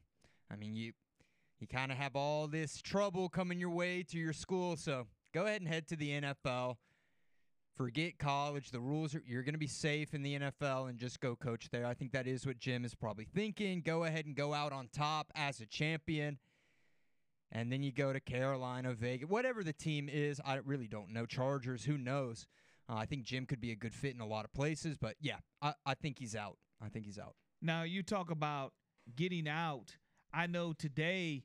I mean, you you kind of have all this trouble coming your way to your school, so go ahead and head to the NFL. Forget college. The rules are you're going to be safe in the NFL and just go coach there. I think that is what Jim is probably thinking. Go ahead and go out on top as a champion. And then you go to Carolina, Vegas, whatever the team is. I really don't know. Chargers, who knows? Uh, I think Jim could be a good fit in a lot of places, but yeah, I, I think he's out. I think he's out. Now you talk about getting out. I know today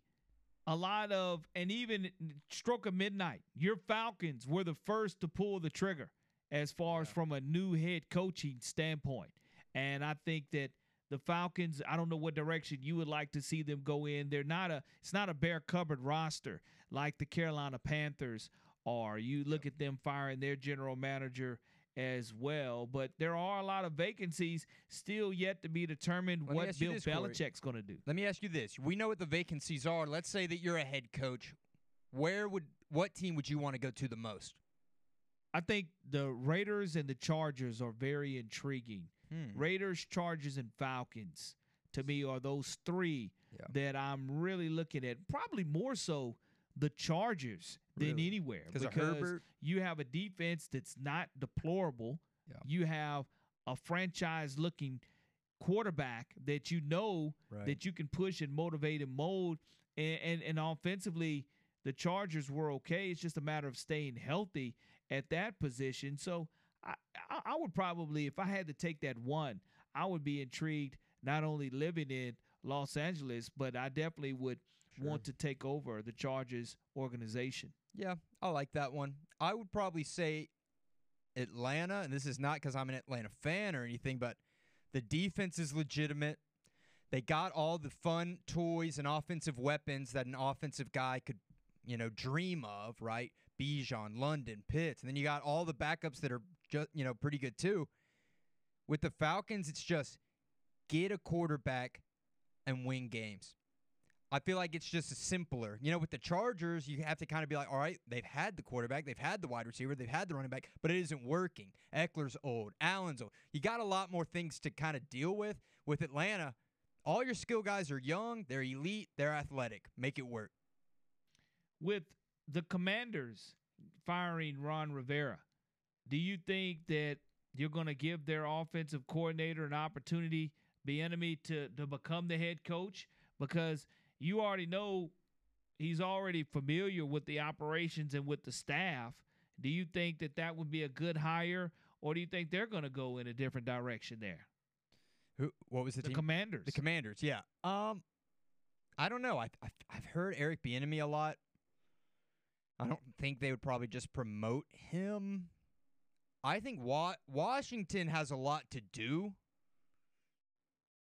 a lot of and even stroke of midnight, your Falcons were the first to pull the trigger as far as from a new head coaching standpoint. And I think that the Falcons, I don't know what direction you would like to see them go in. They're not a it's not a bare cupboard roster like the Carolina Panthers are. You look at them firing their general manager as well, but there are a lot of vacancies still yet to be determined Let what Bill this. Belichick's going to do. Let me ask you this: We know what the vacancies are. Let's say that you're a head coach. Where would what team would you want to go to the most? I think the Raiders and the Chargers are very intriguing. Hmm. Raiders, Chargers, and Falcons to me are those three that I'm really looking at. Probably more so the Chargers than Really? anywhere 'Cause of because you have a defense that's not deplorable. You have a franchise looking quarterback that you know Right. that you can push and motivate and mold and, and and offensively the Chargers were okay. It's just a matter of staying healthy at that position. So I, I, would probably, if I had to take that one, I would be intrigued not only living in Los Angeles, but I definitely would want to take over the Chargers organization. Yeah, I like that one. I would probably say Atlanta, and this is not because I'm an Atlanta fan or anything, but the defense is legitimate. They got all the fun toys and offensive weapons that an offensive guy could, you know, dream of, right? Bijan, London, Pitts, and then you got all the backups that are just, you know, pretty good too. With the Falcons, it's just get a quarterback and win games. I feel like it's just simpler. You know, with the Chargers, you have to kind of be like, all right, they've had the quarterback, they've had the wide receiver, they've had the running back, but it isn't working. Ekeler's old, Allen's old. You got a lot more things to kind of deal with. With Atlanta, all your skill guys are young, they're elite, they're athletic. Make it work. With the Commanders firing Ron Rivera, do you think that you're going to give their offensive coordinator an opportunity, the enemy, to to become the head coach? Because you already know he's already familiar with the operations and with the staff. Do you think that that would be a good hire, or do you think they're going to go in a different direction there? Who? What was the, The? Commanders. The Commanders. Yeah. Um, I don't know. I, I I've heard Eric Bieniemy a lot. I don't think they would probably just promote him. I think Wa- Washington has a lot to do.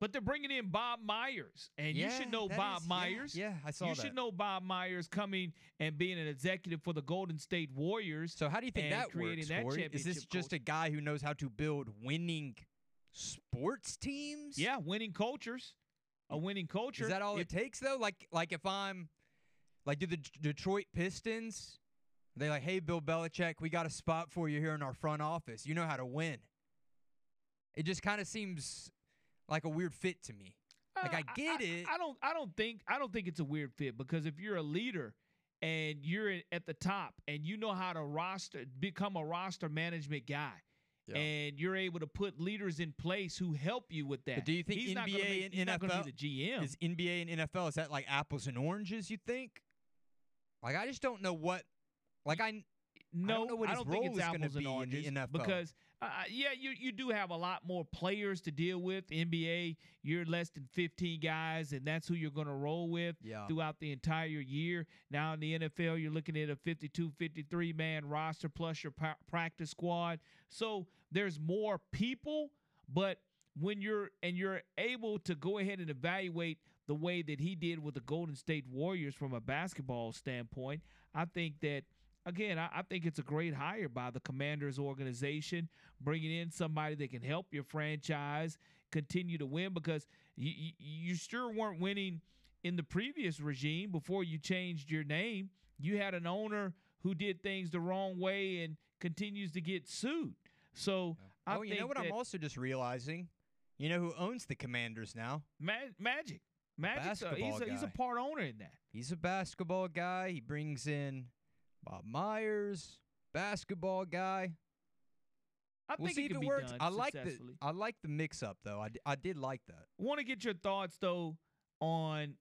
But they're bringing in Bob Myers, and you should know Bob is- Myers. yeah, I saw You that. should know Bob Myers coming and being an executive for the Golden State Warriors. So how do you think that creating works? that? Is this just a guy who knows how to build winning sports teams? Yeah, winning cultures. A winning culture. Is that all If- it takes though? Like like if I'm like do the D- Detroit Pistons they like, "Hey Bill Belichick, we got a spot for you here in our front office. You know how to win." It just kind of seems like a weird fit to me. Uh, like I get it. I don't. I don't think. I don't think it's a weird fit because if you're a leader and you're at the top and you know how to roster, become a roster management guy. And you're able to put leaders in place who help you with that. But do you think he's not gonna NBA make- and he's not gonna NFL be the GM? is NBA and NFL is that like apples and oranges? You think? Like I just don't know what. Like I No, I don't know what I his don't role think it's is going to apples and be in oranges the because uh, yeah, you you do have a lot more players to deal with. NBA, you're less than 15 guys, and that's who you're going to roll with Yeah. throughout the entire year. Now in the NFL, you're looking at a 52, 53 man roster plus your pa- practice squad. So there's more people, but when you're and you're able to go ahead and evaluate the way that he did with the Golden State Warriors from a basketball standpoint, I think that again, I, I think it's a great hire by the Commanders organization, bringing in somebody that can help your franchise continue to win because you, you, you sure weren't winning in the previous regime before you changed your name. You had an owner who did things the wrong way and continues to get sued. So oh, I oh, you know what I'm also just realizing? You know who owns the Commanders now? Ma- Magic. Magic's uh, a, he's, basketball a, he's a part owner in that. He's a basketball guy. He brings in Bob Myers, basketball guy. I we'll think see it if it be works. I like the. I like the mix up though. I, d- I did like that. Want to get your thoughts though on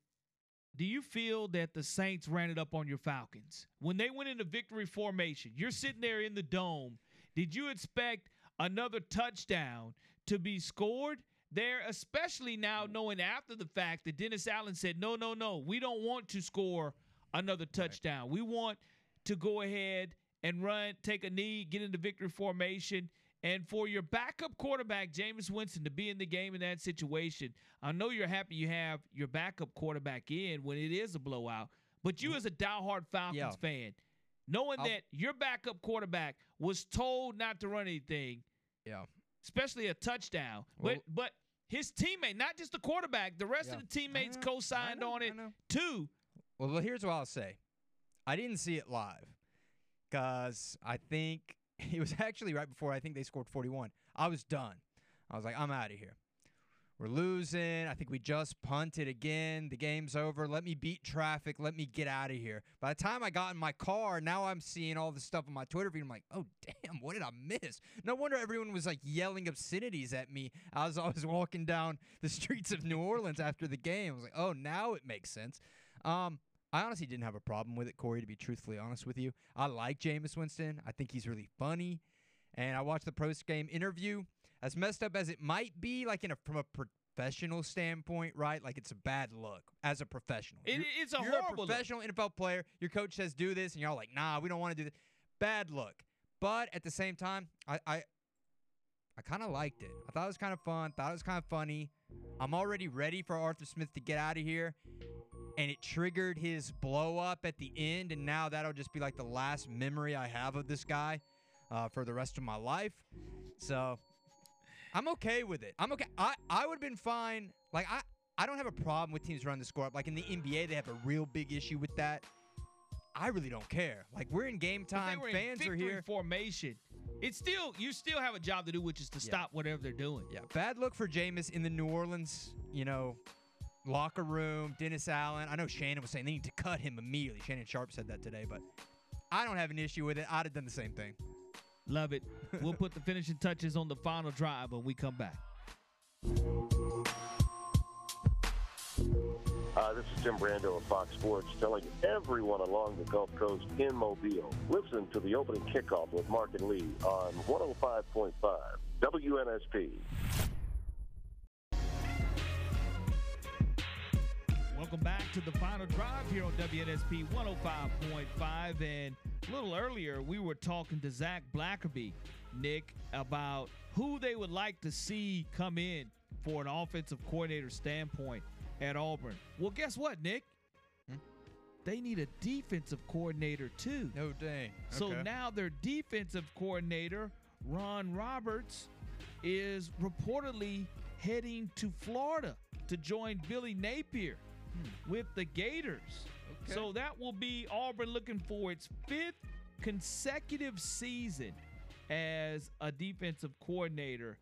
do you feel that the Saints ran it up on your Falcons when they went into victory formation? You're sitting there in the dome. Did you expect another touchdown to be scored there, especially now mm. knowing after the fact that Dennis Allen said, no, no, no, we don't want to score another touchdown. We want to go ahead and run, take a knee, get into victory formation. And for your backup quarterback, Jameis Winston, to be in the game in that situation, I know you're happy you have your backup quarterback in when it is a blowout. But you, mm-hmm. as a diehard Falcons Yeah. fan, knowing I'll- that your backup quarterback was told not to run anything, Yeah. Especially a touchdown, Well- but but his teammate, not just the quarterback, the rest Yeah. of the teammates I know, I co-signed know, on it too. Well, here's what I'll say. I didn't see it live because I think <laughs> it was actually right before I think they scored 41. I was done. I was like, I'm out of here. We're losing. I think we just punted again. The game's over. Let me beat traffic. Let me get out of here. By the time I got in my car, now I'm seeing all this stuff on my Twitter feed. I'm like, oh, damn, what did I miss? No wonder everyone was like yelling obscenities at me as I was walking down the streets of New Orleans after the game. I was like, oh, now it makes sense. Um, I honestly didn't have a problem with it, Corey, to be truthfully honest with you. I like Jameis Winston. I think he's really funny. And I watched the post game interview. As messed up as it might be, like in a from a professional standpoint, right? Like it's a bad look as a professional. It- it's a you're horrible a look. professional NFL player. Your coach says do this, and you're all like, nah, we don't want to do this. Bad look. But at the same time, I I, I kind of liked it. I thought it was kind of fun. Thought it was kind of funny. I'm already ready for Arthur Smith to get out of here. And it triggered his blow up at the end, and now that'll just be like the last memory I have of this guy uh, for the rest of my life. So I'm okay with it. I'm okay. I, I would have been fine. Like I, I don't have a problem with teams running the score up. Like in the NBA, they have a real big issue with that. I really don't care. Like we're in game time. Fans are here. Formation. It's still you still have a job to do, which is to stop whatever they're doing. Yeah, bad look for Jameis in the New Orleans, you know, locker room. Dennis Allen. I know Shannon was saying they need to cut him immediately. Shannon Sharpe said that today, but I don't have an issue with it. I'd have done the same thing. Love it. we'll put the finishing touches on the final drive when we come back. Hi, this is Tim Brando of Fox Sports telling everyone along the Gulf Coast in Mobile. Listen to the opening kickoff with Mark and Lee on 105.5 WNSP. Welcome back to the final drive here on WNSP 105.5. And a little earlier, we were talking to Zach Blackerby, Nick, about who they would like to see come in for an offensive coordinator standpoint at Auburn. Well, guess what, Nick? Hmm? They need a defensive coordinator too. No dang. So Okay. now their defensive coordinator, Ron Roberts, is reportedly heading to Florida to join Billy Napier with the Gators. Okay. So that will be Auburn looking for its fifth consecutive season as a defensive coordinator.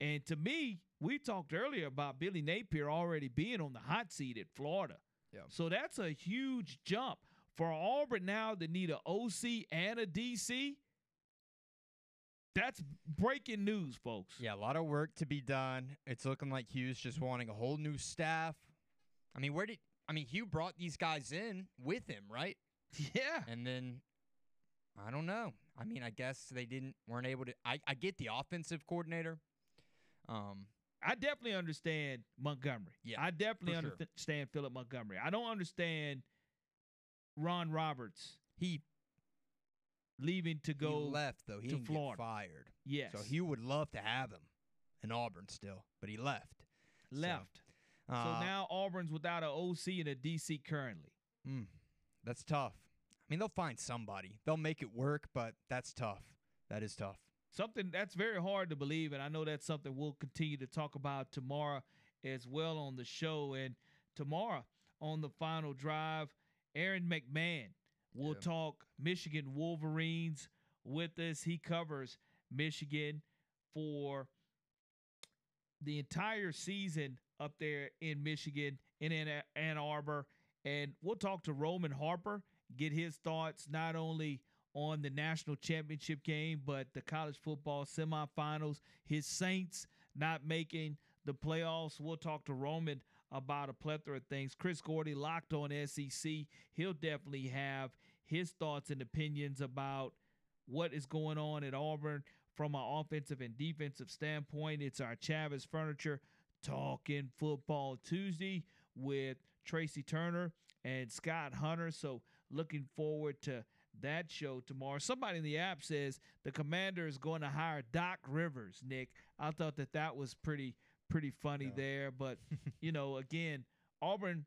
And to me, we talked earlier about Billy Napier already being on the hot seat at Florida. Yeah. So that's a huge jump for Auburn now to need an OC and a DC. That's breaking news, folks. Yeah, a lot of work to be done. It's looking like Hugh's just wanting a whole new staff. I mean, where did I mean Hugh brought these guys in with him, right? <laughs> Yeah. And then I don't know. I mean, I guess they didn't weren't able to I, I get the offensive coordinator. Um I definitely understand Montgomery. Yeah, I definitely sure. understand Philip Montgomery. I don't understand Ron Roberts. He leaving to go he left though. He to Florida. fired. Yes. So Hugh would love to have him in Auburn still, but he left. Left. So, uh, now Auburn's without an OC and a DC currently. Mm, that's tough. I mean, they'll find somebody. They'll make it work, but that's tough. That is tough. Something that's very hard to believe, and I know that's something we'll continue to talk about tomorrow as well on the show. And tomorrow on the final drive, Aaron McMahon will talk Michigan Wolverines with us. He covers Michigan for the entire season up there in Michigan and in Ann Arbor. And we'll talk to Roman Harper, get his thoughts not only on the national championship game, but the college football semifinals, his Saints not making the playoffs. We'll talk to Roman about a plethora of things. Chris Gordy locked on SEC. He'll definitely have his thoughts and opinions about what is going on at Auburn from an offensive and defensive standpoint. It's our Chavis Furniture Talking Football Tuesday with Tracy Turner and Scott Hunter. So looking forward to that show tomorrow. Somebody in the app says the commander is going to hire Doc Rivers, Nick. I thought that that was pretty pretty funny there, but <laughs> you know, again, Auburn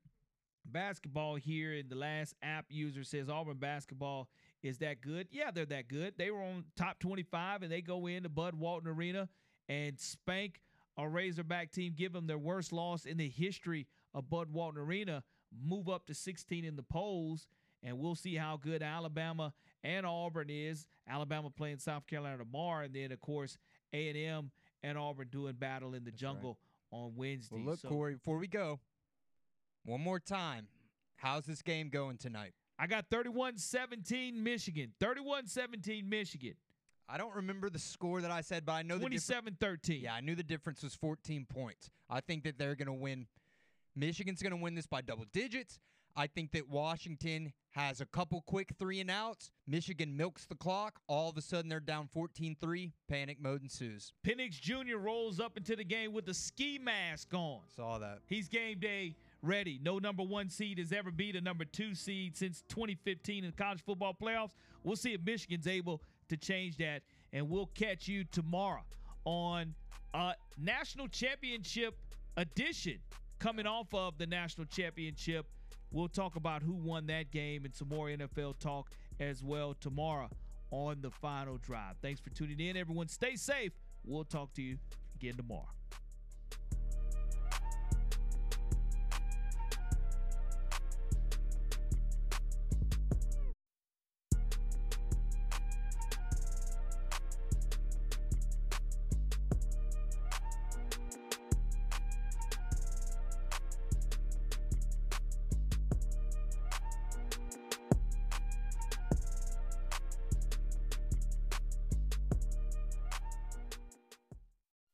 basketball here in the last app user says Auburn basketball is that good. Yeah, they're that good. They were on top 25 and they go into Bud Walton Arena and spank a Razorback team, give them their worst loss in the history of Bud Walton Arena, move up to 16 in the polls, and we'll see how good Alabama and Auburn is. Alabama playing South Carolina tomorrow, and then of course A&M and Auburn doing battle in the That's jungle on Wednesday. Well, look, So- Corey, before we go, one more time. How's this game going tonight? I got 31-17 Michigan. 31-17 Michigan. I don't remember the score that I said, but I know the 27-13. Yeah, I knew the difference was 14 points. I think that they're going to win. Michigan's going to win this by double digits. I think that Washington has a couple quick three and outs. Michigan milks the clock. All of a sudden, they're down 14 3. Panic mode ensues. Penix Jr. rolls up into the game with a ski mask on. Saw that. He's game day ready. No number one seed has ever beat a number two seed since 2015 in college football playoffs. We'll see if Michigan's able to change that, and we'll catch you tomorrow on uh, national championship edition. Coming off of the national championship, we'll talk about who won that game and some more NFL talk as well tomorrow on the final drive. Thanks for tuning in, everyone. Stay safe. We'll talk to you again tomorrow.